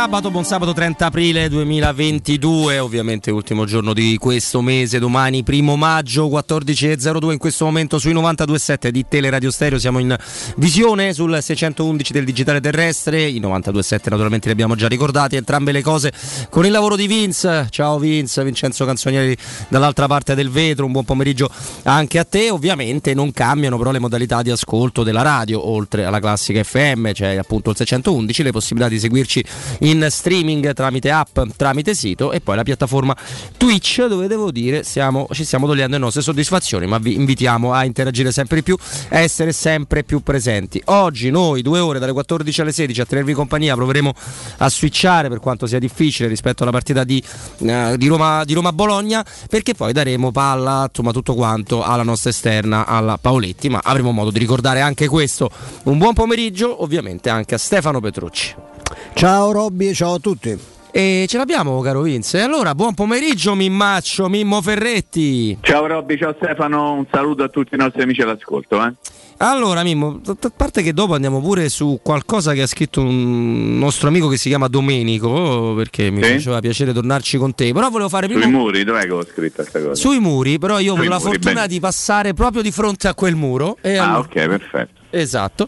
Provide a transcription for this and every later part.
sabato, buon sabato 30 aprile 2022, ovviamente ultimo giorno di questo mese, domani primo maggio 14.02 in questo momento sui 92.7 di Teleradio Stereo, siamo in visione sul 611 del digitale terrestre, i 92.7 naturalmente li abbiamo già ricordati, entrambe le cose con il lavoro di Vince, ciao Vince, Vincenzo Canzonieri dall'altra parte del vetro, un buon pomeriggio anche a te, ovviamente non cambiano però le modalità di ascolto della radio, oltre alla classica FM, cioè appunto il 611, le possibilità di seguirci in streaming tramite app, tramite sito e poi la piattaforma Twitch dove devo dire stiamo, ci stiamo togliendo le nostre soddisfazioni ma vi invitiamo a interagire sempre di più, a essere sempre più presenti. Oggi noi due ore dalle 14 alle 16 a tenervi compagnia proveremo a switchare per quanto sia difficile rispetto alla partita di, uh, di, Roma, di Roma Bologna perché poi daremo palla insomma tutto quanto alla nostra esterna alla Paoletti ma avremo modo di ricordare anche questo. Un buon pomeriggio ovviamente anche a Stefano Petrucci. Ciao Robby e ciao a tutti. E ce l'abbiamo, caro Vince. Allora, buon pomeriggio, Mimmaccio, Mimmo Ferretti. Ciao Robby, ciao Stefano, un saluto a tutti i nostri amici all'ascolto. Eh. Allora, Mimmo, a parte che dopo andiamo pure su qualcosa che ha scritto un nostro amico che si chiama Domenico, perché mi sì? faceva piacere tornarci con te. Però volevo fare prima. Sui muri, dov'è che ho scritto questa cosa? Sui muri, però io ho avuto la fortuna bene. di passare proprio di fronte a quel muro. ah, allora... ok, perfetto. Esatto,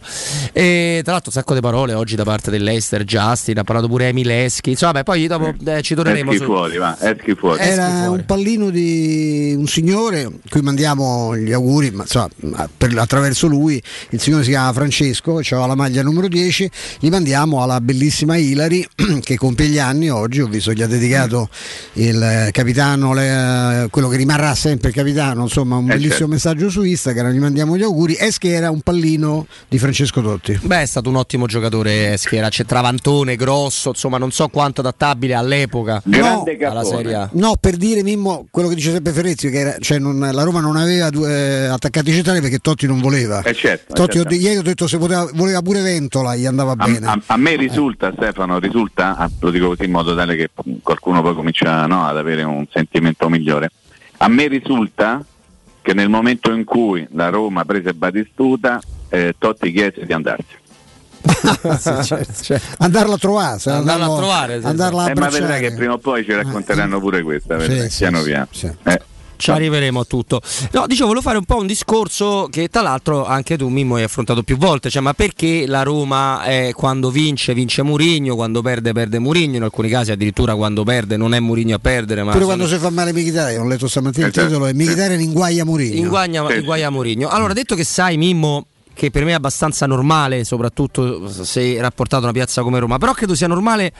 e tra l'altro un sacco di parole oggi da parte dell'Ester, Justin, ha parlato pure Emileschi, insomma beh, poi dopo eh, ci torneremo eschi su... fuori, va, eschi fuori. Era eschi fuori. un pallino di un signore, cui mandiamo gli auguri, ma insomma per, attraverso lui, il signore si chiama Francesco, aveva la maglia numero 10, gli mandiamo alla bellissima Ilari che compie gli anni oggi, ho visto gli ha dedicato il capitano, le, quello che rimarrà sempre il capitano, insomma un eh bellissimo certo. messaggio su Instagram, gli mandiamo gli auguri, Eschi era un pallino di Francesco Totti. Beh, è stato un ottimo giocatore Schiera, c'è Travantone, grosso, insomma, non so quanto adattabile all'epoca no, alla serie No, per dire Mimmo quello che dice sempre Ferrezio, che era, cioè non, la Roma non aveva due eh, attaccanti centrali perché Totti non voleva. Eh certo, Totti, certo. ieri ho detto se poteva, voleva pure Ventola, gli andava a, bene. A, a me risulta, Stefano, risulta, ah, lo dico così in modo tale che qualcuno poi comincia no, ad avere un sentimento migliore. A me risulta che nel momento in cui la Roma prese Batistuta eh, Totti chiese di andarsene. sì, certo, certo. Andarla a trovare, cioè andarla a trovare, sì, andarla eh, ma vedrai che prima o poi ci racconteranno pure questa, vedrai, piano piano. Eh ci arriveremo a tutto. No, dicevo, volevo fare un po' un discorso che tra l'altro anche tu Mimmo hai affrontato più volte, cioè ma perché la Roma eh, quando vince vince Murigno, quando perde perde Murigno, in alcuni casi addirittura quando perde non è Murigno a perdere, ma Pure quando si fa male Mkhitaryan, ho letto stamattina il titolo è Mkhitaryan inguaglia Murigno. Inguaglia, inguaglia Murigno. Allora, detto che sai Mimmo che per me è abbastanza normale, soprattutto se rapportato a una piazza come Roma, però credo sia normale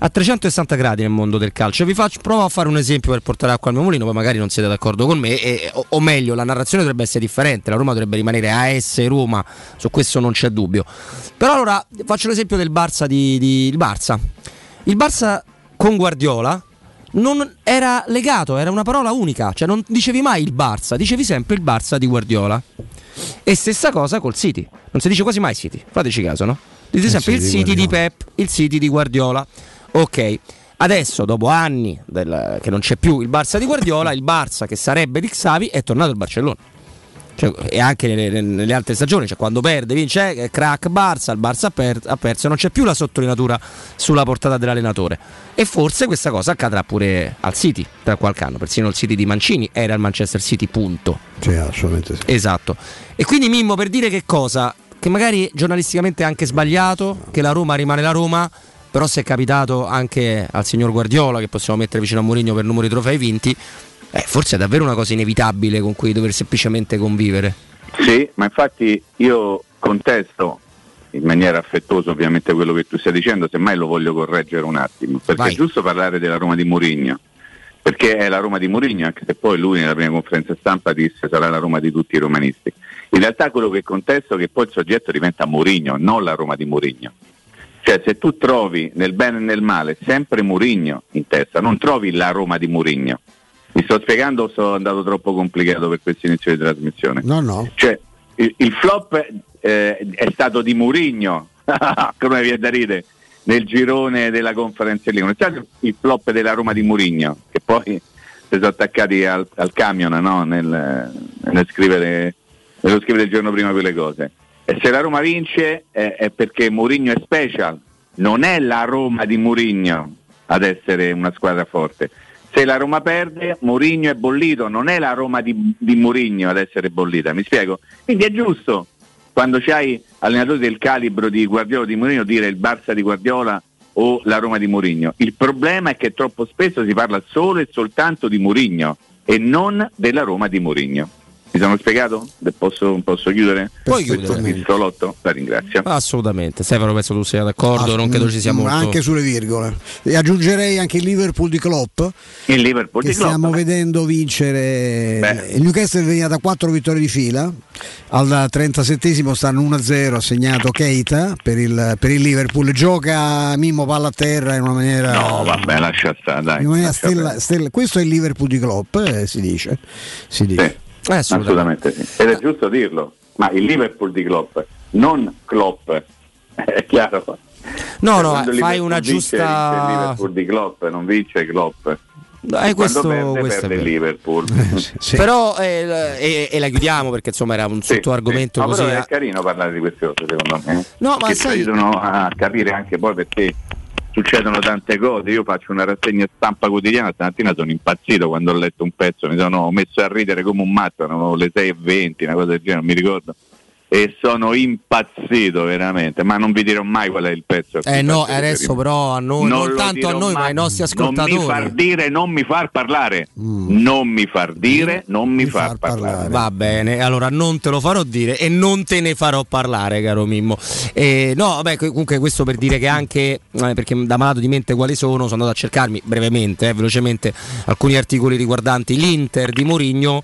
a 360 gradi nel mondo del calcio. Vi faccio, provo a fare un esempio per portare acqua al mio mulino, poi magari non siete d'accordo con me, e, o, o, meglio, la narrazione dovrebbe essere differente, la Roma dovrebbe rimanere AS Roma, su questo non c'è dubbio. Però allora faccio l'esempio del Barça di, di il Barça. Il Barça con Guardiola non era legato, era una parola unica, cioè non dicevi mai il Barça, dicevi sempre il Barça di Guardiola. E stessa cosa col City, non si dice quasi mai City, fateci caso, no? Dite eh sempre il City di Pep, il City di Guardiola. Ok, adesso dopo anni del, che non c'è più il Barça di Guardiola, il Barça che sarebbe di Xavi è tornato al Barcellona. Cioè, e anche nelle, nelle, altre stagioni, cioè quando perde, vince, eh, crack Barça, il Barça ha, per, ha, perso, non c'è più la sottolineatura sulla portata dell'allenatore. E forse questa cosa accadrà pure al City tra qualche anno, persino il City di Mancini era il Manchester City, punto. Sì, assolutamente sì. Esatto. E quindi Mimmo per dire che cosa? Che magari giornalisticamente è anche sbagliato, che la Roma rimane la Roma, però se è capitato anche al signor Guardiola, che possiamo mettere vicino a Mourinho per numero di trofei vinti, eh, forse è davvero una cosa inevitabile con cui dover semplicemente convivere. Sì, ma infatti io contesto in maniera affettuosa ovviamente quello che tu stai dicendo, semmai lo voglio correggere un attimo, perché Vai. è giusto parlare della Roma di Mourinho, perché è la Roma di Mourinho, anche se poi lui nella prima conferenza stampa disse sarà la Roma di tutti i romanisti. In realtà quello che contesto è che poi il soggetto diventa Mourinho, non la Roma di Mourinho. Cioè se tu trovi nel bene e nel male sempre Mourinho in testa, non trovi la Roma di Mourinho. Mi sto spiegando o sono andato troppo complicato per questo inizio di trasmissione? No, no. Cioè, il, il flop eh, è stato di Murigno, come viene da ridere, nel girone della conferenza lì. Non è stato il flop della Roma di Murigno, che poi si sono attaccati al, al camion no? nel, nel scrivere, nello scrivere il giorno prima quelle cose. E se la Roma vince è, è perché Mourinho è special, non è la Roma di Murigno ad essere una squadra forte. Se la Roma perde, Mourinho è bollito, non è la Roma di, di Mourinho ad essere bollita, mi spiego? Quindi è giusto quando c'hai allenatori del calibro di Guardiola di Mourinho dire il Barça di Guardiola o la Roma di Mourinho. Il problema è che troppo spesso si parla solo e soltanto di Mourinho e non della Roma di Mourinho. Mi sono spiegato? Posso, posso chiudere? Puoi chiudere. Il solotto? La ringrazio. Assolutamente. Stefano, penso tu sia d'accordo, non credo ci sia molto. Anche sulle virgole. E aggiungerei anche il Liverpool di Klopp. Il Liverpool che di Klopp. Stiamo vedendo vincere. Beh. Il Newcastle veniva da 4 vittorie di fila. Al 37 stanno 1-0 assegnato Keita per il, per il, Liverpool. Gioca Mimmo palla a terra in una maniera. No, vabbè, lascia stare. Dai, in maniera stella, stella. Questo è il Liverpool di Klopp, eh, si dice. Si dice. Sì. Eh, assolutamente. assolutamente sì. Ed è giusto dirlo, ma il Liverpool di Klopp, non Klopp, è chiaro. No, no, fai una giusta... il Liverpool di Klopp, non vince Klopp. Eh, questo, perde, questo perde il Liverpool. sì. Però eh, e, la chiudiamo perché insomma era un sì, sottoargomento sì. no, così. Però è carino parlare di queste cose secondo me. No, ma sai... aiutano a capire anche poi perché succedono tante cose. Io faccio una rassegna stampa quotidiana, stamattina sono impazzito quando ho letto un pezzo, mi sono messo a ridere come un matto, erano le 6.20, una cosa del genere, non mi ricordo e sono impazzito veramente, ma non vi dirò mai qual è il pezzo. Eh no, adesso però a noi, non, non tanto a noi, mai. ma ai nostri ascoltatori. Non mi far dire, non mi far parlare. Mm. Non mi far dire, non mi, mi far, far parlare. parlare. Va bene, allora non te lo farò dire e non te ne farò parlare, caro Mimmo. Eh, no, vabbè, comunque questo per dire che anche, eh, perché da malato di mente quali sono, sono andato a cercarmi brevemente, eh, velocemente, alcuni articoli riguardanti l'Inter di Mourinho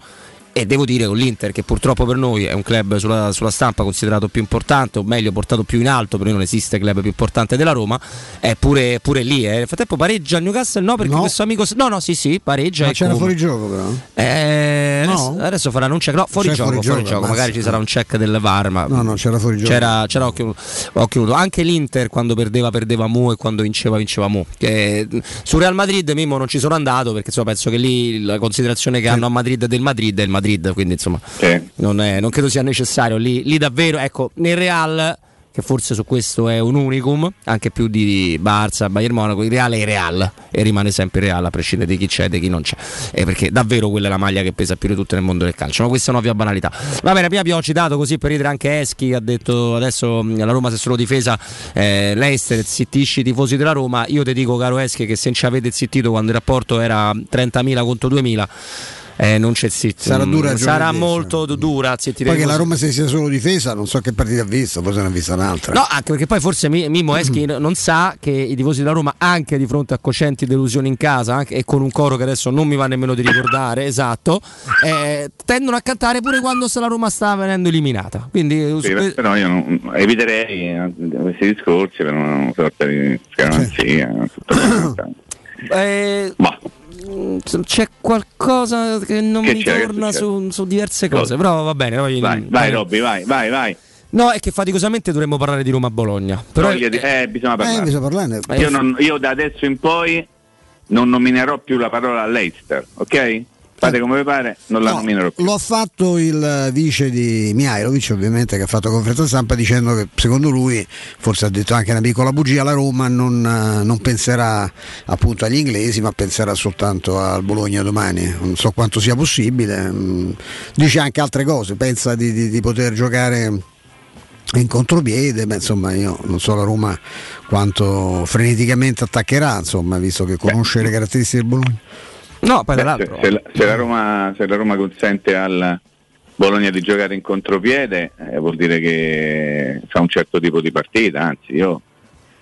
e devo dire con l'Inter che purtroppo per noi è un club sulla, sulla, stampa considerato più importante o meglio portato più in alto per noi non esiste club più importante della Roma è pure, pure lì eh. nel frattempo pareggia il Newcastle no perché no. questo amico no no sì sì pareggia ma c'era come. fuori gioco però eh, no. adesso, adesso faranno un check no fuori c'è gioco, fuori, fuori gioco, magari ci sarà un check del VAR ma no no c'era fuori gioco c'era, c'era occhio, occhio anche l'Inter quando perdeva perdeva Mu e quando vinceva vinceva Mu che, su Real Madrid Mimmo non ci sono andato perché insomma, penso che lì la considerazione che sì. hanno a Madrid del Madrid è il Madrid quindi insomma sì. non, è, non, credo sia necessario. Lì, lì davvero, ecco, nel Real che forse su questo è un unicum, anche più di Barça, Bayern Monaco, il Real è il Real e rimane sempre il Real a prescindere di chi c'è e di chi non c'è, eh, perché davvero quella è la maglia che pesa più di tutte nel mondo del calcio, ma questa è un'ovvia banalità. Va bene, prima abbiamo citato così per ridere anche Eschi, che ha detto adesso la Roma è solo difesa, eh, l'Eister zittisci i tifosi della Roma, io ti dico caro Eschi che se non ci avete zittito quando il rapporto era 30.000 contro 2.000 eh, non c'è zitto. Sarà dura Sarà molto dura. Poi che la Roma se sia solo difesa, non so che partita ha visto, forse ne ha vista un'altra. No, anche perché poi forse Mimmo Eschi mm. non sa che i tifosi della Roma, anche di fronte a coscienti delusioni in casa, anche, e con un coro che adesso non mi va nemmeno di ricordare, esatto, eh, tendono a cantare pure quando la Roma sta venendo eliminata. Quindi, sì, eh, però io non, eviterei eh, questi discorsi per una sorta di scaramanzia. Eh, Mm, c'è qualcosa che non che mi torna su, su, diverse cose, però va bene. Vai, vai, vai Robby, vai, vai, vai. No, è che faticosamente dovremmo parlare di Roma-Bologna. Però eh, eh, bisogna parlare. Eh, bisogna parlarne. Io, non, io da adesso in poi non nominerò più la parola Leicester, ok? Fate come vi pare, non la no, nominerò più. Lo ha fatto il vice di Mihailovic, ovviamente, che ha fatto conferenza stampa dicendo che secondo lui, forse ha detto anche una piccola bugia, la Roma non, non penserà appunto agli inglesi, ma penserà soltanto al Bologna domani. Non so quanto sia possibile. Mm, dice anche altre cose, pensa di, di, di poter giocare in contropiede, beh, insomma io non so la Roma quanto freneticamente attaccherà, insomma, visto che conosce Beh. le caratteristiche del Bologna. No, poi Beh, se, se, la, se, la Roma, se, la, Roma, consente al Bologna di giocare in contropiede, eh, vuol dire che fa un certo tipo di partita, anzi io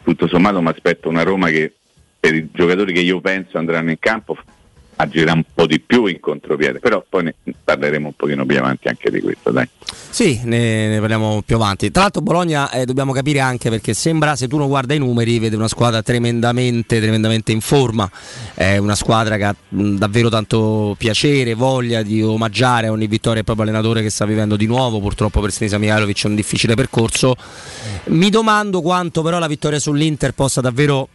tutto sommato mi aspetto una Roma che per i giocatori che io penso andranno in campo agirà un po' di più in contropiede, però poi ne parleremo un pochino più avanti anche di questo, dai. Sì, ne, ne parliamo più avanti. Tra l'altro Bologna eh, dobbiamo capire anche perché sembra, se tu non guarda i numeri, vede una squadra tremendamente, tremendamente in forma, è una squadra che ha mh, davvero tanto piacere, voglia di omaggiare ogni vittoria al proprio allenatore che sta vivendo di nuovo, purtroppo per Sinisa Mihailovic è un difficile percorso. Mi domando quanto però la vittoria sull'Inter possa davvero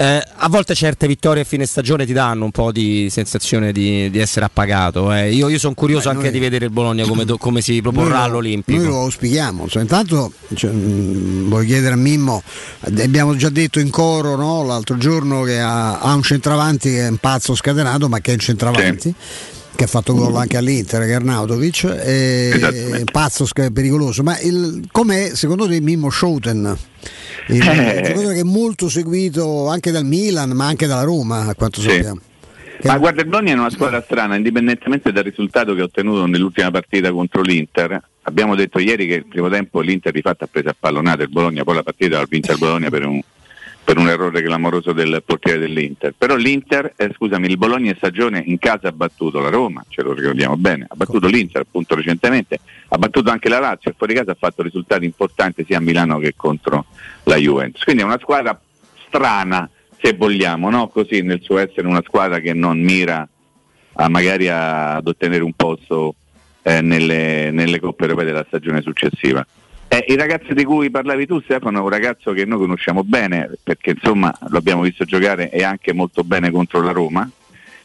Eh, a volte certe vittorie a fine stagione ti danno un po' di sensazione di, di essere appagato. Eh. Io, io sono curioso Beh, anche noi, di vedere il Bologna come, do, come si proporrà all'Olimpico. Noi lo auspichiamo. Cioè, intanto cioè, mh, voglio chiedere a Mimmo, abbiamo già detto in coro no, l'altro giorno che ha, ha, un centravanti che è un pazzo scatenato, ma che è un centravanti. Sì che ha fatto gol anche all'Inter, che è Arnautovic, è pazzo pericoloso. Ma il, com'è secondo te Mimmo Schouten? Il eh. giocatore che è molto seguito anche dal Milan, ma anche dalla Roma, a quanto sì. sappiamo. Ma guarda, il Bologna è una squadra strana, indipendentemente dal risultato che ha ottenuto nell'ultima partita contro l'Inter. Abbiamo detto ieri che il primo tempo l'Inter di fatto ha preso a pallonate il Bologna, poi la partita l'ha vinta il Bologna per un per un errore clamoroso del portiere dell'Inter. Però l'Inter, eh, scusami, il Bologna in stagione in casa ha battuto la Roma, ce lo ricordiamo bene, ha battuto l'Inter appunto recentemente, ha battuto anche la Lazio e fuori casa ha fatto risultati importanti sia a Milano che contro la Juventus. Quindi è una squadra strana, se vogliamo, no? così nel suo essere una squadra che non mira a magari a, ad ottenere un posto eh, nelle, nelle coppe europee della stagione successiva. Eh, il ragazzo di cui parlavi tu Stefano è un ragazzo che noi conosciamo bene perché insomma lo abbiamo visto giocare e anche molto bene contro la Roma.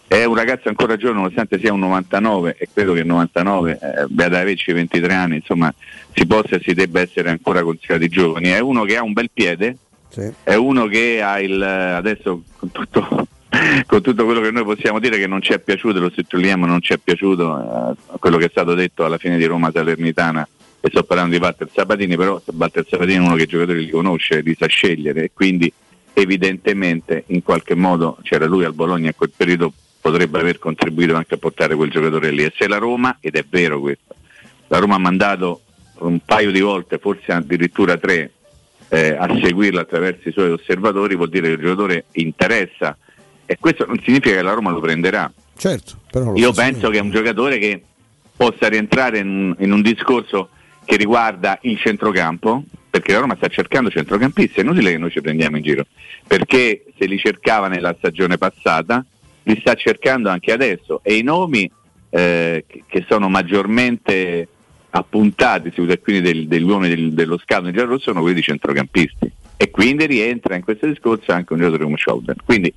È un ragazzo ancora giovane nonostante sia un 99 e credo che il 99, eh, Beata Vecchi 23 anni, insomma si possa e si debba essere ancora considerati giovani. È uno che ha un bel piede, sì. è uno che ha il adesso con tutto, con tutto quello che noi possiamo dire che non ci è piaciuto, lo sottolineiamo, non ci è piaciuto eh, quello che è stato detto alla fine di Roma Salernitana e sto parlando di Walter Sabatini, però Walter Sabatini è uno che i giocatori li conosce, li sa scegliere e quindi evidentemente in qualche modo c'era lui al Bologna in quel periodo potrebbe aver contribuito anche a portare quel giocatore lì. E se la Roma, ed è vero questo, la Roma ha mandato un paio di volte, forse addirittura tre, eh, a seguirlo attraverso i suoi osservatori, vuol dire che il giocatore interessa. E questo non significa che la Roma lo prenderà. Certo, Io penso che è un giocatore che possa rientrare in, in un discorso che riguarda il centrocampo, perché la Roma sta cercando centrocampisti, è inutile che noi ci prendiamo in giro, perché se li cercava nella stagione passata, li sta cercando anche adesso. E i nomi eh, che sono maggiormente appuntati quindi del, degli uomini del, dello scalo in giallo sono quelli di centrocampisti e quindi rientra in questo discorso anche un giocatore come Schouten. Quindi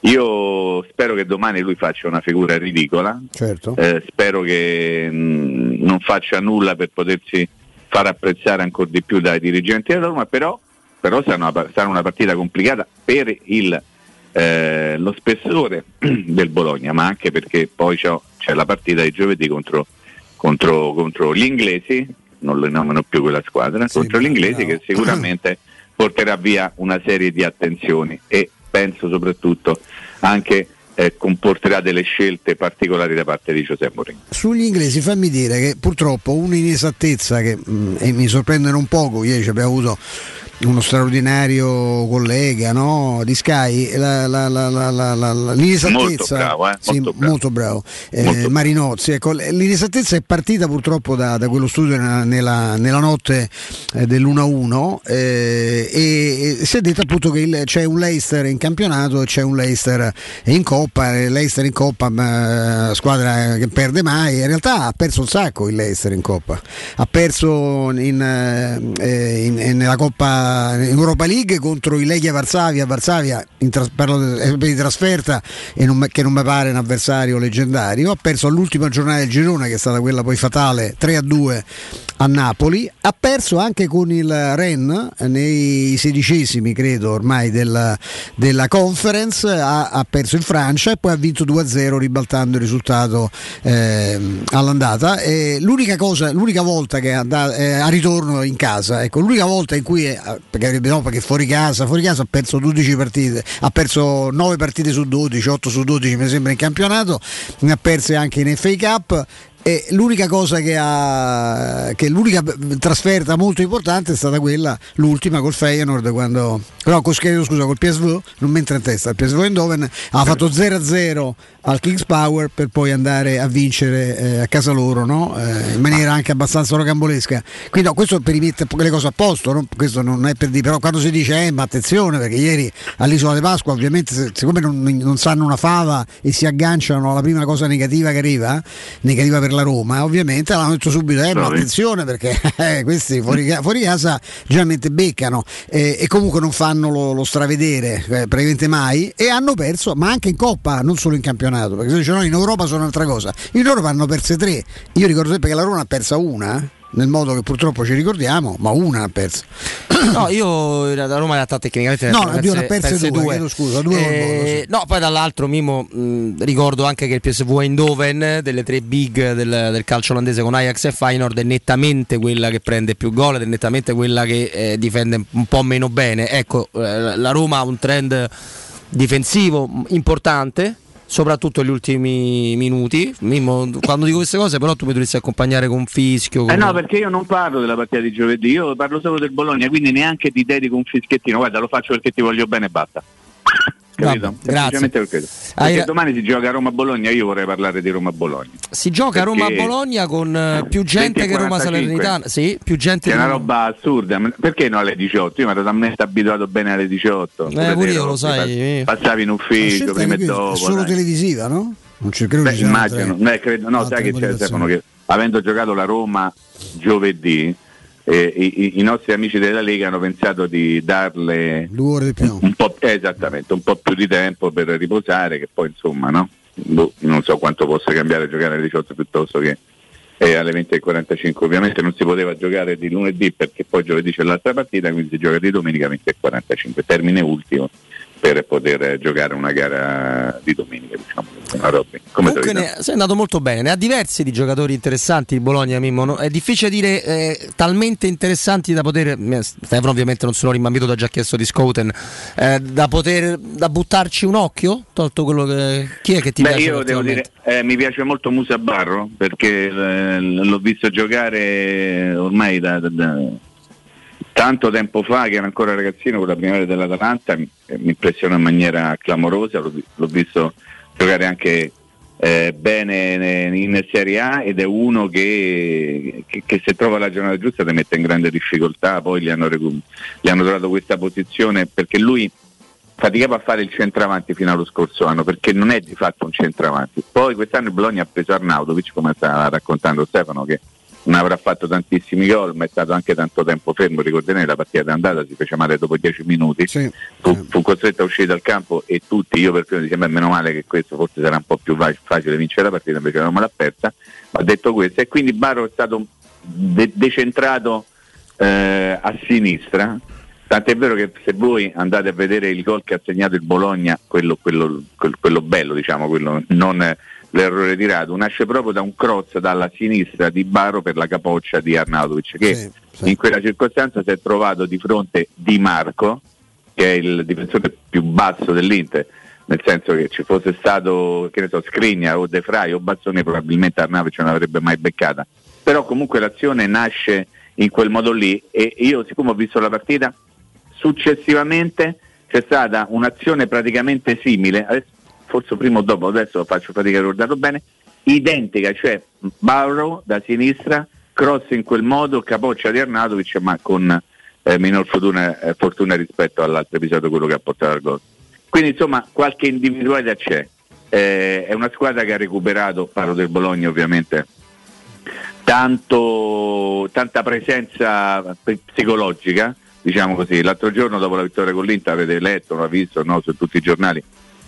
io spero che domani lui faccia una figura ridicola, certo. eh, spero che mh, mm, non faccia nulla per potersi far apprezzare ancora di più dai dirigenti della Roma, però, però sarà, una, sarà, una, partita complicata per il, eh, lo spessore del Bologna, ma anche perché poi c'è, la partita di giovedì contro, contro, contro gli inglesi, non le nomino più quella squadra, sì, contro gli inglesi no. che sicuramente porterà via una serie di attenzioni e penso soprattutto anche eh, comporterà delle scelte particolari da parte di Giuseppe Mourinho. Sugli inglesi fammi dire che purtroppo un'inesattezza che mh, mm, mi sorprende un poco, ieri abbiamo avuto uno straordinario collega no? di Sky, l'inesattezza, molto bravo, eh? Eh, Marinozzi, ecco, l'inesattezza è partita purtroppo da, da quello studio nella, nella, nella notte eh, dell'1-1 eh, e, e, si è detto appunto che il, c'è un Leicester in campionato e c'è un Leicester in Coppa, Leicester in Coppa eh, squadra che perde mai, in realtà ha perso un sacco il Leicester in Coppa, ha perso in, eh, in, in, nella Coppa in Europa League contro il Legia Varsavia, Varsavia in tras- parlo di trasferta non, che non mi pare un avversario leggendario, ha perso all'ultima giornata del girone che è stata quella poi fatale 3 a 2 a Napoli, ha perso anche con il Rennes nei sedicesimi credo ormai della, della conference, ha, ha, perso in Francia e poi ha vinto 2 a 0 ribaltando il risultato eh, all'andata. E l'unica, cosa, l'unica volta che è andata, eh, a ritorno in casa, ecco, l'unica volta in cui è, perché, no, perché fuori casa, fuori casa ha perso 12 partite, ha perso 9 partite su 12, 8 su 12 mi sembra in campionato, ne ha perse anche in FA Cup e l'unica cosa che ha che l'unica trasferta molto importante è stata quella l'ultima col Feyenoord quando no con, scusa col PSV non mi entra in testa il PSV Eindhoven ha fatto 0-0 al Kings Power per poi andare a vincere eh, a casa loro no? eh, in maniera anche abbastanza rocambolesca quindi no, questo per rimettere le cose a posto no? questo non è per dire però quando si dice eh ma attenzione perché ieri all'isola di Pasqua ovviamente siccome non, non sanno una fava e si agganciano alla prima cosa negativa che arriva negativa per la Roma, ovviamente l'hanno detto subito, eh, ma attenzione perché eh, questi fuori, fuori, casa generalmente beccano eh, e comunque non fanno lo, lo stravedere eh, praticamente mai e hanno perso, ma anche in Coppa, non solo in campionato, perché se dicono in Europa sono un'altra cosa. In Europa hanno perse tre, io ricordo sempre che la Roma ha persa una nel modo che purtroppo ci ricordiamo, ma una ha perso. No, io la Roma in realtà tecnicamente no, ne ha perse due, due. scusa, due eh, No, poi dall'altro Mimo mh, ricordo anche che il PSV Eindhoven delle tre big del, del, calcio olandese con Ajax e Feyenoord è nettamente quella che prende più gol ed è nettamente quella che eh, difende un po' meno bene. Ecco, eh, la Roma ha un trend difensivo importante soprattutto negli ultimi minuti. Mimmo, quando dico queste cose, però tu mi dovresti accompagnare con fischio. Con... Eh no, perché io non parlo della partita di giovedì, io parlo solo del Bologna, quindi neanche ti dedico un fischiettino. Guarda, lo faccio perché ti voglio bene e basta. Capito? Vabbè, grazie. Perché Hai... domani si gioca a Roma-Bologna, io vorrei parlare di Roma-Bologna. Si gioca a Roma-Bologna con eh, più gente che Roma-Salernitana. Sì, più gente. È una roba assurda. Perché no alle 18? Io mi ero talmente abituato bene alle 18. Eh, pure io lo sai. Passavi in ufficio prima e dopo. È solo dai. televisiva, no? Non ci credo. Beh, immagino. Beh, credo, no, sai che c'è Stefano che avendo giocato la Roma giovedì eh, i, i, nostri amici della Lega hanno pensato di darle un, un, po', eh, esattamente, un po' più di tempo per riposare, che poi insomma no? boh, non so quanto possa cambiare giocare alle 18 piuttosto che eh, alle 20.45. Ovviamente non si poteva giocare di lunedì perché poi giovedì c'è l'altra partita, quindi si gioca di domenica 20.45, termine ultimo per poter giocare una gara di domenica. Diciamo, Comunque ne, sei andato molto bene, ne ha diversi di giocatori interessanti di Bologna, Mimmo. No? È difficile dire eh, talmente interessanti da poter. Stefano ovviamente non sono rimbambito, da già chiesto di Scouten, eh, da poter da buttarci un occhio? Tolto quello che. Chi è che ti Beh, piace? Io devo dire, eh, mi piace molto Musa Barro perché eh, l'ho visto giocare ormai da, da, da tanto tempo fa, che era ancora ragazzino con la primavera dell'Atalanta, mi, mi impressionò in maniera clamorosa, l'ho, l'ho visto giocare anche eh, bene in Serie A ed è uno che, che, che, se trova la giornata giusta ti mette in grande difficoltà, poi gli hanno, gli hanno dato questa posizione perché lui faticava a fare il centravanti fino allo scorso anno perché non è di fatto un centravanti. Poi quest'anno il Bologna ha preso Arnaudovic, come stava raccontando Stefano, che non avrà fatto tantissimi gol, ma è stato anche tanto tempo fermo. Ricordate la partita d'andata si fece male dopo 10 minuti, sì. fu, fu, costretto a uscire dal campo e tutti, io per primo dicevo, meno male che questo forse sarà un po' più facile vincere la partita, invece non me l'ha persa. Ma detto questo, e quindi Barro è stato de- decentrato eh, a sinistra. Tant'è vero che se voi andate a vedere il gol che ha segnato il Bologna, quello, quello, quello, quello bello, diciamo, quello non l'errore di Radu nasce proprio da un cross dalla sinistra di Baro per la capoccia di Arnautovic che sì, sì. in quella circostanza si è trovato di fronte Di Marco che è il difensore più basso dell'Inter nel senso che ci fosse stato che ne so, Scrigna o De Frey o Bazzone probabilmente Arnautovic non avrebbe mai beccata però comunque l'azione nasce in quel modo lì e io siccome ho visto la partita successivamente c'è stata un'azione praticamente simile adesso forse prima o dopo, adesso faccio fatica a ricordarlo bene, identica, cioè Barrow da sinistra, cross in quel modo, capoccia di Arnautovic ma con eh, minor fortuna, eh, fortuna, rispetto all'altro episodio, quello che ha portato al gol. Quindi insomma qualche individualità c'è. Eh, è una squadra che ha recuperato, parlo del Bologna ovviamente, tanto, tanta presenza psicologica, diciamo così. L'altro giorno dopo la vittoria con l'Inter avete letto, l'ha visto no, su tutti i giornali,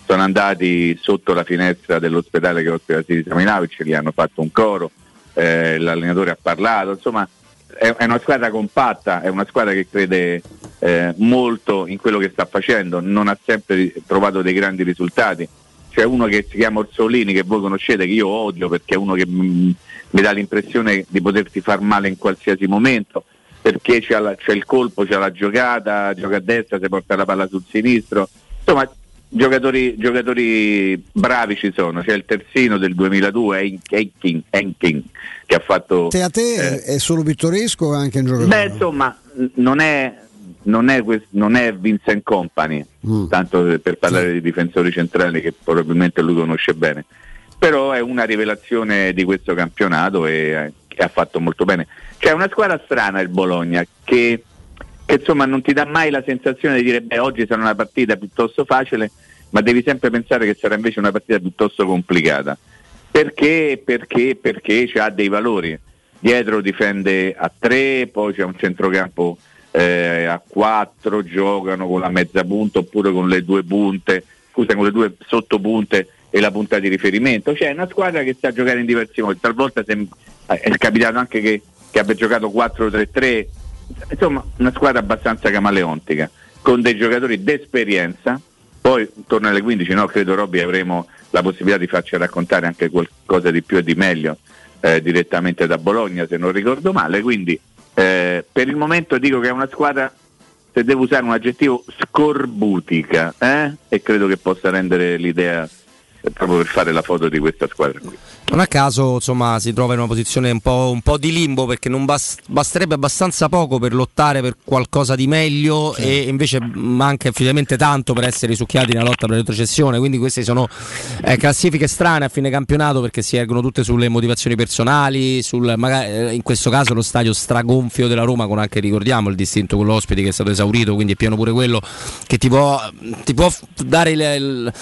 sono andati sotto la finestra dell'ospedale che ospita Sisi Saminavic, gli hanno fatto un coro, eh, l'allenatore ha parlato, insomma è, è, una squadra compatta, è una squadra che crede eh, molto in quello che sta facendo, non ha sempre trovato dei grandi risultati. C'è uno che si chiama Orsolini che voi conoscete, che io odio perché è uno che m- mi dà l'impressione di poterti far male in qualsiasi momento perché c'è, la, c'è il colpo, c'è la giocata, gioca a destra, si porta la palla sul sinistro. Insomma, Giocatori, giocatori, bravi ci sono, c'è il terzino del 2002, Henking, Henking che ha fatto... Te a te eh, è solo pittoresco o anche un giocatore? Beh insomma non è, non è, non è Vincent Company, mm. tanto per parlare sì. di difensori centrali che probabilmente lui conosce bene, però è una rivelazione di questo campionato e, e ha fatto molto bene. C'è una squadra strana il Bologna che che insomma non ti dà mai la sensazione di dire beh oggi sarà una partita piuttosto facile, ma devi sempre pensare che sarà invece una partita piuttosto complicata. Perché, perché, perché ha dei valori. Dietro difende a 3, poi c'è un centrocampo eh, a 4, giocano con la mezza punta oppure con le due punte, scusa, con le due sottopunte e la punta di riferimento. Cioè è una squadra che sa giocare in diversi modi, talvolta è capitato anche che, che abbia giocato 4-3-3, insomma una squadra abbastanza camaleontica, con dei giocatori d'esperienza. Poi intorno alle 15, no, credo Robby avremo la possibilità di farci raccontare anche qualcosa di più e di meglio eh, direttamente da Bologna, se non ricordo male. Quindi eh, per il momento dico che è una squadra, se devo usare un aggettivo, scorbutica eh? e credo che possa rendere l'idea proprio per fare la foto di questa squadra qui. Non a caso insomma, si trova in una posizione un po', un po di limbo perché non bast- basterebbe abbastanza poco per lottare per qualcosa di meglio sì. e invece manca effettivamente tanto per essere risucchiati nella lotta per la retrocessione. Quindi queste sono eh, classifiche strane a fine campionato perché si ergono tutte sulle motivazioni personali, sul, magari, eh, in questo caso lo stadio stragonfio della Roma con anche ricordiamo il distinto con l'ospite che è stato esaurito, quindi è pieno pure quello che ti può, ti può dare il, il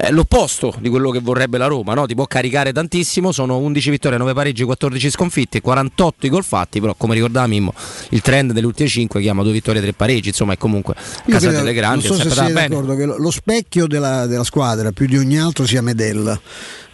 eh, l'opposto di quello che vorrebbe la Roma, no? ti può caricare tantissimo, sono 11 vittorie, 9 pareggi, 14 sconfitte, 48 i gol fatti, però come ricordava Mimmo il trend delle ultime 5 chiama 2 vittorie, 3 pareggi, insomma è comunque casa credo, delle grandi. Non so se siete d'accordo che lo specchio della, della squadra più di ogni altro sia Medella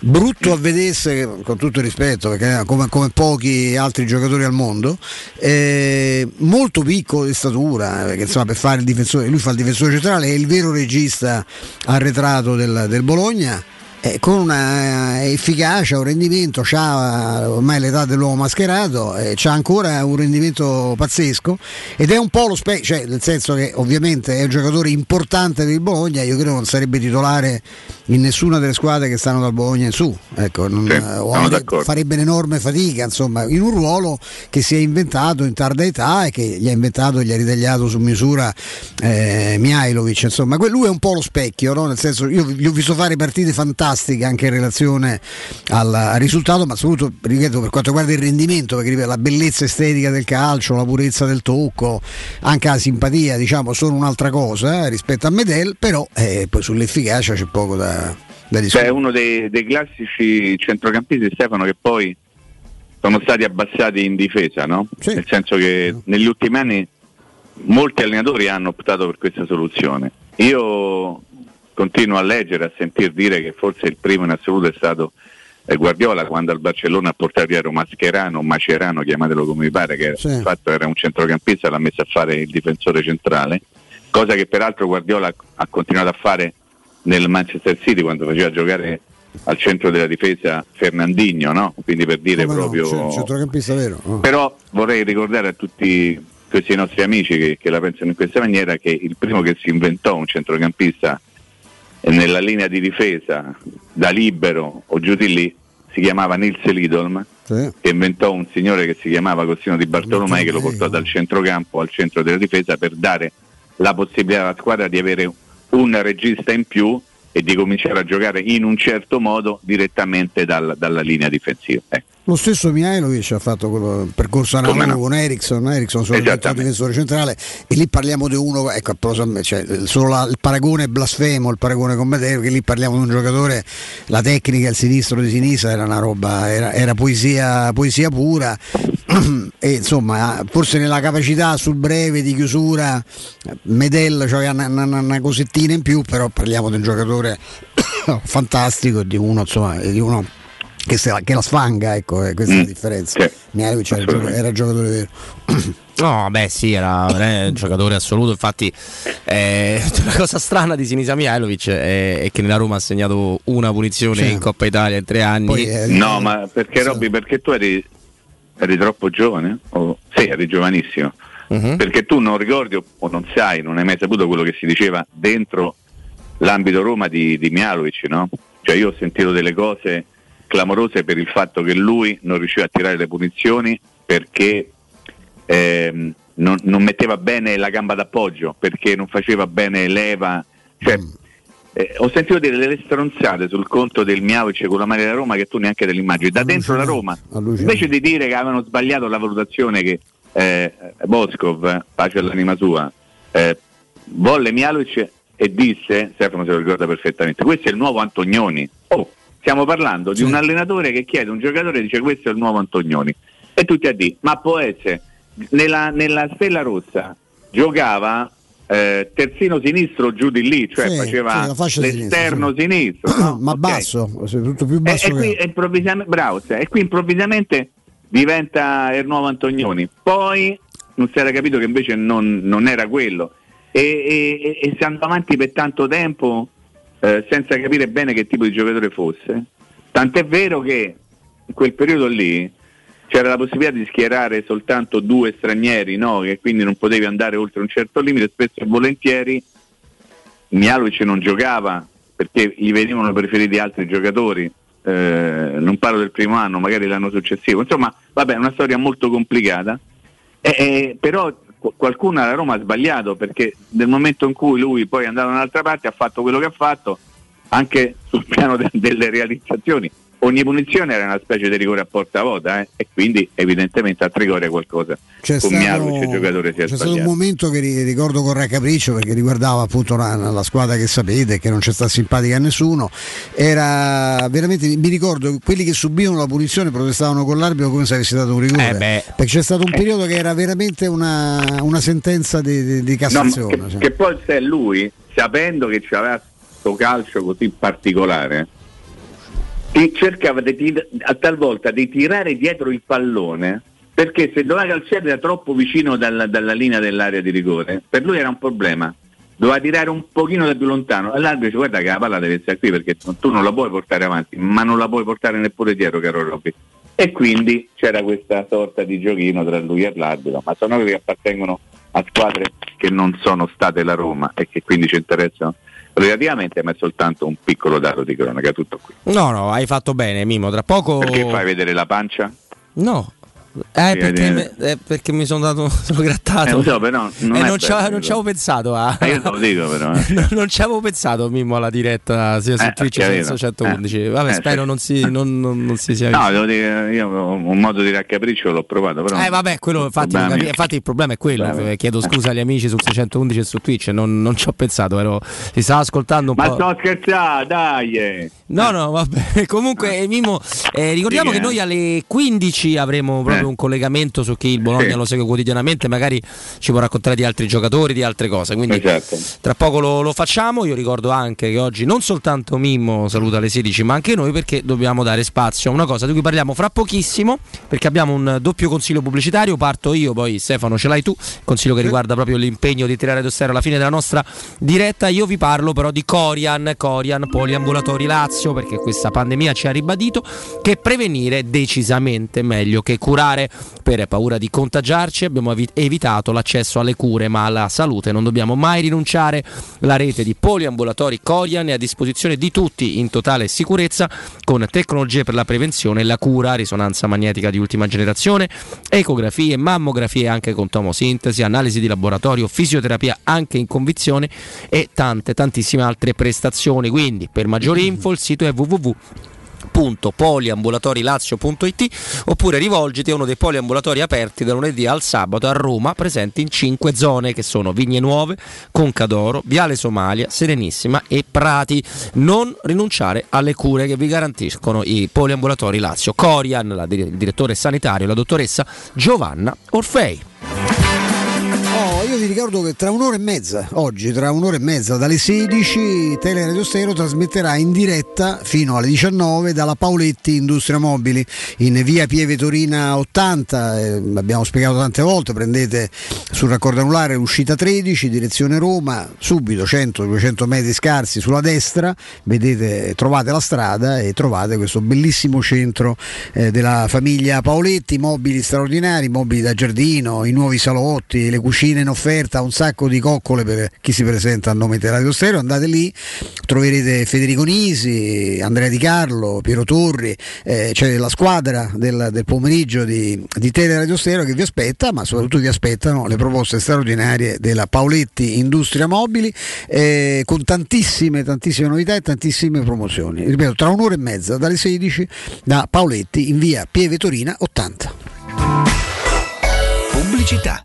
brutto a vedersi con tutto il rispetto perché come, come pochi altri giocatori al mondo eh, molto piccolo di statura perché insomma per fare il difensore lui fa il difensore centrale è il vero regista arretrato del, del Bologna eh, con una eh, efficacia, un rendimento, ha ormai l'età dell'uomo mascherato, eh, ha ancora un rendimento pazzesco ed è un po' lo specchio, cioè, nel senso che ovviamente è un giocatore importante per il Bologna, io credo non sarebbe titolare in nessuna delle squadre che stanno dal Bologna in su, ecco, non, sì, farebbe un'enorme fatica, insomma, in un ruolo che si è inventato in tarda età e che gli ha inventato e gli ha ritagliato su misura eh, Mihailovic, insomma, lui è un po' lo specchio, no? nel senso io gli ho visto fare partite fantastiche fantastica anche in relazione al, al risultato, ma soprattutto ripeto, per quanto riguarda il rendimento, perché la bellezza estetica del calcio, la purezza del tocco, anche la simpatia, diciamo, sono un'altra cosa eh, rispetto a Medel, però eh, poi sull'efficacia c'è poco da, da discutere. È uno dei, dei classici centrocampisti, Stefano, che poi sono stati abbassati in difesa, no? Sì. Nel senso che negli ultimi anni molti allenatori hanno optato per questa soluzione. Io continuo a leggere, a sentir dire che forse il primo in assoluto è stato eh, Guardiola quando al Barcellona ha portato dietro Mascherano, Macerano, chiamatelo come mi pare, che sì. fatto era un centrocampista, l'ha messo a fare il difensore centrale, cosa che peraltro Guardiola ha continuato a fare nel Manchester City quando faceva giocare al centro della difesa Fernandinho, no? quindi per dire come proprio... No, centrocampista vero. Oh. Però vorrei ricordare a tutti questi nostri amici che, che la pensano in questa maniera che il primo che si inventò un centrocampista nella linea di difesa da libero o giù di lì si chiamava Nils Lidolm sì. che inventò un signore che si chiamava Costino di Bartolomei che lo portò dal centrocampo al centro della difesa per dare la possibilità alla squadra di avere un regista in più e di cominciare a giocare in un certo modo direttamente dal, dalla linea difensiva. Ecco. Lo stesso Mihailovic ha fatto quello percorso analogo con Ericsson, Ericsson solo il difensore centrale e lì parliamo di uno, ecco, cioè, solo la, il paragone è blasfemo, il paragone con Matteo, che lì parliamo di un giocatore, la tecnica, il sinistro di sinistra era una roba, era, era poesia, poesia pura e insomma forse nella capacità sul breve di chiusura Medel cioè una, una, una cosettina in più, però parliamo di un giocatore fantastico, di uno insomma, di uno che, la, che la sfanga, ecco, eh, questa è la mm. differenza. Sì, Mihailovic era, gioco, era giocatore vero. No, beh sì, era un giocatore assoluto, infatti eh, la cosa strana di Sinisa Mihailovic è, è, che nella Roma ha segnato una punizione sì. in Coppa Italia in tre anni. Poi, eh, no, ma perché sì. Robby, perché tu eri, eri troppo giovane? O, sì, eri giovanissimo. Uh-huh. Perché tu non ricordi o non sai, non hai mai saputo quello che si diceva dentro l'ambito Roma di, di Mihailovic, no? Cioè io ho sentito delle cose clamorose per il fatto che lui non riusciva a tirare le punizioni perché ehm, non, non, metteva bene la gamba d'appoggio, perché non faceva bene leva. Cioè, mm. Eh, ho sentito dire delle stronzate sul conto del Miavic con la Maria da Roma che tu neanche te l'immagini. Da dentro la Roma, invece di dire che avevano sbagliato la valutazione che eh, Boscov, pace all'anima sua, eh, volle Mialovic e disse, Stefano se lo ricorda perfettamente, questo è il nuovo Antonioni. Oh, stiamo parlando di un allenatore che chiede un giocatore e dice questo è il nuovo Antonioni. E tutti a dire, ma può essere, nella, nella Stella Rossa giocava eh, terzino sinistro giù di lì, cioè sì, faceva sì, l'esterno sinistra, sinistro, no? ma okay. basso, tutto più basso. E, e qui improvvisamente, bravo, cioè, e qui improvvisamente diventa il nuovo Antonioni. Poi non si era capito che invece non, non era quello. E, e, e, si andò avanti per tanto tempo eh, senza capire bene che tipo di giocatore fosse. Tant'è vero che in quel periodo lì c'era la possibilità di schierare soltanto due stranieri, no? che quindi non potevi andare oltre un certo limite, spesso e volentieri Mialovic non giocava perché gli venivano preferiti altri giocatori, eh, non parlo del primo anno, magari l'anno successivo, insomma vabbè è una storia molto complicata, eh, eh, però qualcuno alla Roma ha sbagliato perché nel momento in cui lui poi è andato da un'altra parte ha fatto quello che ha fatto anche sul piano de- delle realizzazioni ogni punizione era una specie di rigore a porta vuota eh? e quindi evidentemente a Trigoria qualcosa c'è con stato, il giocatore si è c'è stato un momento che ricordo con Raccapriccio perché riguardava appunto la, la, squadra che sapete che non c'è sta simpatica a nessuno era veramente mi ricordo quelli che subivano la punizione protestavano con l'arbitro come se avessi dato un rigore eh perché c'è stato un eh. periodo che era veramente una, una sentenza di, di, di Cassazione no, che, cioè. che, poi se lui sapendo che c'aveva questo calcio così particolare ti cercava di, talvolta di tirare dietro il pallone perché se doveva calciare era troppo vicino dalla, dalla, linea dell'area di rigore, per lui era un problema. Doveva tirare un pochino da più lontano. E l'arbitro dice guarda che la palla deve essere qui perché tu non la puoi portare avanti, ma non la puoi portare neppure dietro, caro Robby. E quindi c'era questa sorta di giochino tra lui e l'arbitro, ma sono quelli che appartengono a squadre che non sono state la Roma e che quindi ci interessano relativamente, ma è soltanto un piccolo dato di cronaca, tutto qui. No, no, hai fatto bene, Mimo. Tra poco. Perché fai vedere la pancia? No, eh, perché, eh, perché, mi sono dato sono grattato. Eh, so, però non, eh, non, ci avevo pensato a. Eh, io te lo dico, però. Eh. non, non ci avevo pensato Mimmo alla diretta sia su eh, Twitch sia su 111. Vabbè, spero sì. non, si, non, non, si sia visto. No, devo dire, io un modo di raccapriccio l'ho provato. Però eh, vabbè, quello, infatti, il infatti, il problema è quello. Vabbè. Chiedo scusa agli amici su 611 e su Twitch. Non, ci ho pensato, ero, si stava ascoltando un Ma po'. Ma sto scherzando, dai! No, no, vabbè. Comunque, Mimmo, eh, ricordiamo sì, che noi alle 15 avremo proprio un collegamento su chi il Bologna sì. lo segue quotidianamente, magari ci può raccontare di altri giocatori, di altre cose. Quindi esatto. tra poco lo, lo, facciamo. Io ricordo anche che oggi non soltanto Mimmo saluta alle 16, ma anche noi perché dobbiamo dare spazio a una cosa di cui parliamo fra pochissimo, perché abbiamo un doppio consiglio pubblicitario. Parto io, poi Stefano ce l'hai tu. Consiglio che riguarda proprio l'impegno di tirare d'ostero alla fine della nostra diretta. Io vi parlo però di Corian, Corian Poliambulatori Lazio, perché questa pandemia ci ha ribadito che prevenire è decisamente meglio che curare. Per paura di contagiarci abbiamo evitato l'accesso alle cure, ma alla salute non dobbiamo mai rinunciare. La rete di poliambulatori Corian è a disposizione di tutti in totale sicurezza con tecnologie per la prevenzione e la cura, risonanza magnetica di ultima generazione, ecografie, mammografie anche con tomosintesi, analisi di laboratorio, fisioterapia anche in convinzione e tante tantissime altre prestazioni. Quindi per maggiori info il sito è www www.poliambulatorilazio.it oppure rivolgiti a uno dei poliambulatori aperti da lunedì al sabato a Roma, presenti in cinque zone che sono Vigne Nuove, Concadoro, Viale Somalia, Serenissima e Prati. Non rinunciare alle cure che vi garantiscono i poliambulatori Lazio. Corian, la, il direttore sanitario, la dottoressa Giovanna Orfei io vi ricordo che tra un'ora e mezza, oggi tra un'ora e mezza dalle 16, Teleradio Stereo trasmetterà in diretta fino alle 19 dalla Paoletti Industria Mobili in via Pieve Torina 80. Eh, abbiamo spiegato tante volte, prendete sul raccordo anulare l'uscita 13, direzione Roma, subito 100-200 metri scarsi sulla destra, vedete, trovate la strada e trovate questo bellissimo centro eh, della famiglia Paoletti, mobili straordinari, mobili da giardino, i nuovi salotti, le cucine in offerta un sacco di coccole per chi si presenta a nome di Radio Stereo, andate lì, troverete Federico Nisi, Andrea Di Carlo, Piero Torri, eh, cioè la squadra del, del pomeriggio di, di Tele Radio Stereo che vi aspetta, ma soprattutto vi aspettano le proposte straordinarie della Paoletti Industria Mobili eh, con tantissime, tantissime novità e tantissime promozioni. Ripeto, tra un'ora e mezza dalle 16 da Paoletti in via Pieve Torina 80. Pubblicità.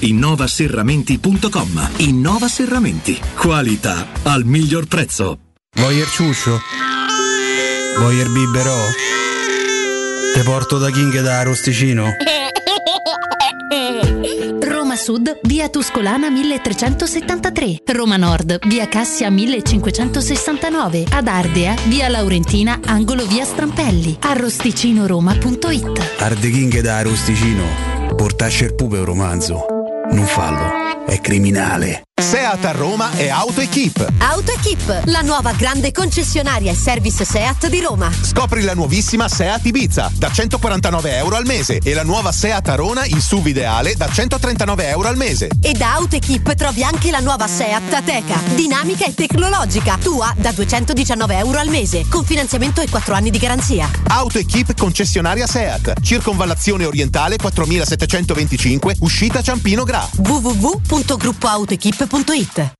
innovaserramenti.com. Innova Serramenti. Qualità al miglior prezzo. Voyer ciuscio? Voyer biberò? Te porto da King da Rosticino? Roma Sud, via Tuscolana 1373. Roma Nord, via Cassia 1569. Ad Ardea, via Laurentina, angolo via Strampelli. Arrosticinoroma.it Arde King da Rosticino. Portasce il pupe un romanzo. Non fallo, è criminale. Seat a Roma è AutoEquip. AutoEquip, la nuova grande concessionaria e service Seat di Roma. Scopri la nuovissima Seat Ibiza da 149 euro al mese e la nuova Seat Arona in SUV ideale da 139 euro al mese. E da AutoEquip trovi anche la nuova Seat Ateca, dinamica e tecnologica, tua da 219 euro al mese, con finanziamento e 4 anni di garanzia. AutoEquip concessionaria Seat, circonvallazione orientale 4725, uscita Ciampino Gra. www.gruppoautoequip.it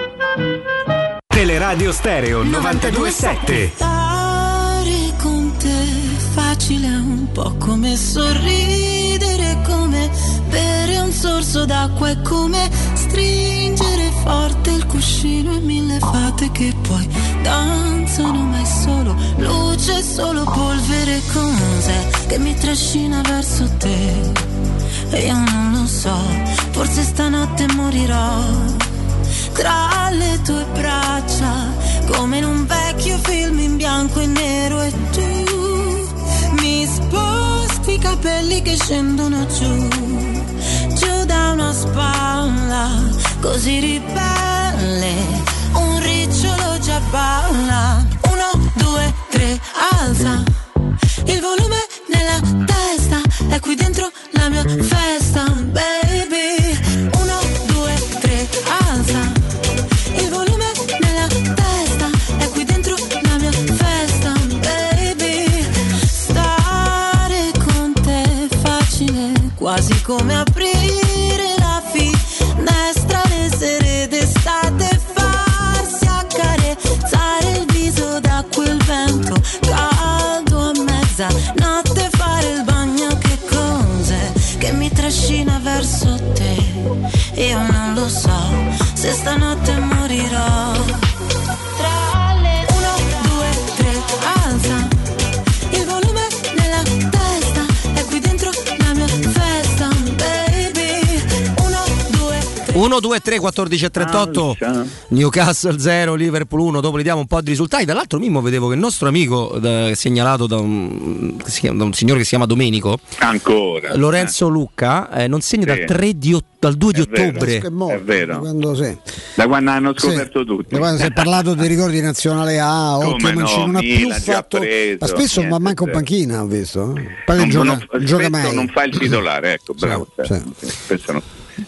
Teleradio Stereo 927. Stare con te facile un po' come sorridere, come bere un sorso d'acqua, è come stringere forte il cuscino e mille fate che poi danzano, ma è solo luce, solo polvere, cos'è che mi trascina verso te? E io non lo so, forse stanotte morirò tra le tue braccia, come in un vecchio film in bianco e nero e tu mi sposti i capelli che scendono giù, giù da una spalla, così ribelle, un ricciolo già balla, uno, due, tre, alza, il volume nella testa, è qui dentro la mia festa, baby, quasi come aprire la finestra le sere d'estate, farsi accarezzare il viso da quel vento caldo a mezzanotte, fare il bagno, che cos'è che mi trascina verso te? Io non lo so se stanotte morirò. 1, 2, 3, 14 e 38 Newcastle 0, Liverpool 1 dopo li diamo un po' di risultati dall'altro Mimmo vedevo che il nostro amico da- segnalato da un, chiama- da un signore che si chiama Domenico Ancora. Lorenzo Lucca eh, non segna dal, Sì. 3 di dal 2 di È vero. ottobre È vero. Quando, sì. Da quando hanno scoperto tutti. Da quando si è parlato dei ricordi di nazionale A, occhio no, Mancini, non ha più fatto. preso, ma spesso niente, ma manco in zero. panchina, ho visto. eh. Poi non, Non- gioca, non- non gioca mai. non fa il titolare, ecco, bravo. Sì. Sì, spesso no.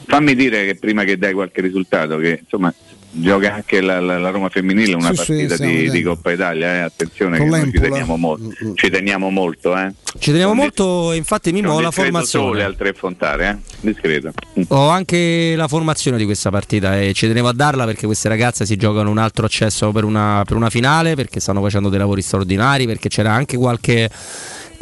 Fammi dire che prima che dai qualche risultato, che insomma gioca anche la, la- la Roma femminile una Sì, sì, partita stiamo di, di. Coppa Italia, eh, attenzione Con che noi ci teniamo molto, ci teniamo molto, eh. ci teniamo molto e infatti Mimmo ho la discreto sole formazione al tre fontare, eh? Discreto. ho anche la formazione di questa partita e ci tenevo a darla perché queste ragazze si giocano un altro accesso per una, per una finale perché stanno facendo dei lavori straordinari perché c'era anche qualche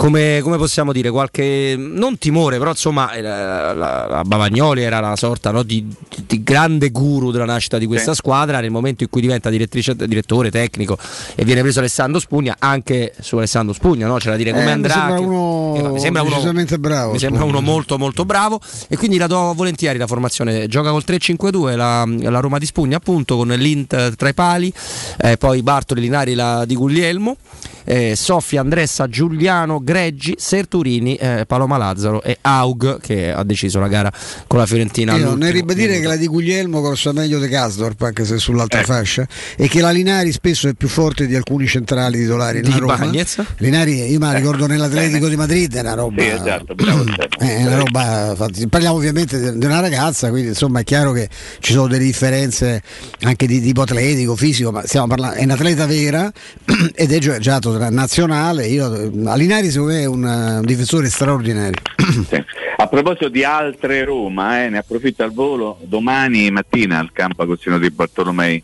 come, come possiamo dire, qualche non timore, però insomma eh, la, la- la Bavagnoli era la sorta no, di, di grande guru della nascita di questa Sì. squadra. Nel momento in cui diventa direttrice, direttore tecnico e viene preso Alessandro Spugna, anche su Alessandro Spugna no? c'è da dire come Eh, mi andrà. sembra che- uno eh, mi sembra uno, bravo, mi sembra uno molto molto bravo e quindi la do volentieri la formazione. Gioca col 3-5-2 la, la Roma di Spugna appunto con l'Int tra i pali, eh, poi Bartoli Linari la di Guglielmo. eh, Sofia, Andressa, Giuliano, Greggi, Serturini, eh, Paloma Lazzaro e Aug che ha deciso la gara con la Fiorentina. Io nel ribadire che la di Guglielmo costa meglio di Casdorp, anche se sull'altra Ecco. fascia, e che la Linari spesso è più forte di alcuni centrali titolari Di Roma. Bagnez? Linari, io me la ricordo nell'Atletico di Madrid, è una roba. Sì, esatto, bravo. Eh, È una roba fatta- parliamo ovviamente di di una ragazza, quindi insomma è chiaro che ci sono delle differenze anche di tipo atletico, fisico, ma stiamo parlando, è un'atleta vera ed è giocato tra nazionale. Io, a Linari secondo me è un, eh, un difensore straordinario. Sì. A proposito di altre Roma, eh, ne approfitto al volo, domani mattina al campo Agostino di Bartolomei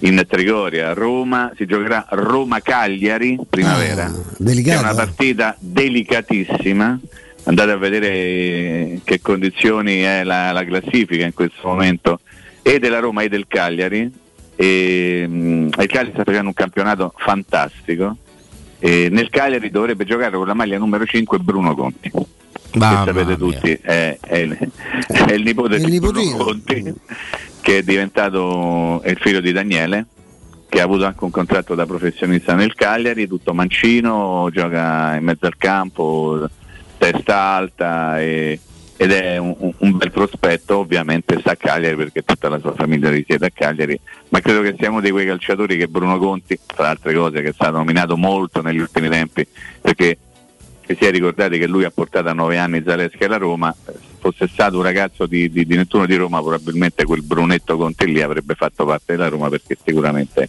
in Trigoria, Roma, si giocherà Roma-Cagliari primavera. Ah. È una partita delicatissima. Andate a vedere eh, che condizioni è la, la classifica in questo momento e della Roma e del Cagliari. E, mm, il Cagliari sta facendo un campionato fantastico. E nel Cagliari dovrebbe giocare con la maglia numero 5 Bruno Conti. Mamma che sapete tutti, è, è il, è il nipote Il di Bruno. Conti, che è diventato il figlio di Daniele, che ha avuto anche un contratto da professionista nel Cagliari, tutto mancino, gioca in mezzo al campo, testa alta e- ed è un, un- bel prospetto, ovviamente sta a Cagliari perché tutta la sua famiglia risiede a Cagliari, ma credo che sia uno di quei calciatori che Bruno Conti, tra altre cose, che è stato nominato molto negli ultimi tempi, perché si è ricordati che lui ha portato a nove anni Zaleschi alla Roma, fosse stato un ragazzo di, di, di Nettuno di Roma probabilmente quel Brunetto Conti lì avrebbe fatto parte della Roma perché sicuramente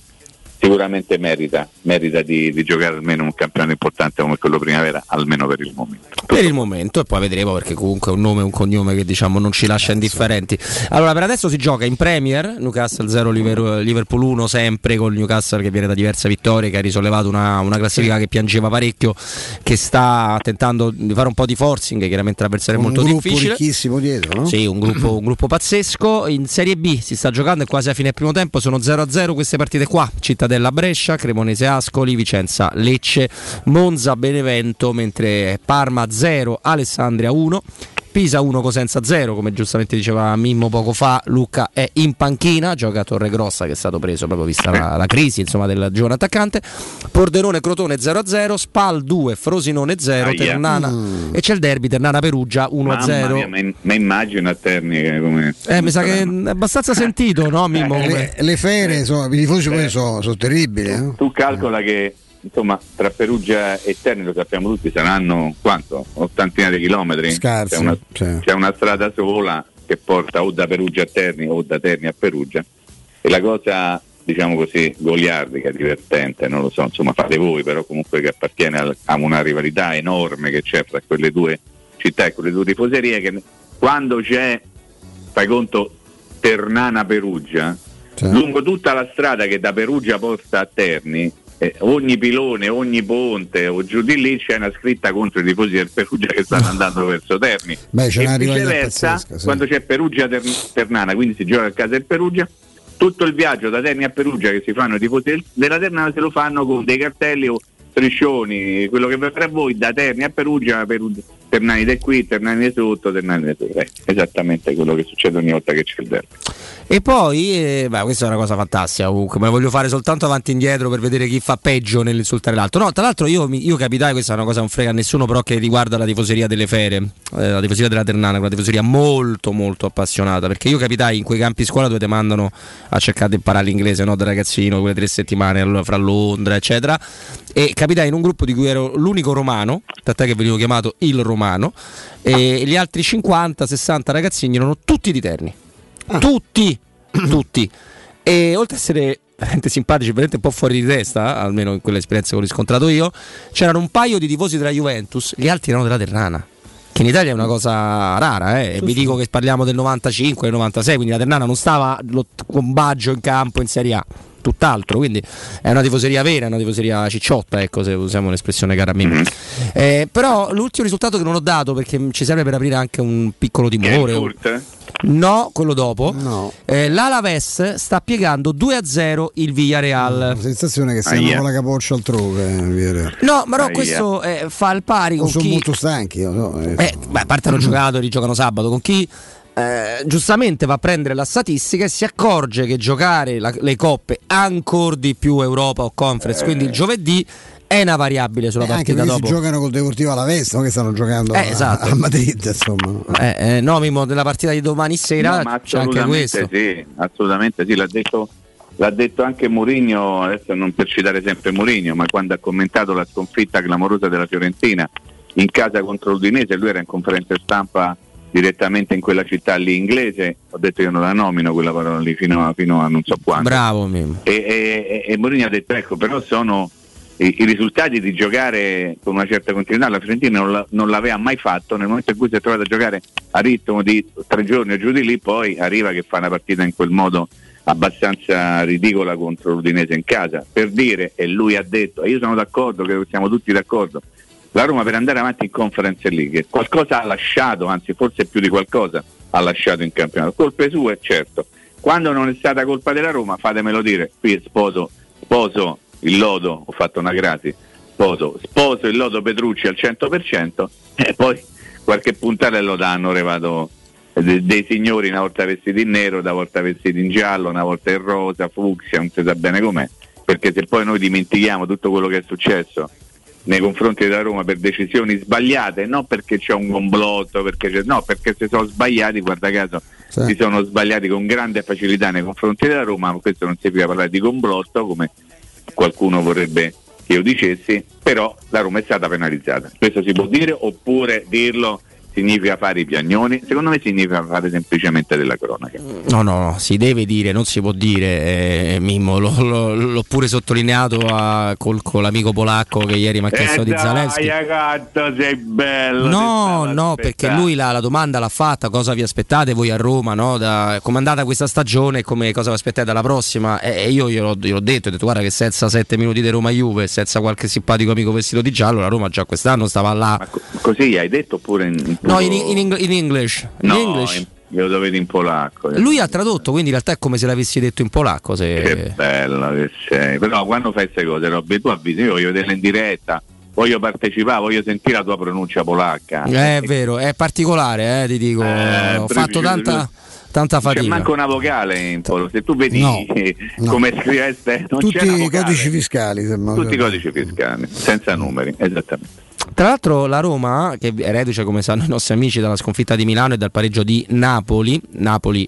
sicuramente merita, merita di, di, giocare almeno un campionato importante come quello primavera, almeno per il momento. Per il momento e poi vedremo perché comunque è un nome e un cognome che diciamo non ci lascia indifferenti. Allora per adesso si gioca in Premier, Newcastle 0, Liverpool 1 sempre con Newcastle che viene da diverse vittorie, che ha risollevato una, una classifica che piangeva parecchio, che sta tentando di fare un po' di forcing, chiaramente l'avversario è molto difficile. Un gruppo ricchissimo dietro, no? Sì, un gruppo, un gruppo pazzesco. In Serie B si sta giocando e quasi a fine primo tempo, sono 0-0 queste partite qua, Cittadella Cittadella Brescia, Cremonese Ascoli, Vicenza Lecce, Monza Benevento, mentre Parma 0, Alessandria 1. Pisa 1 Cosenza 0, come giustamente diceva Mimmo poco fa, Lucca è in panchina, gioca a Torre Grossa che è stato preso proprio vista la, la crisi insomma, del giovane attaccante, Pordenone Crotone 0-0, Spal 2, Frosinone 0, Ternana mm. e c'è il derby Ternana Perugia 1-0. Ma immagino a Terni come... Eh, mi sa che è abbastanza sentito, no Mimmo? Eh, le, le fere, i tifosi poi sono, sono terribili. Eh? Tu calcola che insomma tra Perugia e Terni lo sappiamo tutti saranno quanto? Ottantina di chilometri Scarsi, c'è, una, cioè. c'è una strada sola che porta o da Perugia a Terni o da Terni a Perugia e la cosa diciamo così goliardica, divertente, non lo so, insomma fate voi, però comunque che appartiene a, a una rivalità enorme che c'è tra quelle due città e quelle due tifoserie che quando c'è, fai conto, Ternana Perugia, cioè. lungo tutta la strada che da Perugia porta a Terni eh, ogni pilone, ogni ponte o giù di lì c'è una scritta contro i tifosi del Perugia che stanno andando verso Terni. Beh, c'è e viceversa, pazzesca, sì. quando c'è Perugia Ternana, quindi si gioca a casa del Perugia, tutto il viaggio da Terni a Perugia che si fanno i tifosi della Ternana se lo fanno con dei cartelli o striscioni, quello che verrà a voi da Terni a Perugia, Perugia Ternani di qui, Ternani di sotto, Ternani di sotto. Eh, esattamente quello che succede ogni volta che c'è il derby. E poi, eh, beh, questa è una cosa fantastica comunque, me la voglio fare soltanto avanti e indietro per vedere chi fa peggio nell'insultare l'altro. No, tra l'altro io, io capitai, questa è una cosa che non frega a nessuno, però che riguarda la tifoseria delle fere, eh, la tifoseria della Ternana, una tifoseria molto molto appassionata, perché io capitai in quei campi scuola dove ti mandano a cercare di imparare l'inglese, no, da ragazzino, quelle tre settimane fra Londra, eccetera, e capitai in un gruppo di cui ero l'unico romano, tant'è che venivo chiamato il romano, e gli altri 50-60 ragazzini erano tutti di Terni. Ah. Tutti! tutti. E oltre ad essere veramente simpatici, veramente un po' fuori di testa, almeno in quell'esperienza che ho riscontrato io, c'erano un paio di tifosi della Juventus, gli altri erano della Ternana. Che in Italia è una cosa rara, eh? vi dico che parliamo del 95 del 96, quindi la Ternana non stava con Baggio in campo in Serie A tutt'altro, quindi è una tifoseria vera, è una tifoseria cicciotta, ecco se usiamo un'espressione cara a me. Mm-hmm. Eh, però l'ultimo risultato che non ho dato perché ci serve per aprire anche un piccolo timore. No, quello dopo. No. Eh, L'Alaves sta piegando 2-0 il Villarreal. La sensazione che siamo con la capoccia altrove. Eh, no, ma no, questo eh, fa il pari con sono chi... molto stanchi. No? Eh, beh, a parte hanno giocato, rigiocano sabato, con chi eh, giustamente va a prendere la statistica e si accorge che giocare la, le coppe ancora di più Europa o Conference, quindi il giovedì è una variabile sulla eh, partita anche dopo. si giocano col Deportivo alla Vesta, che stanno giocando eh, esatto. a, Madrid, insomma. Eh, eh, no, Mimo, nella partita di domani sera no, c'è anche questo. Sì, assolutamente sì, l'ha detto, l'ha detto anche Mourinho, adesso non per citare sempre Mourinho, ma quando ha commentato la sconfitta clamorosa della Fiorentina in casa contro l'Udinese, lui era in conferenza stampa direttamente in quella città lì inglese, ho detto io non la nomino quella parola lì fino a, fino a non so quando. Bravo Mimo. E, e, e Mourinho ha detto ecco però sono i, i, risultati di giocare con una certa continuità, la Fiorentina non, la, non, l'aveva mai fatto, nel momento in cui si è trovato a giocare a ritmo di tre giorni o giù di lì, poi arriva che fa una partita in quel modo abbastanza ridicola contro l'Udinese in casa, per dire, e lui ha detto, e io sono d'accordo, che siamo tutti d'accordo, la Roma per andare avanti in Conference League qualcosa ha lasciato, anzi forse più di qualcosa ha lasciato in campionato, colpe sue certo, quando non è stata colpa della Roma fatemelo dire, qui sposo, sposo il lodo, ho fatto una gratis, sposo, sposo il lodo Petrucci al 100% e poi qualche puntata lo danno arrivato dei signori una volta vestiti in nero, una volta vestiti in giallo, una volta in rosa, fucsia, non si sa bene com'è, perché se poi noi dimentichiamo tutto quello che è successo nei confronti della Roma per decisioni sbagliate, non perché c'è un complotto, perché c'è, no, perché si sono sbagliati, guarda caso, sì. si sono sbagliati con grande facilità nei confronti della Roma, ma questo non significa parlare di complotto come qualcuno vorrebbe che io dicessi, però la Roma è stata penalizzata. Questo si può dire oppure dirlo significa fare i piagnoni, secondo me significa fare semplicemente della cronaca. No, no, no, si deve dire, non si può dire, eh, Mimmo, lo, lo, l'ho pure sottolineato a, col, con l'amico polacco che ieri mi ha chiesto eh di Zaleschi. Gatto, sei bello. No, no, perché lui la, la, domanda l'ha fatta, cosa vi aspettate voi a Roma, no? da, come è andata questa stagione e come, cosa vi aspettate dalla prossima? E, e io gliel'ho, gliel'ho detto, ho detto guarda che senza sette minuti di Roma-Juve, senza qualche simpatico amico vestito di giallo, la Roma già quest'anno stava là. Co- così hai detto oppure in No, in, in, in English. In no, English. In, io lo vedo in polacco. Lui ha tradotto, quindi in realtà è come se l'avessi detto in polacco. Se... Che bello che sei. Però quando fai queste cose, Robby, tu avvisi, io voglio vederle in diretta. Voglio partecipare, voglio sentire la tua pronuncia polacca. Eh, è vero, è particolare, eh, ti dico. Eh, Ho fatto tanta tanta fatica. C'è manco una vocale in polo. Se tu vedi no, no. come scriveste, non tutti i codici fiscali, tutti i codici fiscali, senza numeri, esattamente. Tra l'altro la Roma, che è reduce come sanno i nostri amici dalla sconfitta di Milano e dal pareggio di Napoli, Napoli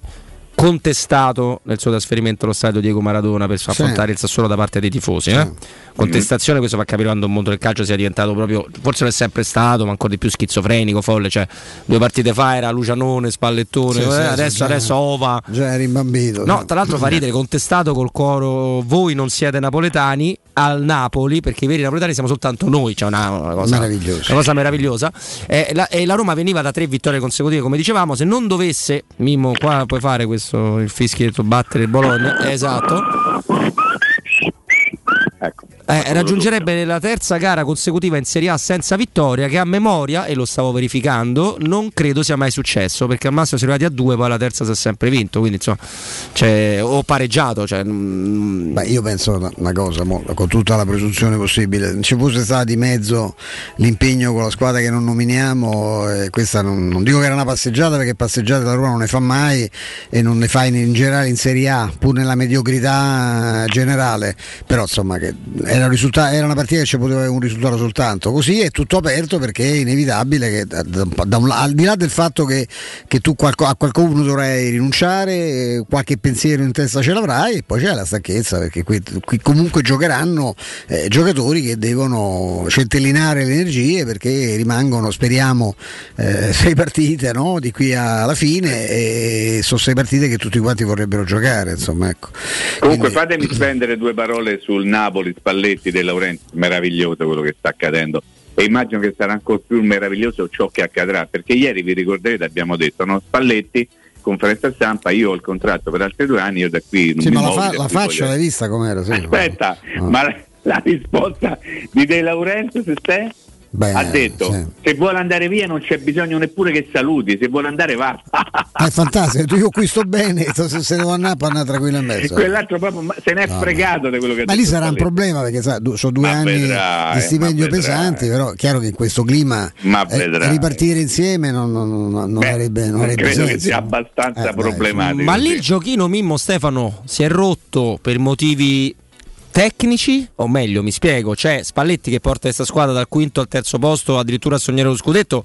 contestato nel suo trasferimento allo stadio Diego Maradona per affrontare sì. il Sassuolo da parte dei tifosi. Eh? Contestazione, questo fa capire quando il mondo del calcio sia diventato proprio, forse non è sempre stato, ma ancora di più schizofrenico, folle. Cioè, due partite fa era Lucianone, Spallettone, sì, eh, sì, adesso, adesso Ova. Già eri imbambito. No, tra l'altro fa ridere, contestato col coro, voi non siete napoletani, al Napoli, perché i veri napoletani siamo soltanto noi, cioè una, una, cosa, meravigliosa. una cosa meravigliosa. Eh, la, e la Roma veniva da tre vittorie consecutive, come dicevamo, se non dovesse, Mimmo, qua puoi fare questo, il fischietto, battere il Bologna, esatto. Ecco. Eh, raggiungerebbe la terza gara consecutiva in Serie A senza vittoria che a memoria, e lo stavo verificando, non credo sia mai successo perché al massimo si è arrivati a due, poi la terza si è sempre vinto, quindi insomma, cioè, o pareggiato. Cioè, mm. Beh, io penso una, cosa, mo, con tutta la presunzione possibile, ci fosse stato di mezzo l'impegno con la squadra che non nominiamo, eh, questa non, non, dico che era una passeggiata perché passeggiate la Roma non ne fa mai e non ne fa in, in generale in Serie A, pur nella mediocrità generale, però insomma che era, un era, una partita che ci poteva avere un risultato soltanto. Così è tutto aperto perché è inevitabile che da, da un, al di là del fatto che, che tu qualco, a qualcuno dovrai rinunciare, qualche pensiero in testa ce l'avrai e poi c'è la stanchezza perché qui, qui comunque giocheranno eh, giocatori che devono centellinare le energie perché rimangono, speriamo, eh, sei partite no? di qui alla fine e sono sei partite che tutti quanti vorrebbero giocare. Insomma, ecco. Comunque Quindi... fatemi spendere due parole sul Napoli Spalletti De Laurenti, meraviglioso quello che sta accadendo e immagino che sarà ancora più meraviglioso ciò che accadrà perché ieri vi ricorderete abbiamo detto no? Spalletti conferenza stampa io ho il contratto per altri due anni io da qui non sì, mi ma la, fa- la faccia l'hai vista com'era? Sì, aspetta no. ma la, la, risposta di De Laurenti se stai Beh, ha detto sì. se vuole andare via non c'è bisogno neppure che saluti se vuole andare va. È fantastico io qui sto bene se, se devo andare parla tranquillo in mezzo. Quell'altro proprio se ne è no, fregato di quello che ma lì sarà un problema perché sa, sono due ma anni vedrai, di stipendio pesanti però è chiaro che in questo clima eh, ripartire insieme non, non, non, non Beh, avrebbe, non avrebbe credo senso. che sia abbastanza eh, problematico ma lì il giochino Mimmo Stefano si è rotto per motivi tecnici, o meglio, mi spiego, c'è Spalletti che porta questa squadra dal quinto al terzo posto, addirittura a sognare lo scudetto.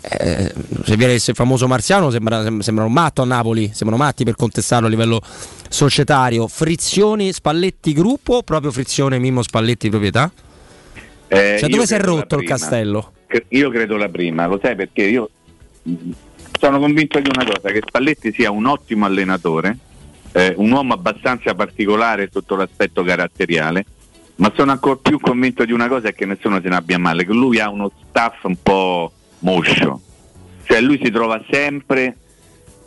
Eh, se viene il famoso Marziano sembra, sembra, un matto a Napoli, sembrano matti per contestarlo a livello societario. Frizioni Spalletti gruppo, proprio frizione Mimmo Spalletti proprietà? Eh, cioè dove si è rotto il castello? Io credo la prima, lo sai perché io sono convinto di una cosa, che Spalletti sia un ottimo allenatore, eh, un uomo abbastanza particolare sotto l'aspetto caratteriale, ma sono ancora più convinto di una cosa e che nessuno se ne abbia male, che lui ha uno staff un po' moscio, cioè lui si trova sempre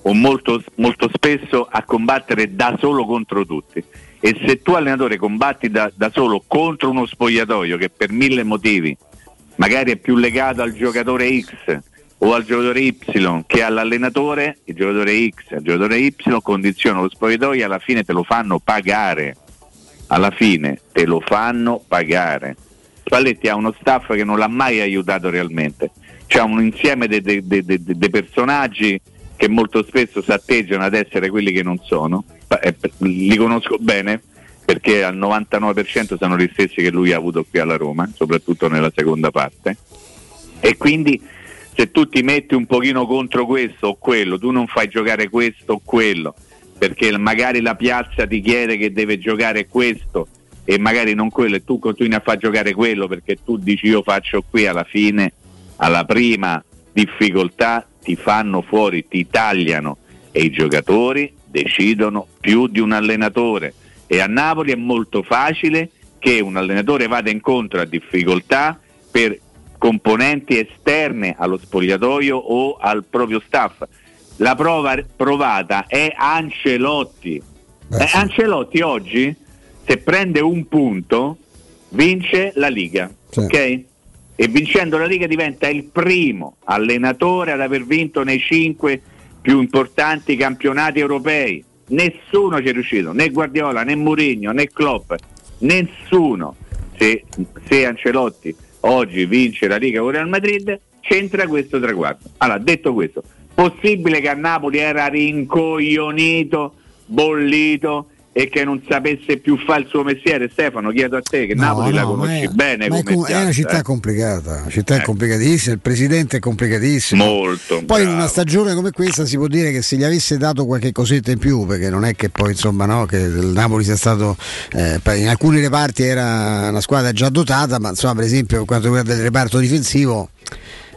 o molto, molto spesso a combattere da solo contro tutti. E se tu allenatore combatti da, da solo contro uno spogliatoio che per mille motivi magari è più legato al giocatore X o al giocatore Y che all'allenatore, il giocatore X, il giocatore Y condiziona lo spogliatoio e alla fine te lo fanno pagare. Alla fine te lo fanno pagare. Spalletti ha uno staff che non l'ha mai aiutato realmente. C'è un insieme di personaggi che molto spesso si atteggiano ad essere quelli che non sono. Eh, li conosco bene perché al 99% sono gli stessi che lui ha avuto qui alla Roma, soprattutto nella seconda parte. E quindi se tu ti metti un pochino contro questo o quello, tu non fai giocare questo o quello, perché magari la piazza ti chiede che deve giocare questo e magari non quello e tu continui a far giocare quello perché tu dici io faccio qui alla fine, alla prima difficoltà ti fanno fuori, ti tagliano. E i giocatori decidono più di un allenatore. E a Napoli è molto facile che un allenatore vada incontro a difficoltà per componenti esterne allo spogliatoio o al proprio staff. La prova provata è Ancelotti. Eh, sì. Ancelotti oggi, se prende un punto, vince la Liga. Ok? E vincendo la Liga diventa il primo allenatore ad aver vinto nei cinque più importanti campionati europei. Nessuno ci è riuscito, né Guardiola, né Mourinho, né Klopp, nessuno. Se, se Ancelotti oggi vince la Liga con Real Madrid, c'entra questo traguardo. Allora, detto questo, possibile che a Napoli era rincoglionito, bollito e che non sapesse più fare il suo mestiere? Stefano, chiedo a te che No, Napoli la no, ma conosci è- bene è, come com- è una piazza, città eh? complicata, la città Eh. complicatissima, il presidente è complicatissimo. Molto. Poi in una stagione come questa si può dire che se gli avesse dato qualche cosetta in più, perché non è che poi insomma no, che il Napoli sia stato eh, in alcuni reparti era una squadra già dotata, ma insomma per esempio per quanto riguarda il reparto difensivo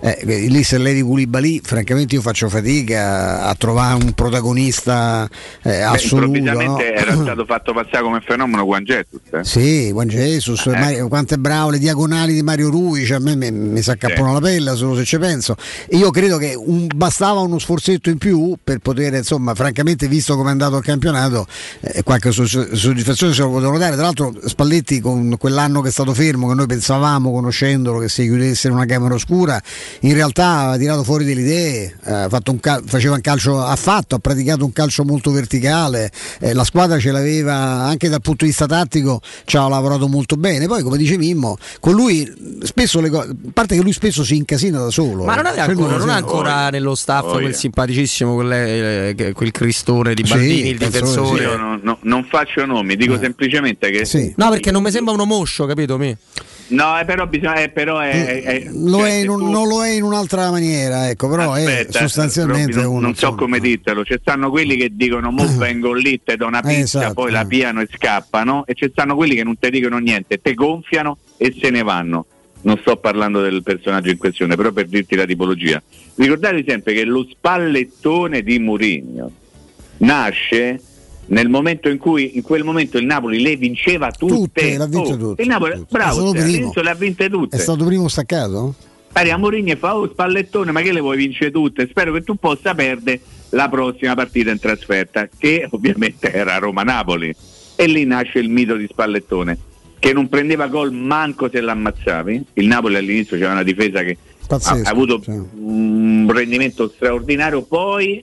eh, lì se Levi Koulibaly francamente io faccio fatica a trovare un protagonista eh, assoluto no? era stato fatto passare come fenomeno Juan Jesus. eh. Sì, Juan Jesus, Eh. Mario- quanto è bravo le diagonali di Mario Rui, cioè a me mi, si accappano Sì. la pelle solo se ci penso. E io credo che un- bastava uno sforzetto in più per poter, insomma, francamente, visto come è andato il campionato, eh, qualche soddisf- soddisfazione se lo potevano dare. Tra l'altro Spalletti con quell'anno che è stato fermo, che noi pensavamo, conoscendolo, che si chiudesse in una camera oscura, in realtà aveva tirato fuori delle idee, eh, ha fatto un cal- faceva un calcio, ha fatto, ha praticato un calcio molto verticale, eh, la squadra ce l'aveva anche dal punto di vista tattico, ci ha lavorato molto bene. Poi, come dice Mimmo, con lui spesso le cose, a parte che lui spesso si incasina da solo. Ma non è eh. ancora, non è sì. ancora nello staff Oh, quel yeah. simpaticissimo, quel, eh, quel cristone di Sì, Baldini, il difensore. Io non, no- non faccio nomi, dico semplicemente che No, perché non mi sembra uno moscio, capito? Mi? No, eh, però bisogna eh, però è, è- Lo cioè, è un- tu- non lo è in un'altra maniera, ecco, però Aspetta, è sostanzialmente Robby, non, uno. non so come dirtelo, ci stanno quelli che dicono mo vengo lì, te do una Eh, pizza, esatto, poi la eh. piano e scappano, e ci stanno quelli che non ti dicono niente, te gonfiano e se ne vanno. Non sto parlando del personaggio in questione, però per dirti la tipologia. Ricordate sempre che lo spallettone di Mourinho nasce nel momento in cui in quel momento il Napoli le vinceva tutte. Tutte, l'ha vinte Oh, tutte, Il Napoli, È bravo, all'inizio le ha vinte tutte. È stato primo staccato? Arriva Mourinho e fa oh spallettone ma che le vuoi vincere tutte spero che tu possa perdere la prossima partita in trasferta che ovviamente era Roma-Napoli e lì nasce il mito di spallettone che non prendeva gol manco se l'ammazzavi il Napoli all'inizio c'era una difesa che ha, Pazzesco, ha avuto sì. un rendimento straordinario poi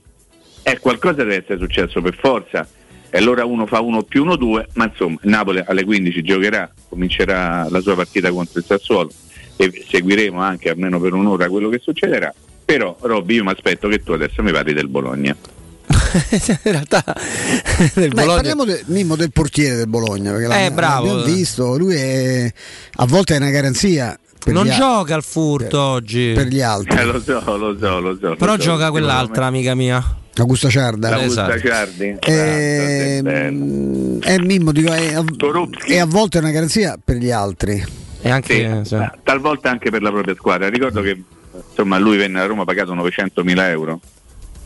è qualcosa deve essere successo per forza e allora uno fa uno più uno due ma insomma Napoli alle 15 giocherà comincerà la sua partita contro il Sassuolo e seguiremo anche almeno per un'ora quello che succederà però Robby io mi aspetto che tu adesso mi parli del Bologna in realtà del Beh, parliamo de- Mimmo, del portiere del Bologna, perché Eh, bravo. l'abbiamo visto, lui è a volte è una garanzia per non gioca al furto oggi. per gli altri. Eh, lo so lo so lo so Però lo so, gioca quell'altra amica mia. Augusta Ciarda. la Esatto. Ciardi Ehm, è Mimmo, dico, è, a, è a volte una garanzia per gli altri. E anche Sì, eh, ma talvolta anche per la propria squadra. Ricordo che insomma, lui venne a Roma pagato 900.000 euro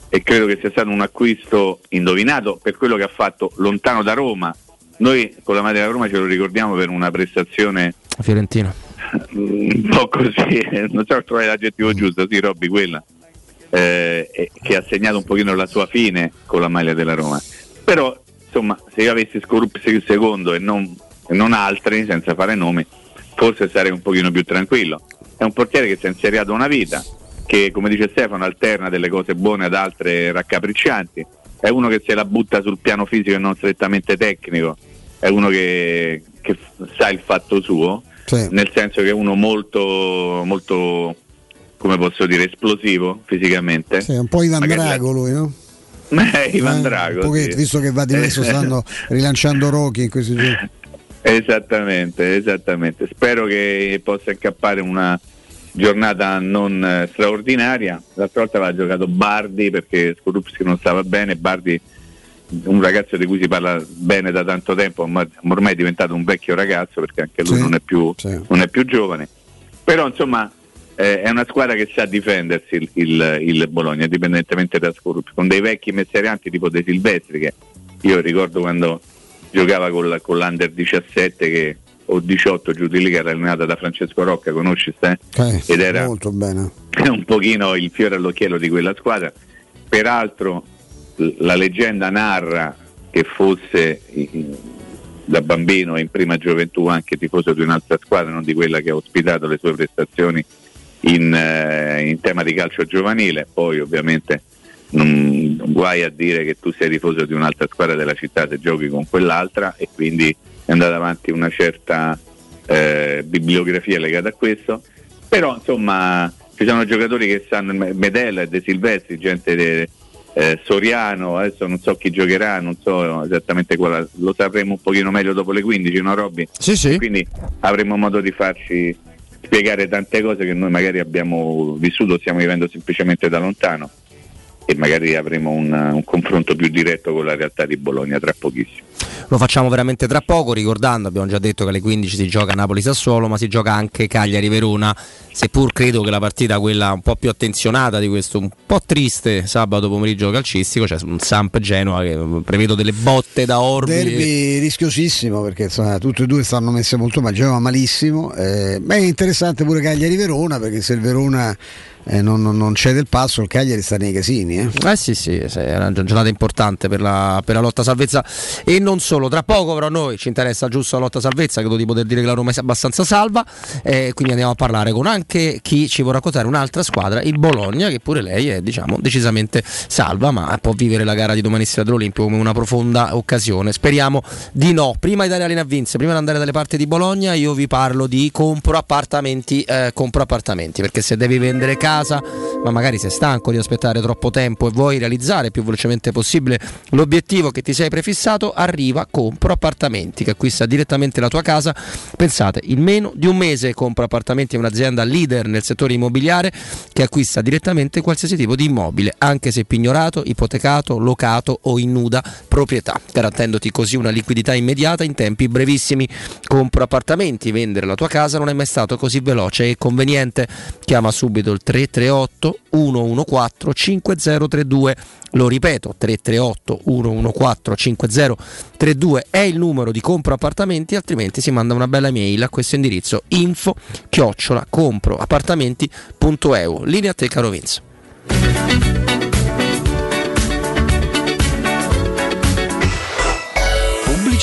e credo che sia stato un acquisto indovinato per quello che ha fatto lontano da Roma. Noi con la Madre da Roma ce lo ricordiamo per una prestazione Fiorentina. un po' così, non so trovare l'aggettivo giusto, sì Robby, quella, eh, che ha segnato un pochino la sua fine con la maglia della Roma. Però, insomma, se io avessi Scorupsi il secondo e non, e non altri, senza fare nomi, forse sarei un pochino più tranquillo. È un portiere che si è inseriato una vita, che come dice Stefano alterna delle cose buone ad altre raccapriccianti, è uno che se la butta sul piano fisico e non strettamente tecnico, è uno che, che sa il fatto suo, Sì. nel senso che è uno molto, molto come posso dire, esplosivo fisicamente. Sì, un po' Ivan Magari- Drago lui, no? Eh, Ivan Eh, Drago. pochetto, sì. visto che va di adesso stanno rilanciando Rocky in questi giorni. Esattamente, esattamente. Spero che possa incappare una giornata non eh, straordinaria. L'altra volta aveva giocato Bardi perché Skorupski non stava bene. Bardi, un ragazzo di cui si parla bene da tanto tempo, ma ormai è diventato un vecchio ragazzo perché anche lui Sì, non, è più, sì. non è più giovane. Però insomma eh, è una squadra che sa difendersi il, il- il Bologna, indipendentemente da Skorupski, con dei vecchi messerianti tipo De Silvestri che io ricordo quando giocava con, la- con l'Under 17 che, o 18 giù di lì che era allenata da Francesco Rocca, conosci Ste? Eh, Ed era molto bene. un pochino il fiore all'occhiello di quella squadra. Peraltro la leggenda narra che fosse da bambino e in prima gioventù anche tifoso di un'altra squadra, non di quella che ha ospitato le sue prestazioni in, eh, in tema di calcio giovanile. Poi ovviamente non, guai a dire che tu sei tifoso di un'altra squadra della città se giochi con quell'altra e quindi è andata avanti una certa eh, bibliografia legata a questo. Però insomma ci sono giocatori che sanno, Medella e De Silvestri, gente de- eh, Soriano, adesso non so chi giocherà, non so esattamente quale, lo sapremo un pochino meglio dopo le 15, no Robby? Sì, sì. Quindi avremo modo di farci spiegare tante cose che noi magari abbiamo vissuto, stiamo vivendo semplicemente da lontano e magari avremo un, un confronto più diretto con la realtà di Bologna tra pochissimo. Lo facciamo veramente tra poco, ricordando, abbiamo già detto che alle 15 si gioca Napoli-Sassuolo, ma si gioca anche Cagliari-Verona, seppur credo che la partita quella un po' più attenzionata di questo, un po' triste sabato pomeriggio calcistico, cioè un Samp Genoa che prevedo delle botte da Orbi. Derby rischiosissimo perché insomma, tutti e due stanno messe molto male, Genova malissimo. Eh, ma è interessante pure Cagliari-Verona perché se il Verona eh, non, non- non cede il passo, il Cagliari sta nei casini. Eh. Eh sì, sì, sì, è una giornata importante per la, per la lotta salvezza e non solo. Tra poco, però, a noi ci interessa giusto la lotta salvezza. Credo di poter dire che la Roma è abbastanza salva. eh, quindi andiamo a parlare con anche chi ci può raccontare un'altra squadra, il Bologna, che pure lei è diciamo decisamente salva, ma può vivere la gara di domani sera dell'Olimpio come una profonda occasione. Speriamo di no. Prima di dare la linea a Vince, prima di andare dalle parti di Bologna, io vi parlo di compro appartamenti, eh, compro appartamenti, perché se devi vendere casa, ma magari sei stanco di aspettare troppo tempo e vuoi realizzare più velocemente possibile l'obiettivo che ti sei prefissato, arriva Compro Appartamenti che acquista direttamente la tua casa. Pensate, in meno di un mese Compro Appartamenti è un'azienda leader nel settore immobiliare che acquista direttamente qualsiasi tipo di immobile, anche se pignorato, ipotecato, locato o in nuda proprietà, garantendoti così una liquidità immediata in tempi brevissimi. Compro Appartamenti, vendere la tua casa non è mai stato così veloce e conveniente. Chiama subito il 338 114 5032 lo ripeto 338 114 5032 è il numero di compro appartamenti altrimenti si manda una bella mail a questo indirizzo info chiocciola comproappartamenti.eu linea a te caro Vince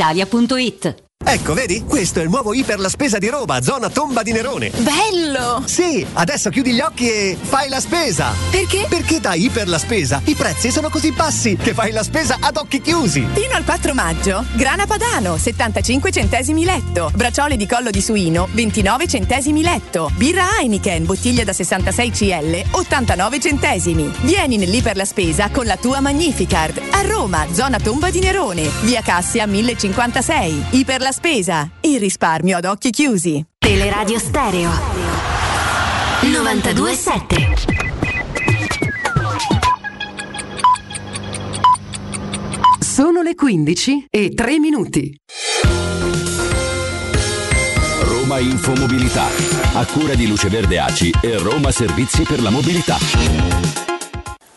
brispalitalia.it. Ecco, vedi? Questo è il nuovo Iper la Spesa di Roma, zona Tomba di Nerone. Bello! Sì, adesso chiudi gli occhi e fai la spesa. Perché? Perché da Iper la Spesa i prezzi sono così bassi che fai la spesa ad occhi chiusi. Fino al 4 maggio, grana padano, 75 centesimi letto. Braccioli di collo di suino, 29 centesimi letto. Birra Heineken, bottiglia da 66 CL, 89 centesimi. Vieni nell'Iper la Spesa con la tua Magnificard. A Roma, zona Tomba di Nerone, via Cassia 1056. Iper la Spesa, il risparmio ad occhi chiusi. Teleradio Stereo 927 Sono le 15 e 3 minuti. Roma Infomobilità. A cura di Luce Verde ACI e Roma Servizi per la Mobilità.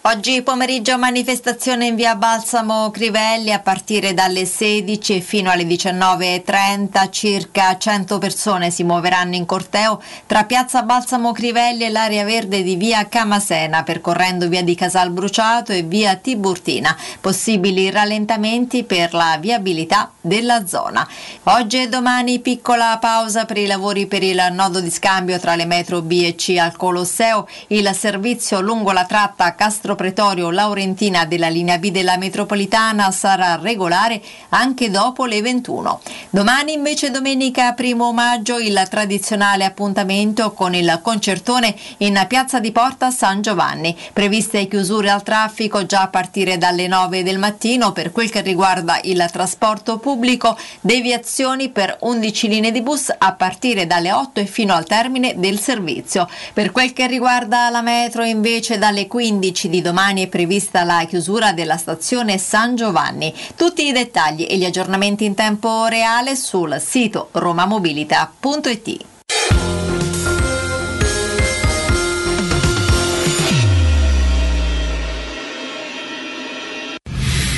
Oggi pomeriggio manifestazione in via Balsamo Crivelli a partire dalle 16 e fino alle 19.30. Circa 100 persone si muoveranno in corteo tra piazza Balsamo Crivelli e l'area verde di via Camasena, percorrendo via di Casal Bruciato e via Tiburtina. Possibili rallentamenti per la viabilità della zona. Oggi e domani piccola pausa per i lavori per il nodo di scambio tra le metro B e C al Colosseo. Il servizio lungo la tratta Castro Pretorio Laurentina della linea B della metropolitana sarà regolare anche dopo le 21. Domani invece domenica 1 maggio il tradizionale appuntamento con il concertone in piazza di Porta San Giovanni. Previste chiusure al traffico già a partire dalle 9 del mattino per quel che riguarda il trasporto pubblico, deviazioni per 11 linee di bus a partire dalle 8 e fino al termine del servizio. Per quel che riguarda la metro invece dalle 15 di domani è prevista la chiusura della stazione San Giovanni. Tutti i dettagli e gli aggiornamenti in tempo reale sul sito romamobilita.it.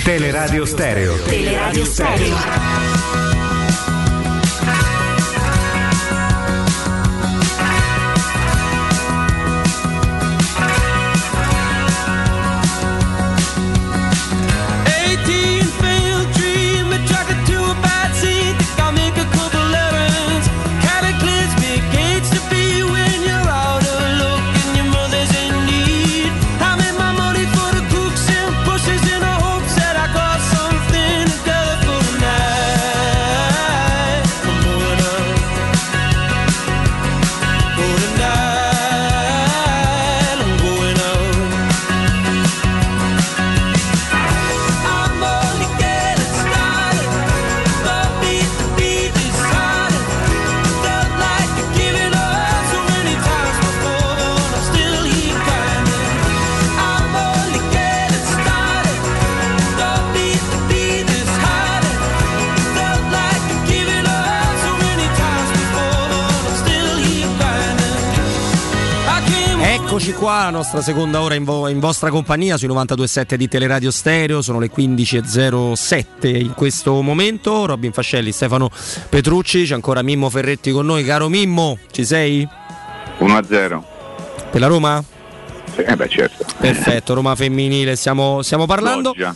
Teleradio Stereo. Teleradio Stereo. Qua, la nostra seconda ora in, vo- in vostra compagnia sui 92.7 di Teleradio Stereo, sono le 15.07 in questo momento. Robin Fascelli, Stefano Petrucci, c'è ancora Mimmo Ferretti con noi. Caro Mimmo, ci sei? 1-0. Per la Roma? Eh beh, certo. Perfetto, Roma femminile, stiamo, stiamo parlando. Loggia.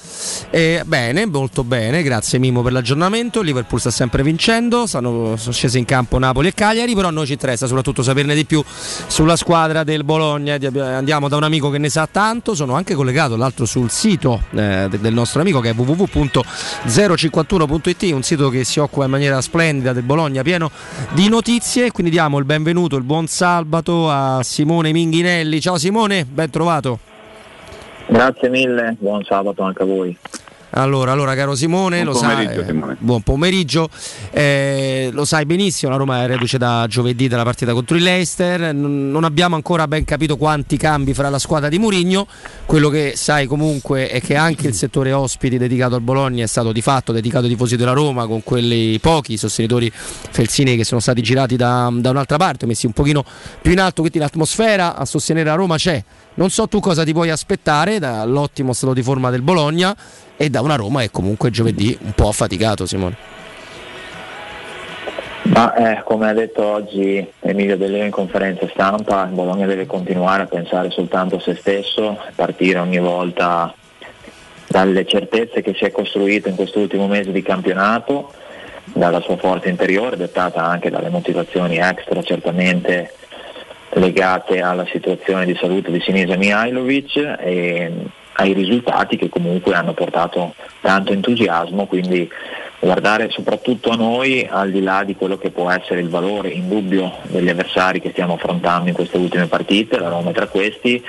Eh, bene, molto bene, grazie Mimmo per l'aggiornamento. Liverpool sta sempre vincendo, stanno, sono scese in campo Napoli e Cagliari, però a noi ci interessa soprattutto saperne di più sulla squadra del Bologna. Di- Andiamo da un amico che ne sa tanto, sono anche collegato l'altro sul sito eh, de- del nostro amico che è www.051.it, un sito che si occupa in maniera splendida del Bologna, pieno di notizie. Quindi diamo il benvenuto, il buon sabato a Simone Minghinelli. Ciao Simone, ben trovato. Grazie mille, buon sabato anche a voi. Allora, allora, caro Simone, Buon lo sai, pomeriggio, eh, Simone. buon pomeriggio. Eh, lo sai benissimo, la Roma è reduce da giovedì dalla partita contro il Leicester. Non, non abbiamo ancora ben capito quanti cambi fra la squadra di Murigno. Quello che sai comunque è che anche il settore ospiti dedicato al Bologna è stato di fatto dedicato ai tifosi della Roma, con quelli pochi sostenitori felsini che sono stati girati da, da un'altra parte, messi un pochino più in alto, quindi l'atmosfera a sostenere la Roma c'è. Non so tu cosa ti puoi aspettare dall'ottimo stato di forma del Bologna e da una Roma che comunque giovedì un po' affaticato, Simone. Ma eh, come ha detto oggi Emilio Dell'Eo in conferenza stampa, Bologna deve continuare a pensare soltanto a se stesso, partire ogni volta dalle certezze che si è costruito in quest'ultimo mese di campionato, dalla sua forza interiore, dettata anche dalle motivazioni extra certamente legate alla situazione di salute di Sinisa Mihailovic e ai risultati che comunque hanno portato tanto entusiasmo, quindi guardare soprattutto a noi al di là di quello che può essere il valore indubbio degli avversari che stiamo affrontando in queste ultime partite, la Roma è tra questi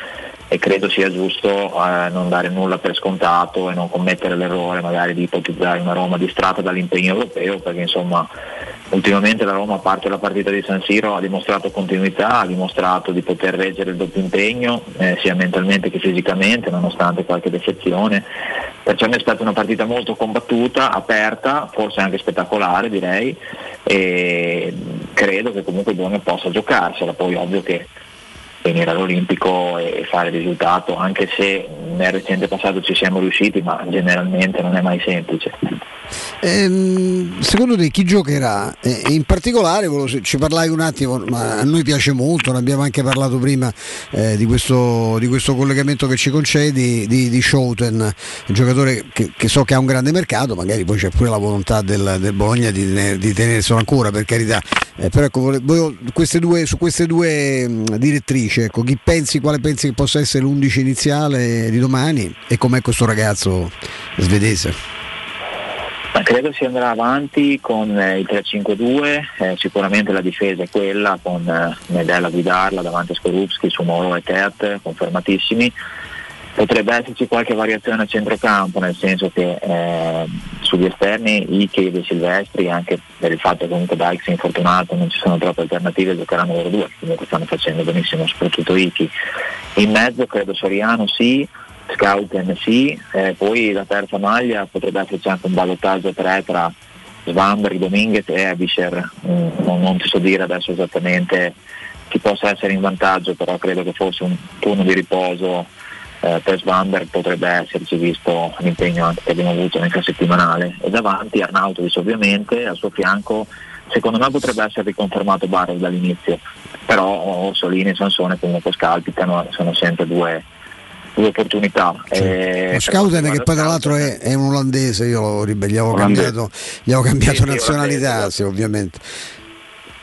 e credo sia giusto eh, non dare nulla per scontato e non commettere l'errore magari di ipotizzare una Roma distratta dall'impegno europeo perché insomma ultimamente la Roma a parte la partita di San Siro ha dimostrato continuità, ha dimostrato di poter reggere il doppio impegno eh, sia mentalmente che fisicamente nonostante qualche defezione perciò mi aspetto una partita molto combattuta, aperta, forse anche spettacolare direi e credo che comunque il Bologna possa giocarsela, poi ovvio che venire all'Olimpico e fare risultato, anche se nel recente passato ci siamo riusciti, ma generalmente non è mai semplice. Ehm, secondo te chi giocherà? E in particolare ci parlai un attimo, ma a noi piace molto, ne abbiamo anche parlato prima eh, di, questo, di, questo, collegamento che ci concedi di, di Schouten, giocatore che, che, so che ha un grande mercato, magari poi c'è pure la volontà del, del Bologna di, di tenerselo ancora per carità, eh, però ecco, volevo, queste due, su queste due direttrici 11, ecco, chi pensi, quale pensi che possa essere l'11 iniziale di domani e com'è questo ragazzo svedese? Ma credo si andrà avanti con eh, il 3-5-2, eh, sicuramente la difesa è quella con eh, Medella guidarla davanti a Skorupski, Sumoro e Tert, confermatissimi, Potrebbe esserci qualche variazione a centrocampo, nel senso che eh, sugli esterni Ike e Silvestri, anche per il fatto che comunque Dykes è infortunato, non ci sono troppe alternative, giocheranno loro due, comunque stanno facendo benissimo, soprattutto Iki. In mezzo credo Soriano sì, Scouten sì, eh, poi la terza maglia potrebbe esserci anche un ballottaggio a tre tra Svanberg, Dominguez e Abisher, mm, non, non ti so dire adesso esattamente chi possa essere in vantaggio, però credo che fosse un turno di riposo eh, per Svanberg potrebbe esserci visto l'impegno anche che abbiamo avuto nel settimanale e davanti Arnautovic ovviamente, al suo fianco secondo me potrebbe essere riconfermato Barros dall'inizio, però Orsolini e Sansone comunque scalpitano, sono sempre due, due opportunità. Sì. Eh, Scouten che poi tra l'altro è, è, un olandese, io gli avevo cambiato, gli avevo cambiato sì, nazionalità, sì, ovviamente.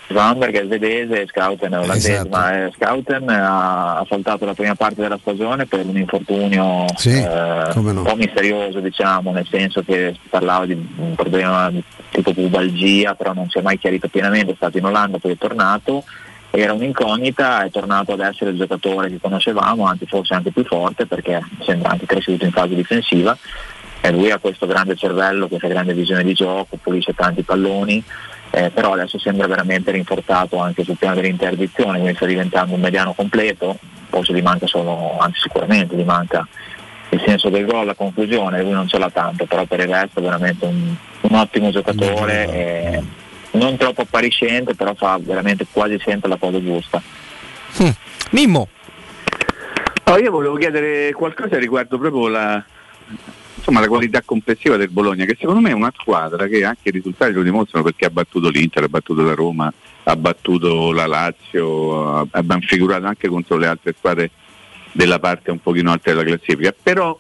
Vanberg è svedese e Scouten è olandese, esatto. ma eh, Scouten ha, saltato la prima parte della stagione per un infortunio sì, eh, no. un po' misterioso, diciamo, nel senso che si parlava di un problema tipo pubalgia, però non si è mai chiarito pienamente, è stato in Olanda, poi è tornato, era un'incognita, è tornato ad essere il giocatore che conoscevamo, anzi forse anche più forte perché sembra anche cresciuto in fase difensiva e lui ha questo grande cervello, questa grande visione di gioco, pulisce tanti palloni eh, però adesso sembra veramente rinforzato anche sul piano dell'interdizione, quindi sta diventando un mediano completo, forse gli manca solo, anzi sicuramente gli manca il senso del gol, la conclusione, lui non ce l'ha tanto, però per il resto è veramente un, un ottimo giocatore, eh, non troppo appariscente, però fa veramente quasi sempre la cosa giusta. Hm. Mimmo. Oh, io volevo chiedere qualcosa riguardo proprio la, insomma, la qualità complessiva del Bologna, che secondo me è una squadra che anche i risultati lo dimostrano perché ha battuto l'Inter, ha battuto la Roma, ha battuto la Lazio, abbiamo figurato anche contro le altre squadre della parte un pochino alta della classifica, però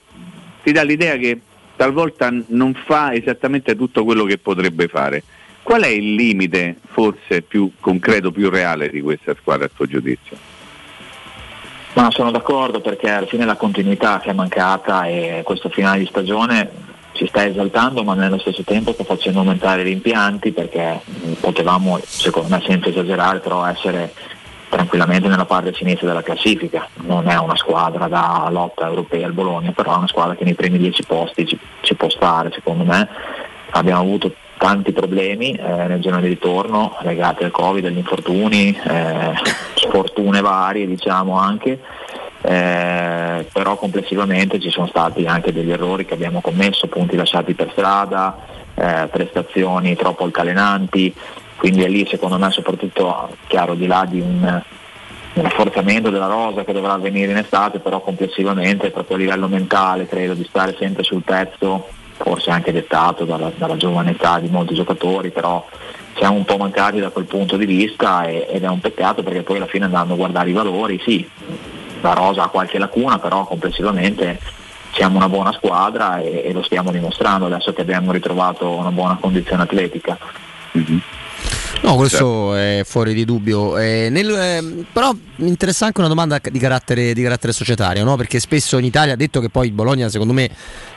ti dà l'idea che talvolta non fa esattamente tutto quello che potrebbe fare. Qual è il limite forse più concreto, più reale di questa squadra a tuo giudizio? Ma sono d'accordo perché alla fine la continuità che è mancata e questo finale di stagione si sta esaltando ma nello stesso tempo sta facendo aumentare gli impianti perché potevamo, secondo me senza esagerare, però essere tranquillamente nella parte sinistra della classifica. Non è una squadra da lotta europea al Bologna, però è una squadra che nei primi dieci posti ci, ci può stare, secondo me. Abbiamo avuto tanti problemi eh, nel giorno di ritorno legati al Covid, agli infortuni, eh, sfortune varie diciamo anche, eh, però complessivamente ci sono stati anche degli errori che abbiamo commesso, punti lasciati per strada, eh, prestazioni troppo altalenanti, quindi è lì secondo me soprattutto chiaro di là di un, un rafforzamento della rosa che dovrà avvenire in estate, però complessivamente proprio a livello mentale credo di stare sempre sul pezzo forse anche dettato dalla, dalla giovane età di molti giocatori, però siamo un po' mancati da quel punto di vista e, ed è un peccato perché poi alla fine andando a guardare i valori, sì, la Rosa ha qualche lacuna, però complessivamente siamo una buona squadra e, e lo stiamo dimostrando adesso che abbiamo ritrovato una buona condizione atletica. Mm-hmm. No, questo è fuori di dubbio. Eh, nel, eh, però mi interessa anche una domanda di carattere, di carattere societario, no? perché spesso in Italia, detto che poi Bologna, secondo me,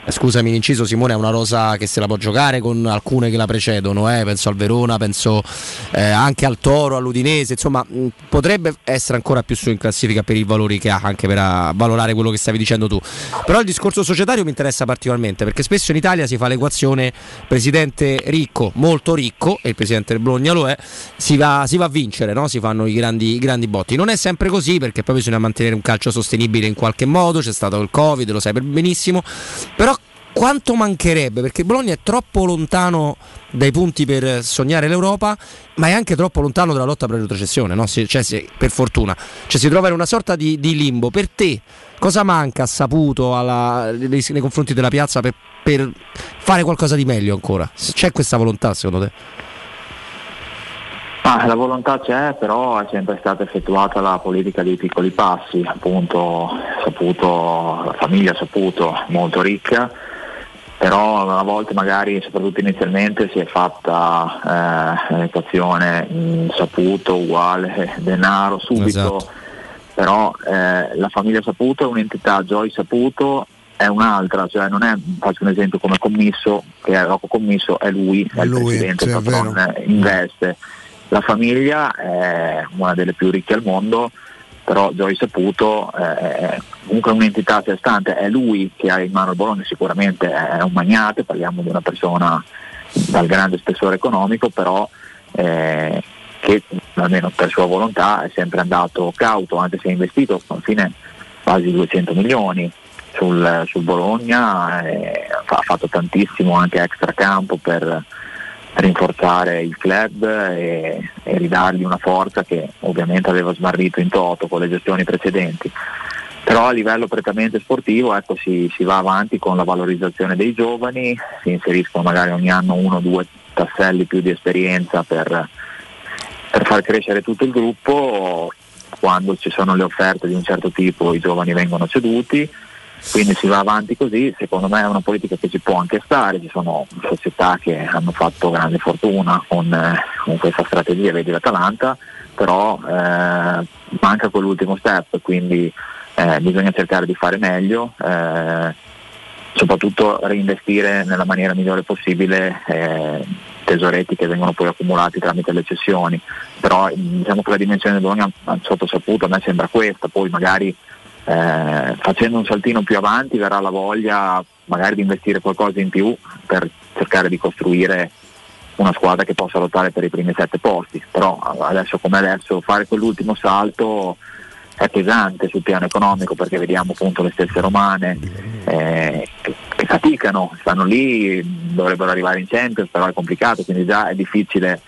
eh, scusami l'inciso Simone, è una rosa che se la può giocare con alcune che la precedono, eh? penso al Verona, penso eh, anche al Toro, all'Udinese, insomma mh, potrebbe essere ancora più su in classifica per i valori che ha, anche per uh, valorare quello che stavi dicendo tu. Però il discorso societario mi interessa particolarmente, perché spesso in Italia si fa l'equazione presidente ricco, molto ricco, e il presidente del Bologna lo è, si va, si va a vincere, no? si fanno i grandi, i grandi botti. Non è sempre così perché poi bisogna mantenere un calcio sostenibile in qualche modo, c'è stato il Covid, lo sai benissimo, però quanto mancherebbe perché Bologna è troppo lontano dai punti per sognare l'Europa ma è anche troppo lontano dalla lotta per la retrocessione no? si, cioè, si, per fortuna cioè, si trova in una sorta di, di, limbo per te cosa manca saputo alla, nei, nei, confronti della piazza per, per fare qualcosa di meglio ancora c'è questa volontà secondo te? Ah, la volontà c'è, però è sempre stata effettuata la politica dei piccoli passi, appunto saputo, la famiglia ha saputo, molto ricca, però a volte magari, soprattutto inizialmente, si è fatta eh, l'equazione mh, saputo uguale denaro subito, esatto. però eh, la famiglia saputo è un'entità, Joy saputo è un'altra, cioè non è, faccio un esempio come commisso, che è Rocco Commisso, è lui, è, è il lui, presidente, patron, investe la famiglia è una delle più ricche al mondo, però Joy Saputo è comunque un'entità a sé stante, è lui che ha in mano il Bologna, sicuramente è un magnate, parliamo di una persona dal grande spessore economico, però eh, che almeno per sua volontà è sempre andato cauto, anche se ha investito alla fine quasi 200 milioni sul, sul Bologna, eh, ha fatto tantissimo anche extra campo per rinforzare il club e, e ridargli una forza che ovviamente aveva smarrito in toto con le gestioni precedenti. Però a livello prettamente sportivo ecco, si, si, va avanti con la valorizzazione dei giovani, si inseriscono magari ogni anno uno o due tasselli più di esperienza per, per far crescere tutto il gruppo, quando ci sono le offerte di un certo tipo i giovani vengono ceduti, quindi si va avanti così, secondo me è una politica che ci può anche stare, ci sono società che hanno fatto grande fortuna con, eh, con questa strategia, vedi l'Atalanta, però eh, manca quell'ultimo step, quindi eh, bisogna cercare di fare meglio, eh, soprattutto reinvestire nella maniera migliore possibile eh, tesoretti che vengono poi accumulati tramite le cessioni, però diciamo che la dimensione del Bologna sotto saputo a me sembra questa, poi magari eh, facendo un saltino più avanti verrà la voglia magari di investire qualcosa in più per cercare di costruire una squadra che possa lottare per i primi sette posti, però adesso come adesso fare quell'ultimo salto è pesante sul piano economico perché vediamo appunto le stesse romane eh, che, che, faticano, stanno lì, dovrebbero arrivare in Champions, però è complicato, quindi già è difficile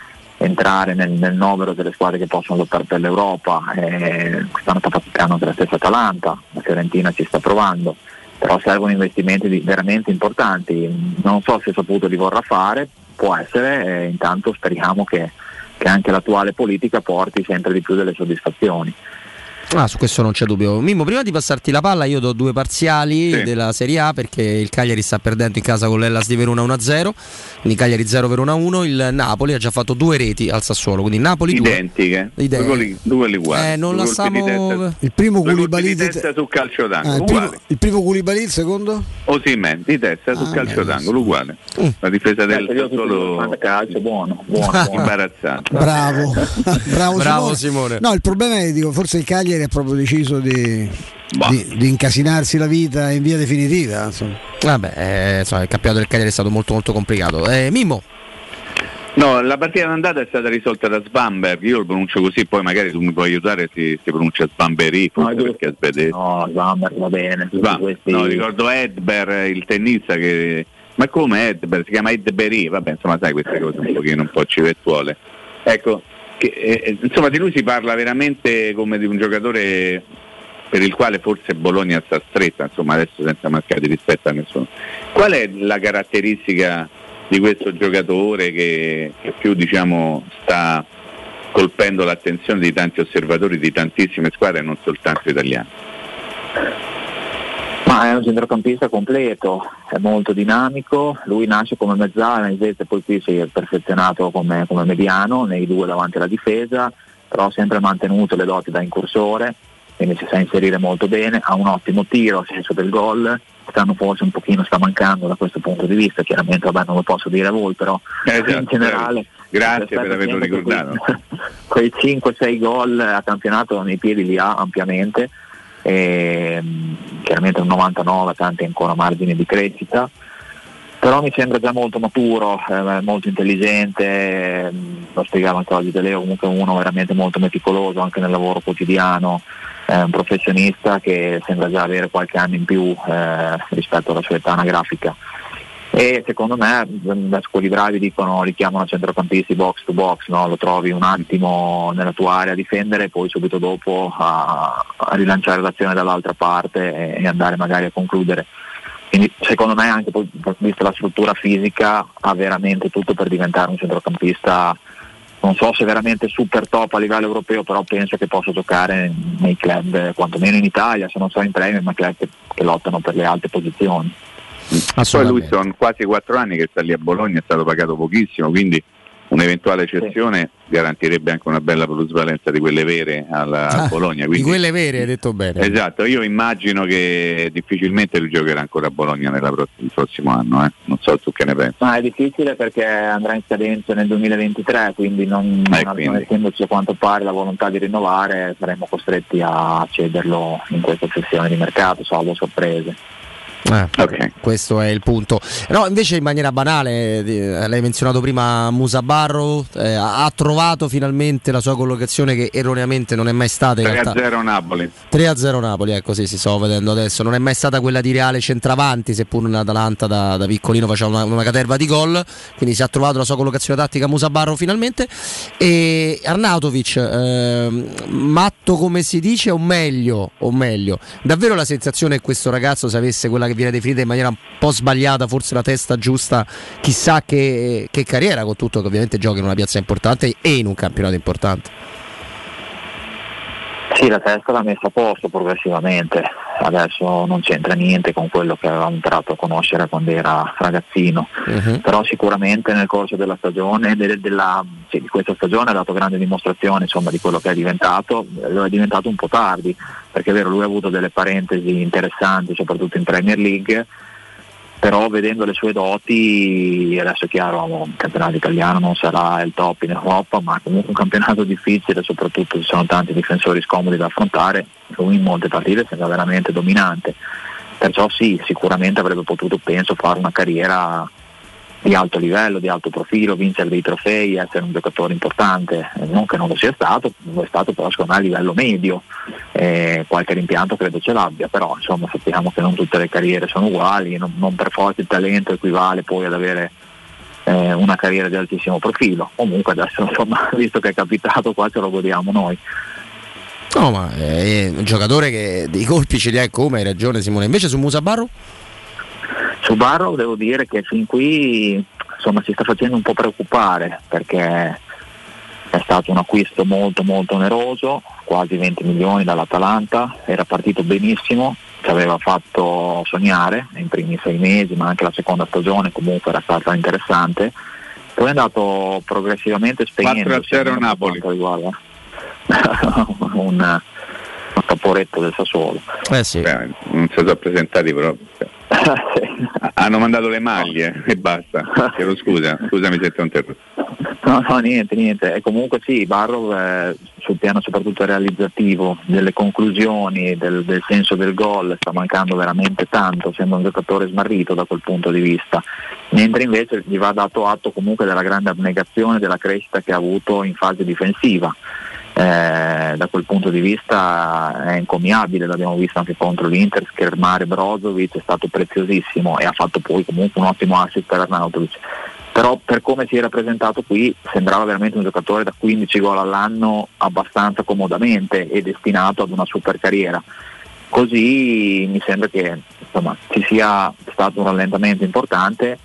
entrare nel, nel novero delle squadre che possono lottare per l'Europa, eh, stanno faticando anche la stessa Atalanta, la Fiorentina ci sta provando, però servono investimenti veramente importanti, non so se saputo li vorrà fare, può essere, eh, intanto speriamo che, che anche l'attuale politica porti sempre di più delle soddisfazioni. Ah, su questo non c'è dubbio. Mimmo, prima di passarti la palla, io do due parziali sì. della Serie A perché il Cagliari sta perdendo in casa con l'Ellas di Verona 1-0, quindi Cagliari 0 Verona 1. Il Napoli ha già fatto due reti al Sassuolo, quindi Napoli identiche, due. Identiche. Due gol uguali. Eh, non due la stiamo... Il primo Koulibaly di testa sul calcio d'angolo, ah, il, primo, il primo Koulibaly, il secondo? Osimhen di testa sul ah, calcio d'angolo, uguale. Mm. La difesa del Sassuolo calcio buono, buono, imbarazzante. Bravo. Bravo, Bravo Simone. Simone. No, il problema è dico, forse il Cagliari ha proprio deciso di, di, di, incasinarsi la vita in via definitiva. Insomma. Vabbè, eh, insomma, il campionato del Cagliari è stato molto molto complicato. Eh, Mimmo. No, la partita d'andata è stata risolta da Sbamberg, io lo pronuncio così, poi magari tu mi puoi aiutare si, si pronuncia Sbamberi, no, perché svedese. No, Sbamberg va bene. Sbam- no, ricordo Edber, il tennista che... Ma come Edber? Si chiama Edberi, vabbè insomma sai queste cose un pochino un po' civettuole. Ecco, che, eh, insomma di lui si parla veramente come di un giocatore per il quale forse Bologna sta stretta, insomma adesso senza mancare di rispetto a nessuno. Qual è la caratteristica di questo giocatore che, che più diciamo, sta colpendo l'attenzione di tanti osservatori di tantissime squadre e non soltanto italiane? Ma è un centrocampista completo, è molto dinamico, lui nasce come mezzala, invece poi qui si è perfezionato come, come mediano nei due davanti alla difesa, però ha sempre mantenuto le doti da incursore, quindi si sa inserire molto bene, ha un ottimo tiro a senso del gol, quest'anno forse un pochino sta mancando da questo punto di vista, chiaramente vabbè, non lo posso dire a voi, però esatto, in generale... Grazie per averlo ricordato. Quei, quei 5-6 gol a campionato nei piedi li ha ampiamente e, ehm, chiaramente un 99 tanti ancora margini di crescita. Però mi sembra già molto maturo, eh, molto intelligente, eh, lo spiegava anche oggi De Leo, comunque uno veramente molto meticoloso anche nel lavoro quotidiano, eh, un professionista che sembra già avere qualche anno in più eh, rispetto alla sua età anagrafica e secondo me adesso quelli bravi dicono li chiamano centrocampisti box to box, no? lo trovi un attimo nella tua area a difendere e poi subito dopo a, a rilanciare l'azione dall'altra parte e, e, andare magari a concludere. Quindi secondo me anche poi, vista la struttura fisica ha veramente tutto per diventare un centrocampista non so se veramente super top a livello europeo, però penso che possa giocare nei club, quantomeno in Italia, se non so in Premier, ma club che, che lottano per le alte posizioni. Poi lui sono quasi quattro anni che sta lì a Bologna, è stato pagato pochissimo, quindi un'eventuale cessione sì. garantirebbe anche una bella plusvalenza di quelle vere alla ah, Bologna. Quindi, di quelle vere hai detto bene. Esatto, io immagino che difficilmente lui giocherà ancora a Bologna pro- il prossimo anno, eh. non so tu che ne pensi. Ma è difficile perché andrà in scadenza nel 2023, quindi non, eh, non, non essendoci a quanto pare la volontà di rinnovare saremo costretti a cederlo in questa sessione di mercato, salvo sorprese. Eh, okay. Questo è il punto. No, invece in maniera banale, eh, l'hai menzionato prima Musa Barro, eh, ha trovato finalmente la sua collocazione che erroneamente non è mai stata. 3-0 Napoli. 3-0 Napoli, ecco sì, si sto vedendo adesso. Non è mai stata quella di reale centravanti, seppur in Atalanta da, da piccolino faceva una, una, caterva di gol, quindi si è trovato la sua collocazione tattica Musa Barro finalmente. E Arnautovic, eh, matto come si dice o meglio, o meglio, davvero la sensazione che questo ragazzo se avesse quella che viene definita in maniera un po' sbagliata, forse la testa giusta, chissà che, che carriera, con tutto che ovviamente gioca in una piazza importante e in un campionato importante. Sì, la testa l'ha messa a posto progressivamente, adesso non c'entra niente con quello che avevamo imparato a conoscere quando era ragazzino, uh-huh. però sicuramente nel corso della stagione, de- della, sì, di questa stagione ha dato grande dimostrazione insomma, di quello che è diventato, lo è diventato un po' tardi, perché è vero, lui ha avuto delle parentesi interessanti, soprattutto in Premier League, però vedendo le sue doti, adesso è chiaro, il campionato italiano non sarà il top in Europa, ma comunque un campionato difficile, soprattutto ci sono tanti difensori scomodi da affrontare, lui in molte partite sembra veramente dominante, perciò sì, sicuramente avrebbe potuto, penso, fare una carriera di alto livello, di alto profilo, vincere dei trofei, essere un giocatore importante, non che non lo sia stato, lo è stato però secondo me a livello medio, eh, qualche rimpianto credo ce l'abbia, però insomma sappiamo che non tutte le carriere sono uguali, non, non per forza il talento equivale poi ad avere eh, una carriera di altissimo profilo, comunque adesso insomma visto che è capitato qua ce lo godiamo noi. No, ma è un giocatore che dei colpi ce li ha come, hai ragione Simone. Invece su Musa Barro? Su Barrow devo dire che fin qui insomma, si sta facendo un po' preoccupare perché è stato un acquisto molto molto oneroso, quasi 20 milioni dall'Atalanta, era partito benissimo, ci aveva fatto sognare nei primi sei mesi, ma anche la seconda stagione comunque era stata interessante. Poi è andato progressivamente spegnendo. 4-0 Napoli. un, un caporetto del Sassuolo. Eh sì. Beh, non si sono presentati però hanno mandato le maglie e basta. Chiedo scusa, scusami se ti ho interrotto. No, no, niente, niente. E comunque sì, Barrow eh, sul piano soprattutto realizzativo, delle conclusioni, del, del, senso del gol, sta mancando veramente tanto, sembra un giocatore smarrito da quel punto di vista. Mentre invece gli va dato atto comunque della grande abnegazione della crescita che ha avuto in fase difensiva eh, da quel punto di vista è incommiabile, l'abbiamo visto anche contro l'Inter, schermare Brozovic è stato preziosissimo e ha fatto poi comunque un ottimo assist per Arnautovic. Però per come si era presentato qui sembrava veramente un giocatore da 15 gol all'anno abbastanza comodamente e destinato ad una super carriera. Così mi sembra che insomma, ci sia stato un rallentamento importante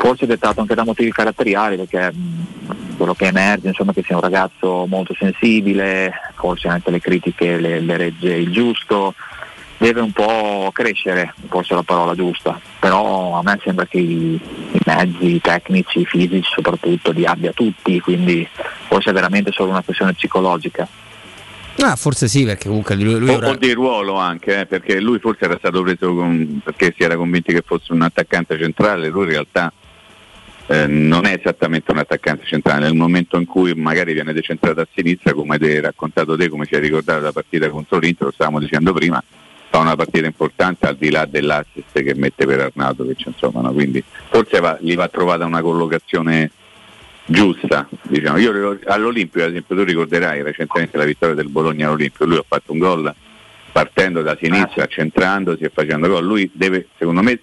forse dettato anche da motivi caratteriali perché mh, quello che emerge insomma che sia un ragazzo molto sensibile, forse anche le critiche le, le regge il giusto, deve un po' crescere, forse è la parola giusta, però a me sembra che i, i mezzi tecnici, fisici soprattutto li abbia tutti, quindi forse è veramente solo una questione psicologica. Ah, forse sì, perché comunque lui, lui o, ora... o di ruolo anche, eh, perché lui forse era stato preso con, perché si era convinti che fosse un attaccante centrale, lui in realtà eh, non è esattamente un attaccante centrale, nel momento in cui magari viene decentrato a sinistra, come hai raccontato te, come ci hai ricordato la partita contro l'Inter, lo stavamo dicendo prima, fa una partita importante al di là dell'assist che mette per Arnautovic, insomma, no? quindi forse va, gli va trovata una collocazione giusta. Diciamo. Io all'Olimpio, ad esempio, tu ricorderai recentemente la vittoria del Bologna all'Olimpio, lui ha fatto un gol partendo da sinistra, centrandosi e facendo gol. Lui deve, secondo me,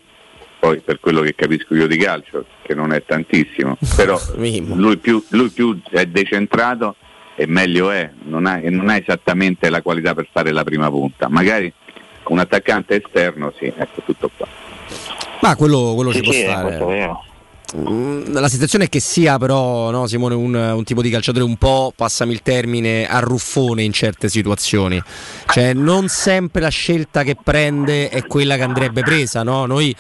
poi per quello che capisco io di calcio, che non è tantissimo, però lui più, lui più è decentrato e meglio è, non ha, e non ha esattamente la qualità per fare la prima punta, magari un attaccante esterno sì, ecco tutto qua. Ma quello, quello sì, ci può sì, stare. Mm, la sensazione è che sia però no, Simone un, un, tipo di calciatore un po', passami il termine, arruffone in certe situazioni. Cioè non sempre la scelta che prende è quella che andrebbe presa. No? Noi,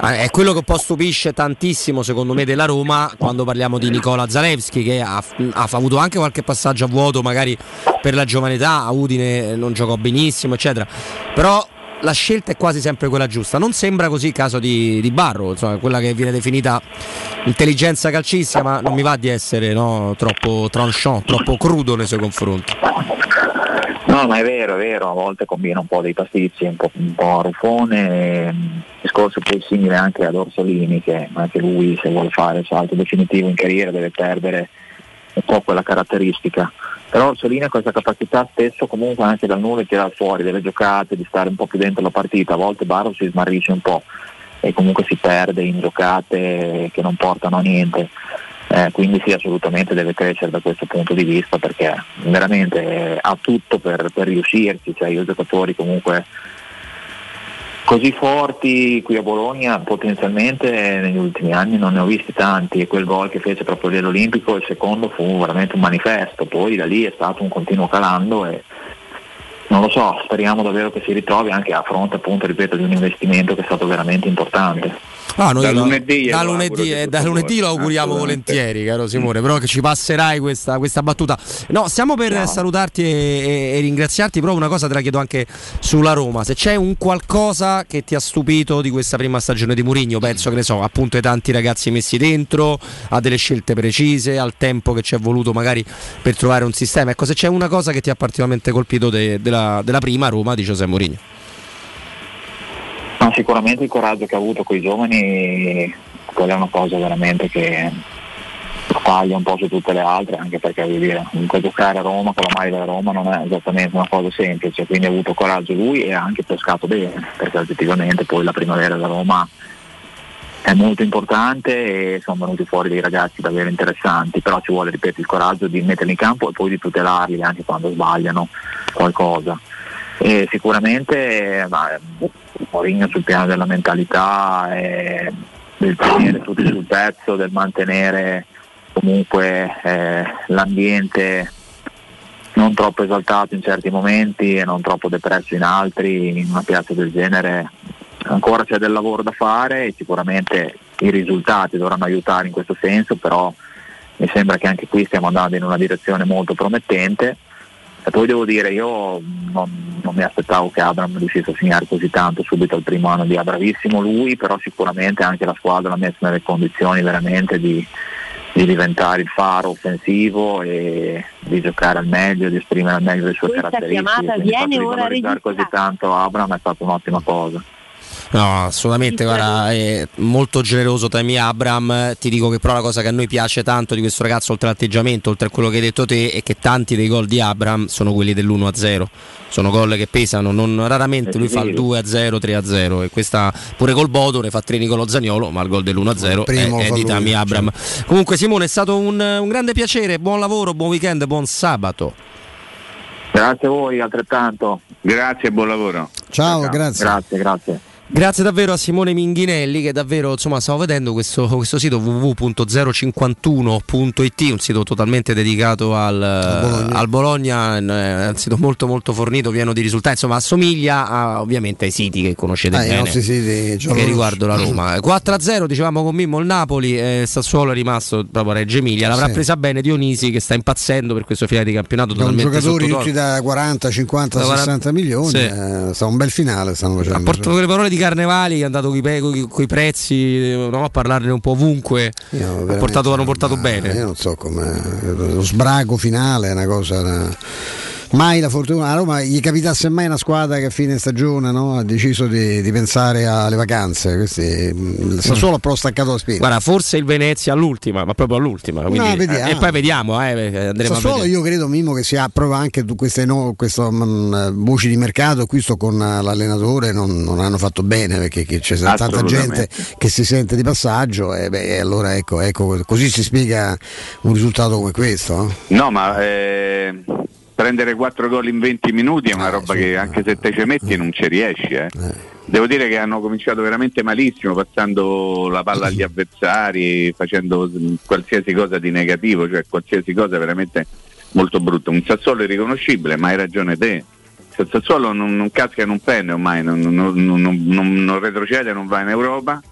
è quello che un po' stupisce tantissimo secondo me della Roma quando parliamo di Nicola Zalewski che ha, ha avuto anche qualche passaggio a vuoto magari per la giovane età, a Udine non giocò benissimo eccetera. Però la scelta è quasi sempre quella giusta. Non sembra così il caso di, di Barro, insomma, quella che viene definita intelligenza calcistica, ma non mi va di essere no, troppo tranchant, troppo crudo nei suoi confronti. No, ma è vero, è vero, a volte combina un po' dei pasticci, un po', un po a Ruffone, ehm, discorso poi simile anche ad Orsolini, che anche lui se vuole fare il salto definitivo in carriera deve perdere un po' quella caratteristica. Però Orsolini ha questa capacità spesso comunque anche dal nulla di tirare fuori delle giocate, di stare un po' più dentro la partita, a volte Barro si smarrisce un po' e comunque si perde in giocate che non portano a niente. Eh, quindi sì, assolutamente deve crescere da questo punto di vista perché veramente ha tutto per, per riuscirci, cioè io giocatori comunque così forti qui a Bologna potenzialmente negli ultimi anni non ne ho visti tanti. E quel gol che fece proprio all'Olimpico il secondo fu veramente un manifesto, poi da lì è stato un continuo calando e non lo so, speriamo davvero che si ritrovi anche a fronte appunto, ripeto, di un investimento che è stato veramente importante. Ah, noi Da lo- lunedì da lunedì, eh, da lunedì lo auguriamo volentieri, caro Simone. Però che ci passerai questa, questa battuta. No, stiamo per salutarti e, e- e ringraziarti. Però una cosa te la chiedo anche sulla Roma. Se c'è un qualcosa che ti ha stupito di questa prima stagione di Mourinho, penso che ne so, appunto ai tanti ragazzi messi dentro, a delle scelte precise, al tempo che ci è voluto magari per trovare un sistema. Ecco, se c'è una cosa che ti ha particolarmente colpito de- della, della prima Roma di Giuseppe Mourinho. Ma sicuramente il coraggio che ha avuto con i giovani, quella è una cosa veramente che taglia un po' su tutte le altre, anche perché voglio dire, comunque giocare a Roma con la maglia della Roma non è esattamente una cosa semplice, quindi ha avuto coraggio lui e ha anche pescato bene, perché oggettivamente poi la primavera da Roma è molto importante e sono venuti fuori dei ragazzi davvero interessanti, però ci vuole, ripeto, il coraggio di metterli in campo e poi di tutelarli anche quando sbagliano qualcosa. E sicuramente Mourinho sul piano della mentalità del tenere tutti sul pezzo, del mantenere comunque eh, l'ambiente non troppo esaltato in certi momenti e non troppo depresso in altri, in una piazza del genere ancora c'è del lavoro da fare e sicuramente i risultati dovranno aiutare in questo senso, però mi sembra che anche qui stiamo andando in una direzione molto promettente. E poi devo dire, io non, non mi aspettavo che Abram riuscisse a segnare così tanto subito al primo anno di A, bravissimo lui, però sicuramente anche la squadra l'ha messa nelle condizioni veramente di, di diventare il faro offensivo e di giocare al meglio, di esprimere al meglio le sue Questa caratteristiche. chiamata il fatto viene di ora valorizzare così registrata. tanto Abram è stata un'ottima cosa. No, assolutamente, guarda, è molto generoso Temi Abram. Ti dico che però la cosa che a noi piace tanto di questo ragazzo, oltre all'atteggiamento, oltre a quello che hai detto te, è che tanti dei gol di Abram sono quelli dell'1-0. Sono gol che pesano, non, raramente lui fa il 2-0, 3-0 e questa pure col Bodo ne fa tre Nicolo Zagnolo, ma il gol dell'1-0 primo è, è di Tami Abram. certo. Comunque Simone è stato un, un grande piacere, buon lavoro, buon weekend, buon sabato. Grazie a voi altrettanto. Grazie e buon lavoro. Ciao, grazie. Grazie, grazie. Grazie davvero a Simone Minghinelli che davvero insomma stavo vedendo questo, questo sito www.051.it un sito totalmente dedicato al, Bologna. al Bologna, è un sito molto molto fornito, pieno di risultati, insomma assomiglia a, ovviamente ai siti che conoscete Ah, bene nostri siti che riguardo la Roma. 4-0 dicevamo con Mimmo il Napoli, eh, Sassuolo è rimasto proprio a Reggio Emilia, l'avrà Sì. presa bene Dionisi che sta impazzendo per questo finale di campionato Con totalmente giocatori tutti da 40, 50, Da 40 60 milioni, Sì. eh, sta un bel finale stanno facendo. portato le parole di Carnevali che è andato con i prezzi, no, a parlarne un po' ovunque. Ha portato, hanno portato bene. Io non so come lo sbrago finale è una cosa. da- Mai la fortuna a Roma gli capitasse mai una squadra che a fine stagione no, ha deciso di, di pensare alle vacanze. Questi, il Sassuolo ha però staccato la spina. Guarda, forse il Venezia all'ultima, ma proprio all'ultima. quindi- vediamo. e poi vediamo, eh, a Sassuolo vedere. io credo Mimo che si approva anche queste, no, queste mm, voci di mercato qui sto con eh, l'allenatore non, non hanno fatto bene perché che c'è tanta gente che si sente di passaggio e beh, allora ecco, ecco così si spiega un risultato come questo no? No, ma eh, prendere 4 gol in 20 minuti è una roba che anche se te ci metti non ci riesci. eh. Devo dire che hanno cominciato veramente malissimo, passando la palla agli avversari, facendo qualsiasi cosa di negativo, cioè qualsiasi cosa veramente molto brutto. Un Sassuolo irriconoscibile, ma hai ragione te. Se il Sassuolo non, non casca in un penne ormai, non- non- non retrocede, non va in Europa,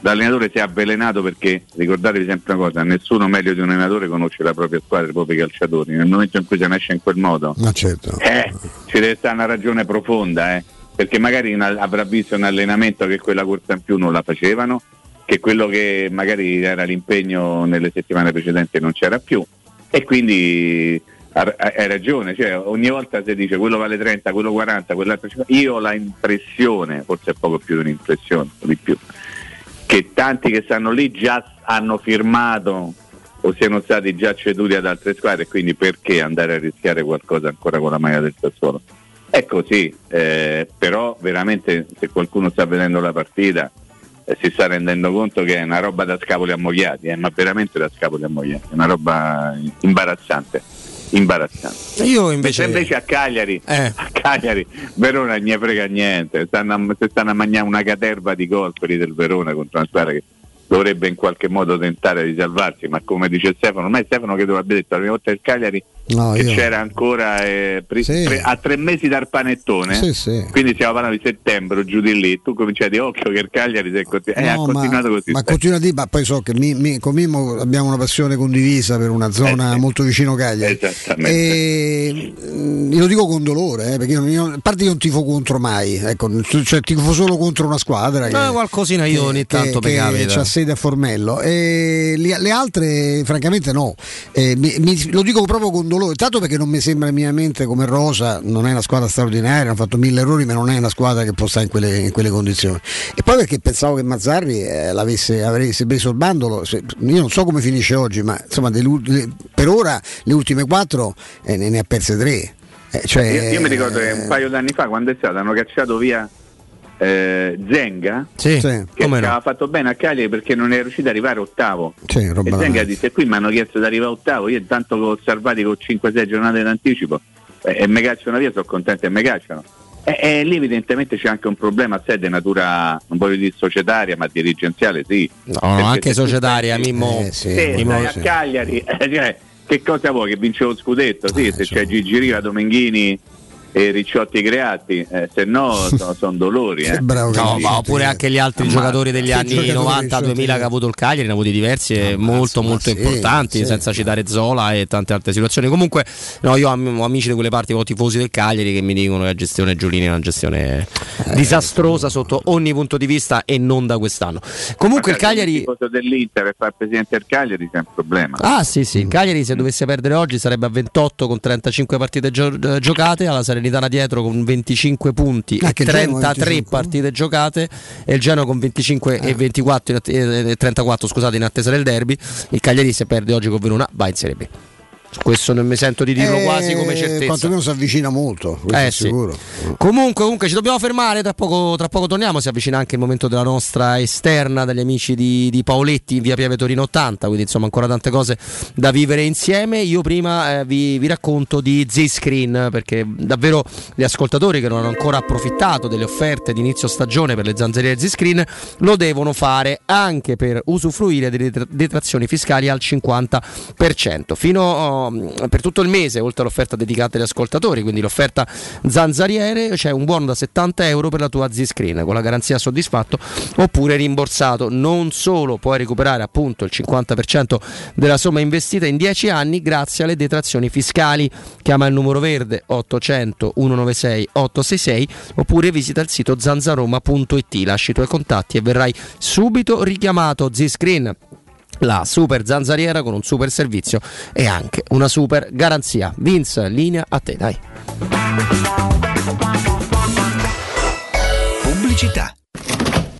l'allenatore si è avvelenato perché ricordatevi sempre una cosa, nessuno meglio di un allenatore conosce la propria squadra, i propri calciatori. Nel momento in cui se ne esce in quel modo, Ma certo. eh, ci deve stare una ragione profonda, eh, perché magari avrà visto un allenamento che quella corsa in più non la facevano, che quello che magari era l'impegno nelle settimane precedenti non c'era più e quindi ha- hai ragione, cioè, ogni volta si dice quello vale 30, quello 40, quell'altro 50. Io ho l'impressione, forse è poco più di un'impressione, di più, che tanti che stanno lì già hanno firmato o siano stati già ceduti ad altre squadre, quindi perché andare a rischiare qualcosa ancora con la maglia del Sassuolo? È così, eh, però veramente se qualcuno sta vedendo la partita eh, si sta rendendo conto che è una roba da scapoli ammogliati, eh, ma veramente da scapoli ammogliati, è una roba imbarazzante. Imbarazzante. Io invece, invece a Cagliari, Eh. a Cagliari, Verona non ne frega niente, stanno a, se stanno a mangiare una caterva di gol quelli del Verona contro una squadra che dovrebbe in qualche modo tentare di salvarsi, ma come dice Stefano, ormai Stefano che dovrebbe aver detto la prima volta il Cagliari No, che io- c'era ancora eh, pri- Sì. tre- a tre mesi dal panettone, Sì, sì. quindi stiamo parlando di settembre giù di lì, tu cominci a dire occhio che il Cagliari si è conti- eh, ha No, ma, continuato così. ma continua a dire, ma poi so che mi- mi- con Mimmo abbiamo una passione condivisa per una zona molto vicino Cagliari. E, mm, io lo dico con dolore, eh, perché io, io- a parte io non tifo contro mai, ecco, cioè tifo solo contro una squadra. No, che- qualcosina io ogni tanto che capita. ha sede a Formello e le, le altre francamente no Eh, mi- mi- lo dico proprio con dolore tanto perché non mi sembra minimamente come Rosa non è una squadra straordinaria hanno fatto mille errori ma non è una squadra che può stare in quelle, in quelle condizioni. E poi perché pensavo che Mazzarri eh, l'avesse avesse preso il bandolo se- io non so come finisce oggi ma insomma delle- le- per ora le ultime quattro eh, ne, ne ha perse tre. Eh, cioè, Io, io mi ricordo che un paio d'anni fa, quando è stato, hanno cacciato via eh, Zenga, Sì, che come no. aveva fatto bene a Cagliari perché non è riuscito ad arrivare ottavo. Sì, e Zenga me. disse: Qui mi hanno chiesto di arrivare ottavo. Io intanto che ho salvati con 5-6 giornate d'anticipo eh, e mi cacciano via, sono contento e mi cacciano. E, e lì evidentemente c'è anche un problema a sé di natura, non voglio dire societaria, ma dirigenziale, sì. No, Perché anche se societaria, stai- Mimmo. Eh, sì. Mimmo, a. Cagliari, eh, cioè, che cosa vuoi? Che vince lo scudetto? Sì, se c'è Gigi Riva, Domenghini e Ricciotti Creati, eh, se no sono dolori. Eh. No, ma oppure anche gli altri Ammazza. giocatori degli anni giocatori 90-2000 che ha avuto il Cagliari, ne ha avuti diversi e molto molto sì, importanti, sì. senza citare Zola e tante altre situazioni. Comunque, no, io ho am- ho amici di quelle parti, ho tifosi del Cagliari che mi dicono che la gestione Giulini è una gestione Eh, disastrosa sotto ogni punto di vista e non da quest'anno. Comunque il Cagliari... Il tifoso dell'Inter e fare presidente del Cagliari c'è un problema. Ah sì sì, il Cagliari se dovesse perdere oggi sarebbe a 28 con 35 partite gio- giocate, alla Serenitana dietro con 25 punti Ah, e che il Genoa 33 25. partite giocate e il Genoa con 25 Eh. e 24 in att- eh, 34 scusate in attesa del derby. Il Cagliari se perde oggi con Verona va in Serie B. Questo non mi sento di dirlo Eh, quasi come certezza. Quantomeno si avvicina molto, Eh, sì. sicuro. Comunque, comunque ci dobbiamo fermare, tra poco, tra poco torniamo, si avvicina anche il momento della nostra esterna dagli amici di, di Paoletti in via Piave Torino 80, quindi insomma ancora tante cose da vivere insieme. Io prima eh, vi, vi racconto di Z-Screen perché davvero gli ascoltatori che non hanno ancora approfittato delle offerte di inizio stagione per le zanzariere Z-Screen lo devono fare anche per usufruire delle detra- detrazioni fiscali al 50% fino per tutto il mese oltre all'offerta dedicata agli ascoltatori quindi l'offerta zanzariere c'è un buono da 70 euro per la tua Z-Screen con la garanzia soddisfatto oppure rimborsato. Non solo puoi recuperare appunto il 50% della somma investita in 10 anni grazie alle detrazioni fiscali. Chiama il numero verde 800 196 866 oppure visita il sito zanzaroma.it lasci i tuoi contatti e verrai subito richiamato. Z-Screen la super zanzariera con un super servizio e anche una super garanzia. Vince, linea a te, dai. Pubblicità.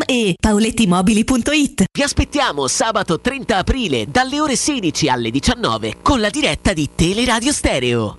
e paolettimobili.it. Vi aspettiamo sabato 30 aprile dalle ore 16 alle 19 con la diretta di Teleradio Stereo.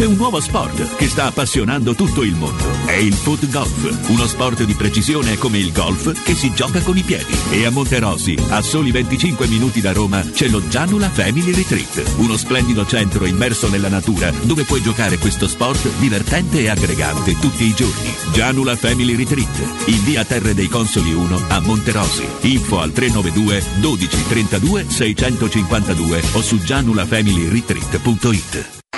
C'è un nuovo sport che sta appassionando tutto il mondo. È il foot golf, uno sport di precisione come il golf che si gioca con i piedi. E a Monterosi, a soli 25 minuti da Roma, c'è lo Gianula Family Retreat, uno splendido centro immerso nella natura dove puoi giocare questo sport divertente e aggregante tutti i giorni. Gianula Family Retreat, in via Terre dei Consoli 1 a Monterosi. Info al 392 12 32 652 o su gianulafamilyretreat.it.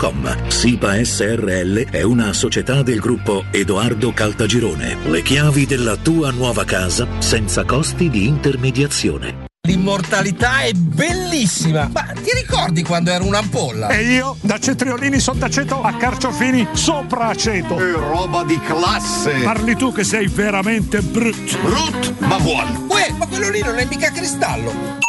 www.keicalt.com. SIPA SRL è una società del gruppo Edoardo Caltagirone. Le chiavi della tua nuova casa senza costi di intermediazione. L'immortalità è bellissima! Ma ti ricordi quando ero un'ampolla? E io da Cetriolini sotto aceto a Carciofini sopra aceto. Che roba di classe! Parli tu che sei veramente brut. Brut, ma buono! Uè, ma quello lì non è mica cristallo!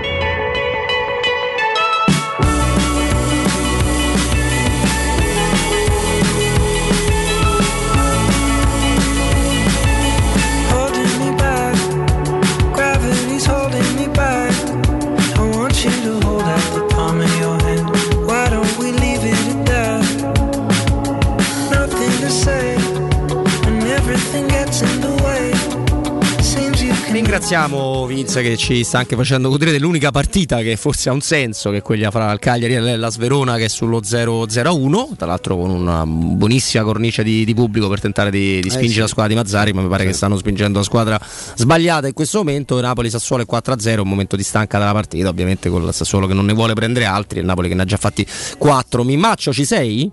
Ringraziamo Vince che ci sta anche facendo godere dell'unica partita che forse ha un senso, che è quella fra il Cagliari e la Sverona che è sullo 0-0-1, tra l'altro con una buonissima cornice di, di pubblico per tentare di, di Eh, spingere sì. la squadra di Mazzari, ma mi pare che stanno spingendo la squadra sbagliata in questo momento. Napoli-Sassuolo è 4-0, un momento di stanca della partita, ovviamente con il Sassuolo che non ne vuole prendere altri e il Napoli che ne ha già fatti 4. Mimaccio ci sei?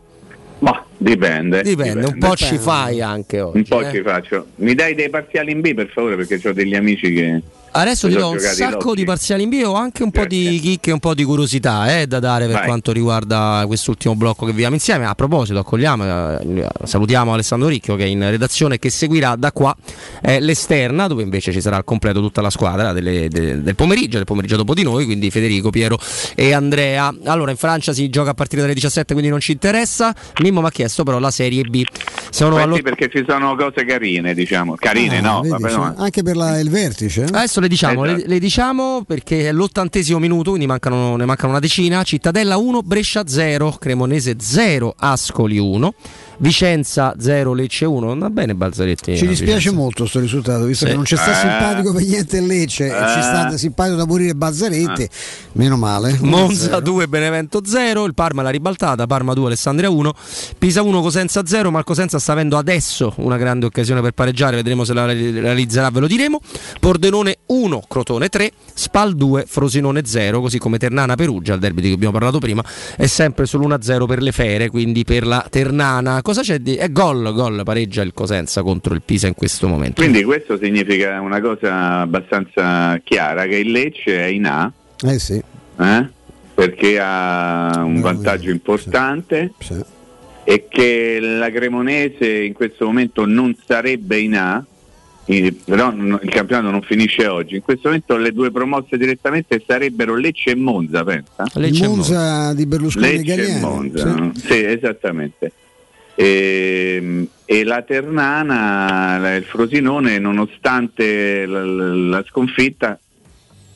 Ma dipende. Dipende, un po' ci fai anche oggi. Un po' eh. ci faccio. Mi dai dei parziali in B per favore perché ho degli amici che... Adesso ti do un sacco di parziali in bio, anche un po' di chicche e un po' di curiosità eh, da dare per Vai. quanto riguarda quest'ultimo blocco che viviamo insieme. A proposito, accogliamo, eh, salutiamo Alessandro Ricchio che è in redazione che seguirà da qua eh, l'esterna dove invece ci sarà al completo tutta la squadra delle- de- del pomeriggio, del pomeriggio dopo di noi, quindi Federico, Piero e Andrea. Allora in Francia si gioca a partire dalle 17 quindi non ci interessa. Mimmo mi ha chiesto però la Serie B. Sono allo- sì, perché ci sono cose carine, diciamo. Carine Ah, no, vedi, vabbè, no. Anche per la- il vertice. eh? Adesso le diciamo, le, le diciamo perché è l'ottantesimo minuto, quindi mancano- ne mancano una decina. Cittadella 1, Brescia 0, Cremonese 0, Ascoli 1, Vicenza 0, Lecce 1. Va bene Balzaretti. Ci eh, dispiace Vicenza. molto questo risultato, visto Sì. che non c'è sta Eh. simpatico per niente Lecce e ci Eh. sta simpatico da morire Bazzaretti. Meno male. Monza 2, Benevento 0, il Parma l'ha ribaltata, Parma 2, Alessandria 1, Pisa 1, Cosenza 0, ma il Cosenza sta avendo adesso una grande occasione per pareggiare, vedremo se la re- realizzerà, ve lo diremo. Pordenone 1, Crotone 3, Spal 2, Frosinone 0, così come Ternana Perugia, il derby di cui abbiamo parlato prima, è sempre sull'1-0 per le fere, quindi per la Ternana. Cosa c'è di... È gol, gol, pareggia il Cosenza contro il Pisa in questo momento. Quindi questo significa una cosa abbastanza chiara, che il Lecce è in A, Eh sì. eh? perché ha un vantaggio importante e che la Cremonese in questo momento non sarebbe in A, però il campionato non finisce oggi. In questo momento le due promosse direttamente sarebbero Lecce e Monza, pensa? Il Monza di Berlusconi e Lecce e. Monza, sì. no? sì, esattamente. E, e la Ternana, il Frosinone, nonostante la, la- sconfitta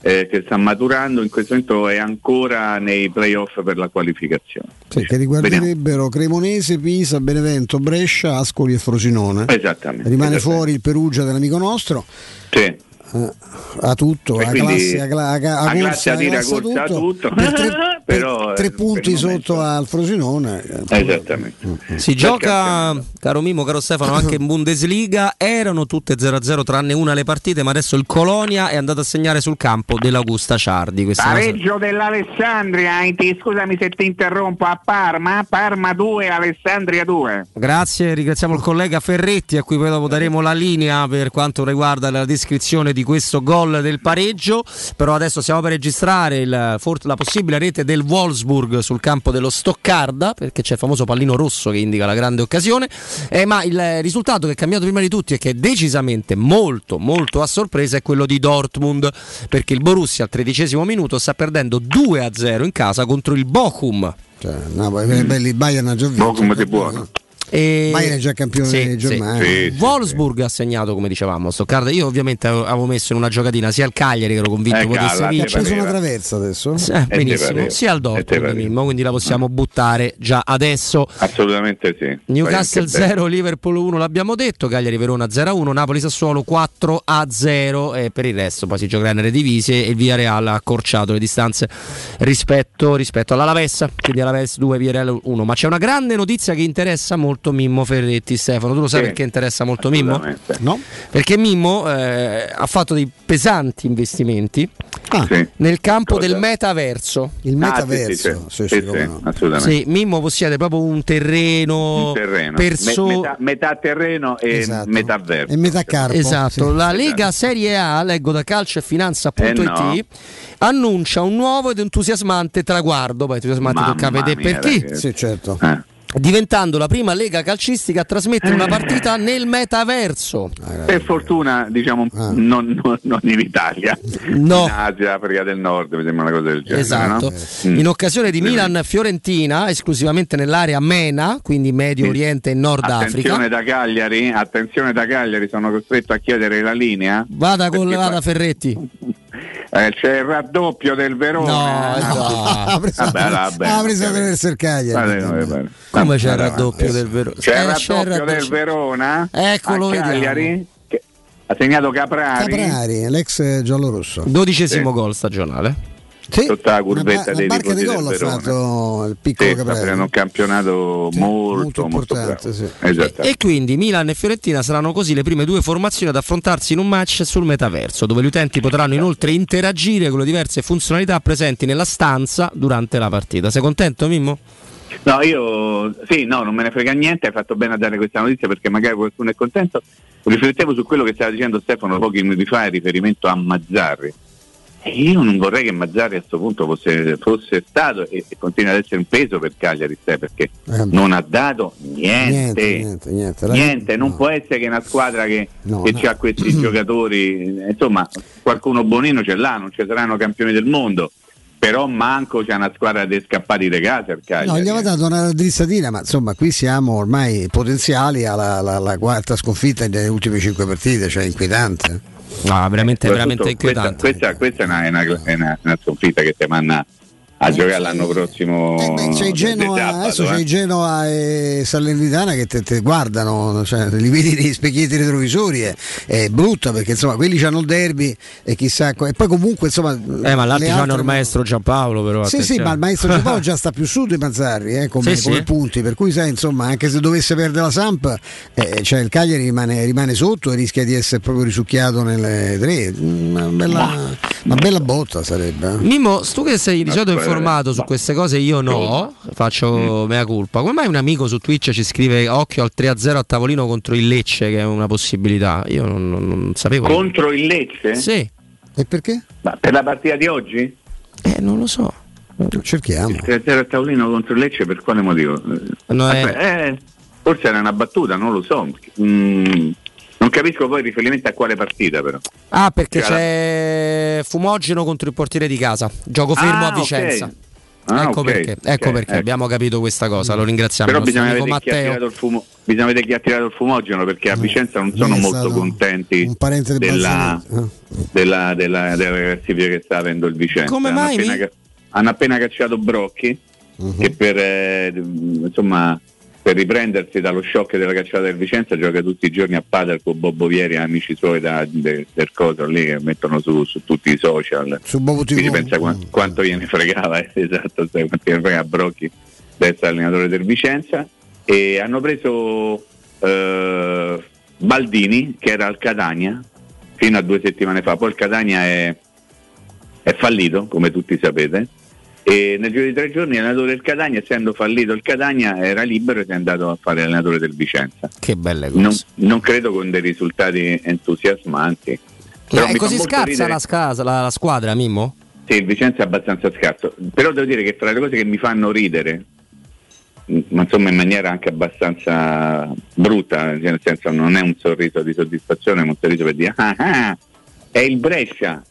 eh, che sta maturando, in questo momento è ancora nei playoff per la qualificazione. Sì, che riguarderebbero Cremonese, Pisa, Benevento, Brescia, Ascoli e Frosinone. Esattamente. Rimane fuori il Perugia dell'amico nostro. Sì. Eh, a tutto, E a classe, a, a, a a corsa, classe, a a dire, a classe, corsa, a tutto. Per tre, Però, tre eh, punti per sotto al Frosinone. eh, Esattamente. Si gioca, caro Mimo, caro Stefano, anche in Bundesliga. Erano tutte 0-0 tranne una le partite, ma adesso il Colonia è andato a segnare sul campo dell'Augusta Ciardi. È una- Pareggio dell'Alessandria, scusami se ti interrompo, a Parma, Parma 2, Alessandria 2. Grazie, ringraziamo il collega Ferretti a cui poi dopo daremo la linea per quanto riguarda la descrizione di questo gol del pareggio, però adesso stiamo per registrare il- for- la possibile rete del Wolfsburg sul campo dello Stoccarda, perché c'è il famoso pallino rosso che indica la grande occasione, Eh, ma il risultato che è cambiato prima di tutti e che è decisamente molto molto a sorpresa è quello di Dortmund, perché il Borussia al tredicesimo minuto sta perdendo 2-0 in casa contro il Bochum. Cioè, no, poi, belli, Bayern ha già vinto. come ti buono. E... Bayern è già campione Sì, di Germania. sì. Wolfsburg ha segnato come dicevamo Stoccarda. Io ovviamente avevo messo in una giocatina sia il Cagliari che ero convinto Eh, potesse calla, Ha vincere. preso una traversa adesso? Sì, eh, benissimo, sia al Dortmund Mimmo, quindi la possiamo buttare già adesso. Assolutamente sì. Newcastle Poi anche 0, Liverpool 1 l'abbiamo detto, Cagliari Verona 0-1, Napoli Sassuolo 4-0 e per il resto poi si giocherà nelle divise e il Villarreal ha accorciato le distanze rispetto, rispetto all'Alaves, quindi Alaves 2, Villarreal 1. Ma c'è una grande notizia che interessa molto Mimmo Ferretti, Stefano, tu lo sai Sì. perché interessa molto Mimmo? No? Perché Mimmo eh, ha fatto dei pesanti investimenti Sì. nel campo Cosa? del metaverso. Il Ah, metaverso. sì, sì, sì, sì, sì, come sì, no. assolutamente. Sì, Mimmo possiede proprio un terreno, Un terreno. perso- Me- metà, metà terreno e Esatto. metà verso. E metà carpo. Esatto, sì. la Lega Serie A, leggo da calcio e finanza.it, Eh no. annuncia un nuovo ed entusiasmante traguardo. Poi entusiasmante tocca vedere mia, per chi. ragazzi. Sì, certo. Eh. Diventando la prima lega calcistica a trasmettere Eh. una partita nel metaverso. Per fortuna, diciamo, Ah. non, non- non in Italia, No. in Asia, Africa del Nord, mi sembra una cosa del genere. Esatto, no? Mm. in occasione di Milan-Fiorentina, esclusivamente nell'area MENA, quindi Medio Sì. Oriente e Nord Attenzione Africa. da Cagliari, attenzione da Cagliari, sono costretto a chiedere la linea. Vada con vada fa- Ferretti. Eh, c'è il raddoppio del Verona. No, no. Ha preso, Vabbè, vabbè, ha preso attraverso il Cagliari. Come. Come c'è il raddoppio eh, del Verona? C'è il Eh, raddoppio del. Verona Eccolo. Cagliari. ha segnato Caprari, Caprari, l'ex giallorosso. Dodicesimo Sì. gol stagionale. Sì, sotto la curvetta dei una barca di gol del ha fatto il piccolo Sì, Caprari. un campionato Sì, molto, molto molto, importante, bravo. sì. Esatto. E quindi Milan e Fiorentina saranno così le prime due formazioni ad affrontarsi in un match sul metaverso, dove gli utenti potranno inoltre interagire con le diverse funzionalità presenti nella stanza durante la partita. Sei contento, Mimmo? No, io sì, no, non me ne frega niente, hai fatto bene a dare questa notizia perché magari qualcuno è contento. Riflettevo su quello che stava dicendo Stefano pochi minuti fa in riferimento a Mazzarri. Io non vorrei che Mazzarri a questo punto fosse, fosse stato e, e continua ad essere un peso per Cagliari perché Eh, non ha dato niente. Niente, niente, niente. Niente, non può essere che una squadra che, No, che no. ha questi giocatori, insomma, qualcuno buonino ce l'ha, non ci saranno campioni del mondo, però manco c'è una squadra dei scappati di casa No, gli aveva dato una drizzatina, ma insomma qui siamo ormai potenziali alla la- la quarta sconfitta nelle ultime cinque partite, cioè inquietante. No, veramente, Soprattutto veramente questa, inquietante. questa, questa è, una, è una- è una- una sconfitta che ti manna a giocare l'anno prossimo. Eh, beh, c'è Genoa, sabato, adesso eh. c'è Genoa e Salernitana che te, te guardano, cioè, li vedi nei specchietti retrovisori, è, è brutta perché insomma quelli hanno il derby e chissà. E poi comunque insomma. Eh, ma l'altro altre- il maestro Giampaolo, però. Sì, sì, attenzione. ma il maestro Giampaolo già sta più su di Mazzarri eh, come, Sì, come sì. punti, per cui sai, insomma, anche se dovesse perdere la Samp, eh, cioè il Cagliari rimane, rimane sotto e rischia di essere proprio risucchiato nelle tre. Una bella, una bella botta sarebbe. eh. Mimmo, tu che sei di solito informato su no. queste cose, io no, faccio mea culpa. Come mai un amico su Twitch ci scrive occhio al 3-0 a tavolino contro il Lecce, che è una possibilità? Io non, non- non sapevo. Contro il Lecce? Sì. E perché? Ma per la partita di oggi? Eh, non lo so. Cerchiamo. Il 3-0 a tavolino contro il Lecce per quale motivo? No, è- Aspetta, eh, forse era una battuta, non lo so. Mm, non capisco poi il riferimento a quale partita però. Ah, perché Cioè, c'è Fumogeno contro il portiere di casa. Gioco fermo Ah, a Vicenza. ok. Ah, ecco ok, perché, ecco ok, perché ecco. abbiamo capito questa cosa. Lo ringraziamo. Però bisogna vedere, chi ha Matteo. tirato il fumo, bisogna vedere chi ha tirato il fumogeno perché a Vicenza non sono molto contenti un parente del della, della, della, della classifica che sta avendo il Vicenza. Come hanno mai, Appena, mi? hanno appena cacciato Brocchi Mhm. che per, eh, insomma, per riprendersi dallo shock della cacciata del Vicenza gioca tutti i giorni a padel con Bobbo Vieri, amici suoi da, de- del coso lì che mettono su, su tutti i social. Su Bobo TV. Quindi pensa qua- quanto gliene fregava, eh, esatto, sai, quanto gliene fregava Brocchi da essere allenatore del Vicenza. E hanno preso eh, Baldini che era al Catania fino a due settimane fa, poi il Catania è, è fallito, come tutti sapete. E nel giro di tre giorni l'allenatore del Catania, essendo fallito il Catania, era libero e si è andato a fare allenatore del Vicenza. Che belle cose. Non, non credo con dei risultati entusiasmanti. Però Ma è così scarsa la, scasa- la- la squadra, Mimmo? sì, il Vicenza è abbastanza scarso, però devo dire che tra le cose che mi fanno ridere, ma insomma in maniera anche abbastanza brutta, nel senso non è un sorriso di soddisfazione, ma un sorriso per dire ah, ah", è il Brescia,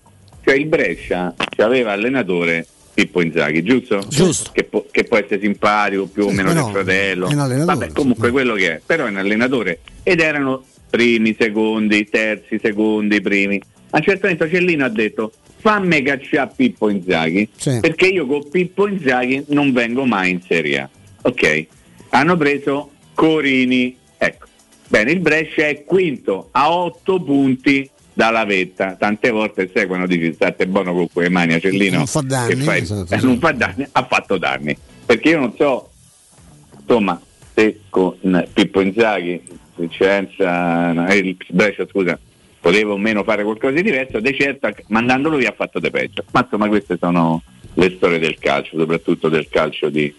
cioè il Brescia aveva allenatore Pippo Inzaghi, giusto? Giusto. Che, può- che può essere simpatico più o Sì, meno del fratello, vabbè comunque quello che è, però è un allenatore ed erano primi, secondi, terzi, secondi, primi. A un certo punto Cellino ha detto fammi cacciare Pippo Inzaghi Sì. perché io con Pippo Inzaghi non vengo mai in Serie A. Ok, hanno preso Corini, ecco. Bene, il Brescia è quinto a otto punti dalla vetta. Tante volte quando dici state buono con quelle mani a Cellino Non fa danni, che fai- esatto, eh, non fa danni, ha fatto danni. Perché io non so, insomma, se con Pippo Inzaghi, Vicenza, no, eh, il Brescia, scusa, poteva o meno fare qualcosa di diverso, di certo mandandolo via ha fatto di peggio. Ma insomma queste sono le storie del calcio, soprattutto del calcio di,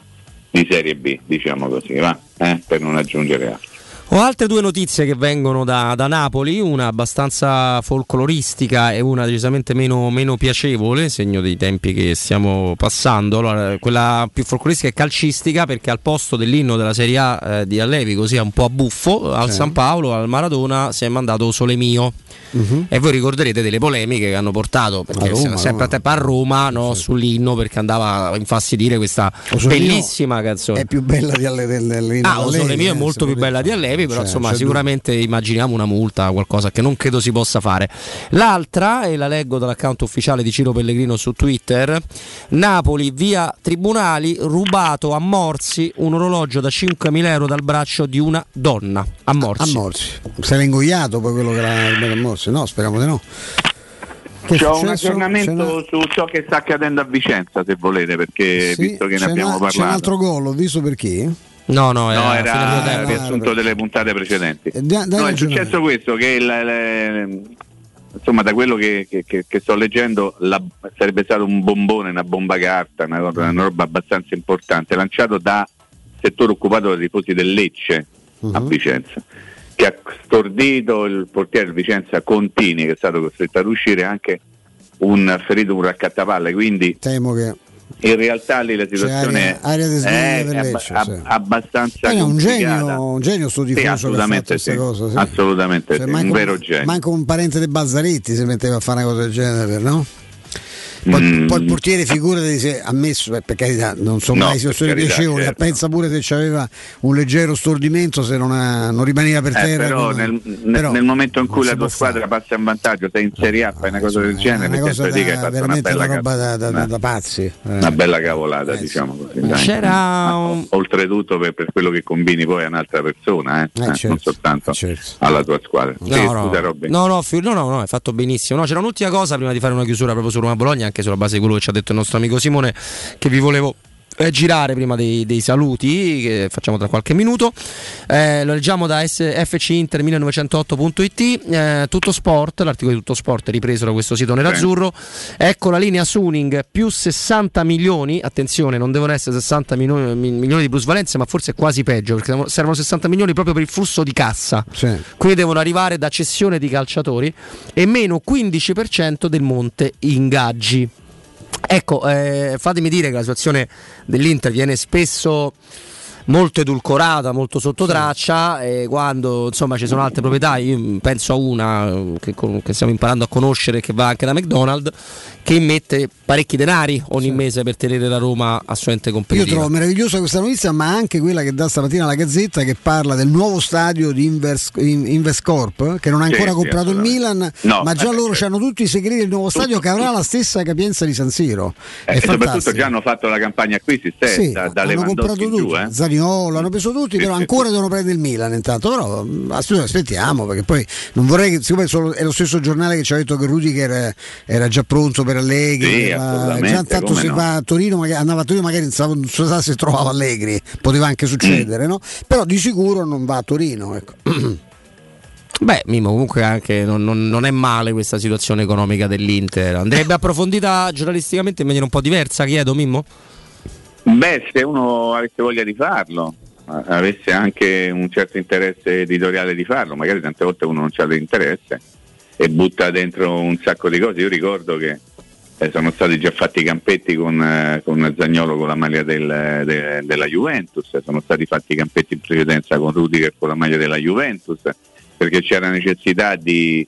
di Serie B, diciamo così, va? Eh, per non aggiungere altro. Ho altre due notizie che vengono da, da Napoli, una abbastanza folcloristica e una decisamente meno, meno piacevole, segno dei tempi che stiamo passando. Allora, quella più folcloristica è calcistica perché al posto dell'inno della Serie A eh, di Allevi, così un po' a buffo, al Sì. San Paolo, al Maradona, si è mandato Sole Mio. Mhm. E voi ricorderete delle polemiche che hanno portato perché A Roma, sempre a tempo a Roma no, sull'inno perché andava a infastidire questa bellissima canzone. È più bella di alle, del, del, Ah, Sole Mio è molto più bella di Allevi, però cioè, insomma c'è sicuramente immaginiamo una multa, qualcosa che non credo si possa fare. L'altra, e la leggo dall'account ufficiale di Ciro Pellegrino su Twitter, Napoli via tribunali, rubato a Morsi un orologio da 5.000 euro dal braccio di una donna. A Morsi. A Morsi. Se l'ha ingoiato poi quello che l'ha rubato a Morsi? No, speriamo di no. Che C'ho un aggiornamento su ciò che sta accadendo a Vicenza, se volete, perché Sì, visto che ne abbiamo una- C'è un parlato. altro gol, ho visto per No, no, No, fine era tempo. il riassunto delle puntate precedenti. Eh, dai No, è successo questo, che il- le- insomma da quello che, che- che- che sto leggendo la- sarebbe stato un bombone, una bomba carta, una, una roba abbastanza importante, lanciato da settore occupato dai tifosi del Lecce a Mhm. Vicenza, che ha stordito il portiere del Vicenza Contini, che è stato costretto ad uscire anche un ferito, un raccattapalle, quindi Temo che in realtà lì la situazione aria- aria sveglia è, Lecce, abba- sì. abbastanza Poi è un genio, un genio sto Sì, tifoso fatto assolutamente sì. cosa. sì. Assolutamente Cioè, sì, manco- un vero genio. Manco un parente dei Bazzaretti si metteva a fare una cosa del genere, no? Poi, Mm. poi il portiere figurati se ha messo, eh, per carità, non sono No, mai situazioni piacevoli, certo. pensa pure se aveva un leggero stordimento se non, ha- non rimaneva per Eh, terra. però, come- nel, però nel momento in cui la tua squadra passa in vantaggio, sei in Serie A, fai una cosa del genere, cosa che hai da, fatto una veramente bella, una roba da, da- una- da pazzi. eh. una bella cavolata, diciamo così. C'era un- Oltretutto per, per quello che combini poi a un'altra persona, eh, Eh, eh, certo, non soltanto alla tua squadra. Sì, No, no, scusa, Robby. no, no, fi- no, no, no, hai fatto benissimo. No, c'era un'ultima cosa prima di fare una chiusura proprio su Roma Bologna, anche sulla base di quello che ci ha detto il nostro amico Simone, che vi volevo eh, girare prima dei, dei saluti che facciamo tra qualche minuto. Eh, lo leggiamo da S- fcinter1908.it, eh, tutto sport, l'articolo di tutto sport è ripreso da questo sito nerazzurro. Ecco la linea Suning più 60 milioni, attenzione, non devono essere 60 milioni, mi- milioni di plusvalenza, ma forse è quasi peggio, perché servono- servono 60 milioni proprio per il flusso di cassa. Quindi devono arrivare da cessione di calciatori e meno 15% del monte ingaggi. Ecco, eh, fatemi dire che la situazione dell'Inter viene spesso molto edulcorata, molto sotto traccia e quando insomma ci sono altre proprietà, io penso a una eh, che, che stiamo imparando a conoscere che va anche da McDonald's che immette parecchi denari ogni mese per tenere la Roma assolutamente Io competitiva. trovo meravigliosa questa notizia, ma anche quella che dà stamattina la Gazzetta che parla del nuovo stadio di Invers, In- Investcorp che non ha Sì, ancora sì, comprato il Milan, No, ma già eh, loro hanno tutti i segreti del nuovo stadio che avrà la stessa capienza di San Siro. Eh, e soprattutto già hanno fatto la campagna acquisti stessa, Sì, da, da hanno comprato in giù. tutti, Eh. Zaniolo, hanno preso tutti, però ancora devono prendere il Milan intanto. Però ass- aspettiamo, perché poi non vorrei che, siccome è lo stesso giornale che ci ha detto che Rudiger era, era già pronto per Allegri, Sì, era- già tanto se no. va a Torino, magari, andava a Torino, magari non so se trovava Allegri, poteva anche Mm. succedere, no? Però di sicuro non va a Torino. Ecco. Beh, Mimo, comunque anche non, non- non è male questa situazione economica dell'Inter. Andrebbe approfondita giornalisticamente in maniera un po' diversa, chiedo Mimmo? Beh, se uno avesse voglia di farlo, avesse anche un certo interesse editoriale di farlo, magari tante volte uno non ha l'interesse e butta dentro un sacco di cose. Io ricordo che eh, sono stati già fatti i campetti con, eh, con Zagnolo con la maglia del- de- della Juventus, sono stati fatti i campetti in precedenza con Rudiger con la maglia della Juventus, perché c'era necessità di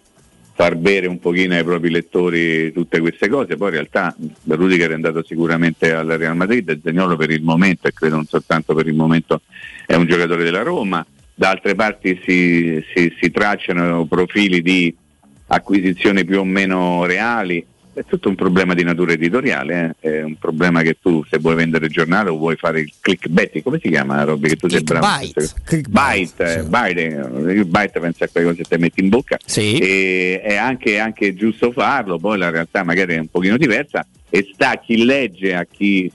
far bere un pochino ai propri lettori tutte queste cose, poi in realtà Rudiger è andato sicuramente al Real Madrid e Zagnolo per il momento, e credo non soltanto per il momento, è un giocatore della Roma, da altre parti si, si- si tracciano profili di acquisizioni più o meno reali, è tutto un problema di natura editoriale, eh. è un problema che tu se vuoi vendere il giornale o vuoi fare il clickbait, come si chiama Robby che tu sei bravo? Bite, eh, bite, il bite pensa a quelle cose che ti metti in bocca e è anche, anche giusto farlo, poi la realtà magari è un pochino diversa e sta a chi legge, a chi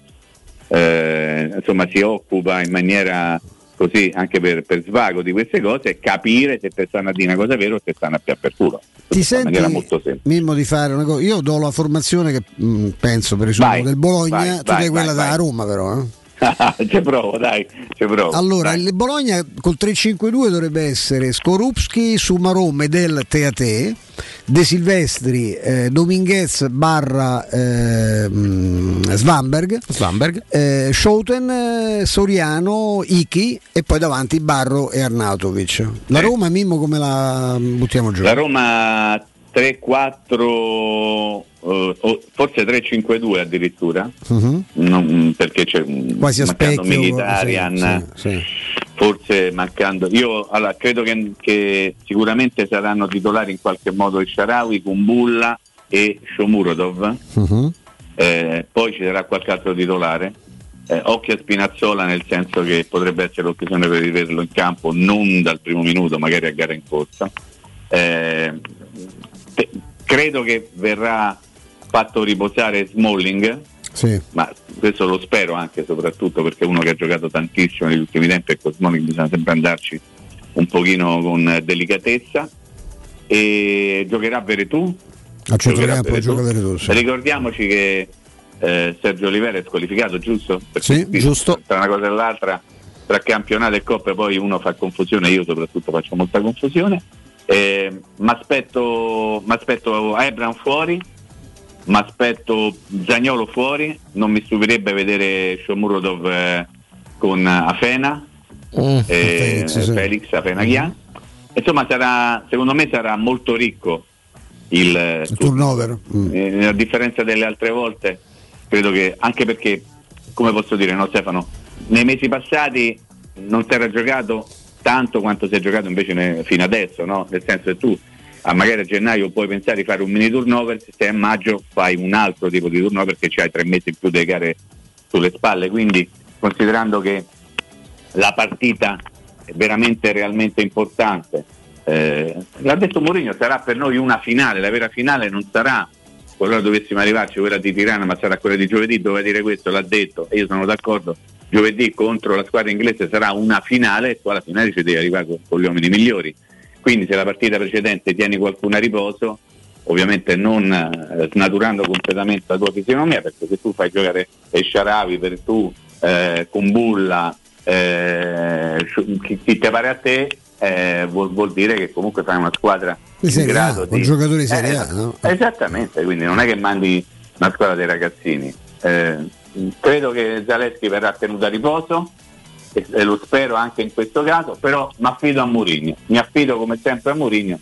eh, insomma si occupa in maniera così anche per, per svago di queste cose capire se te stanno a dire una cosa vera o se stanno a piatta per culo Ti senti, molto semplice Mimmo, di fare una cosa? Io do la formazione che mh, penso per esempio Vai, del Bologna, vai, tu vai, dai quella da. Roma però. eh. ci provo dai ci provo Allora, il Bologna col 3-5-2 dovrebbe essere Skorupski, Sumarom e Del Teate, De Silvestri, eh, Dominguez barra eh, mh, Svanberg, eh, Schouten, eh, Soriano, Iki e poi davanti Barro e Arnautovic. La Roma, Mimmo, come la buttiamo giù? La Roma 3-4 eh, o forse 3-5-2 addirittura Mhm. non- perché c'è un Quasi mancando specchio, Mkhitaryan sì, sì, forse mancando. Io allora, credo che, che sicuramente saranno titolari in qualche modo il Sharawi, Kumbulla e Shomurodov. Mhm. Eh, poi ci sarà qualche altro titolare. Eh, occhio a Spinazzola nel senso che potrebbe essere l'occasione per rivederlo in campo, non dal primo minuto, magari a gara in corsa. Eh, te- credo che verrà fatto riposare Smalling, Sì. ma questo lo spero anche soprattutto perché uno che ha giocato tantissimo negli ultimi tempi e con Smalling bisogna sempre andarci un pochino con delicatezza. E giocherà Veretù, A centrocampo gioca Veretù, sì. Ricordiamoci che eh, Sergio Olivera è squalificato, giusto? Perché Sì, giusto. Tra una cosa e l'altra, tra campionato e coppe poi uno fa confusione, io soprattutto faccio molta confusione. Eh, mi aspetto Ebram fuori, mi aspetto Zagnolo fuori, non mi stupirebbe vedere Shomurodov eh, con Afena, eh, Felix, sì. Felix Afenaghian. Insomma, sarà, secondo me sarà molto ricco il, Il turnover. Mm. eh, a differenza delle altre volte, credo che anche perché, come posso dire, no Stefano, nei mesi passati non si era giocato tanto quanto si è giocato invece ne- fino adesso, no? nel senso che tu a magari a gennaio puoi pensare di fare un mini turnover, se sei a maggio fai un altro tipo di turnover perché hai tre mesi in più delle gare sulle spalle, quindi considerando che la partita è veramente realmente importante. Eh, l'ha detto Mourinho, sarà per noi una finale, la vera finale non sarà qualora dovessimo arrivarci quella di Tirana, ma sarà quella di giovedì, doveva dire questo, l'ha detto e io sono d'accordo, giovedì contro la squadra inglese sarà una finale e poi alla finale ci devi arrivare con, con gli uomini migliori. Quindi se la partita precedente tieni qualcuno a riposo, ovviamente non eh, snaturando completamente la tua fisionomia, perché se tu fai giocare Sharawi per tu, eh, Kumbulla, eh, chi, chi te pare a te, eh, vuol, vuol dire che comunque fai una squadra Di in Serie A, grado con di giocatori di Serie Eh, A, no? Esattamente, quindi non è che mandi una squadra dei ragazzini. Eh, credo che Zaleschi verrà tenuto a riposo e, lo spero anche in questo caso, però mi affido a Mourinho, mi affido come sempre a Mourinho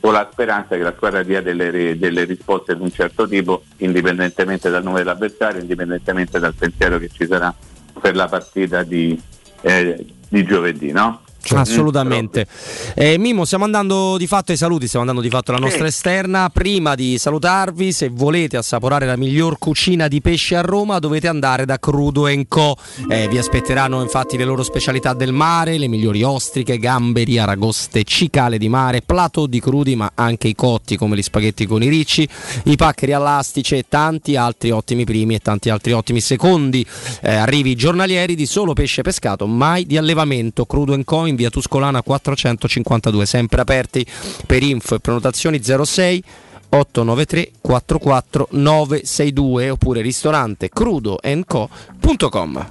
con la speranza che la squadra dia delle, delle risposte di un certo tipo, indipendentemente dal nome dell'avversario, indipendentemente dal pensiero che ci sarà per la partita di, eh, di giovedì, no? Assolutamente. Eh, Mimo, stiamo andando di fatto ai saluti, stiamo andando di fatto alla nostra Sì. esterna. Prima di salutarvi, se volete assaporare la miglior cucina di pesce a Roma, dovete andare da Crudo Co. Eh, vi aspetteranno infatti le loro specialità del mare, le migliori ostriche, gamberi, aragoste, cicale di mare, plato di crudi, ma anche i cotti come gli spaghetti con i ricci, i paccheri all'astice e tanti altri ottimi primi e tanti altri ottimi secondi. Eh, arrivi giornalieri di solo pesce pescato, mai di allevamento. Crudo Co in via Tuscolana 452, sempre aperti. Per info e prenotazioni 06 893 44 962 oppure ristorante crudoenco.com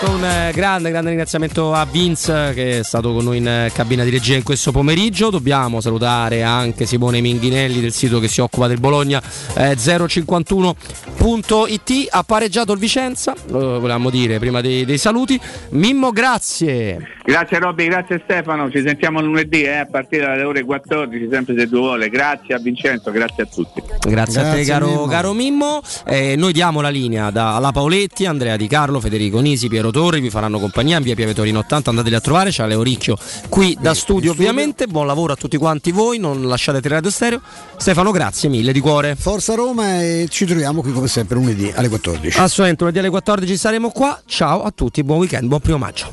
Fatto un eh, grande, grande ringraziamento a Vince che è stato con noi in eh, cabina di regia in questo pomeriggio. Dobbiamo salutare anche Simone Minghinelli del sito che si occupa del Bologna eh, 051.it. Ha pareggiato il Vicenza, lo volevamo dire prima dei, dei saluti. Mimmo, grazie. Grazie Robby, grazie Stefano, ci sentiamo lunedì eh, a partire dalle ore 14, sempre se tu vuole. Grazie a Vincenzo, grazie a tutti. Grazie, a te caro caro Mimmo. Eh, noi diamo la linea da alla Paoletti, Andrea Di Carlo, Federico Nisi, Piero Torri, vi faranno compagnia in via Piave Torino 80, andateli a trovare, c'è Leo Ricchio qui da studio ovviamente, buon lavoro a tutti quanti voi, non lasciate Radio Stereo. Stefano, grazie mille di cuore. Forza Roma e ci troviamo qui come sempre lunedì alle 14. Assolutamente, lunedì alle 14 saremo qua. Ciao a tutti, buon weekend, buon primo maggio.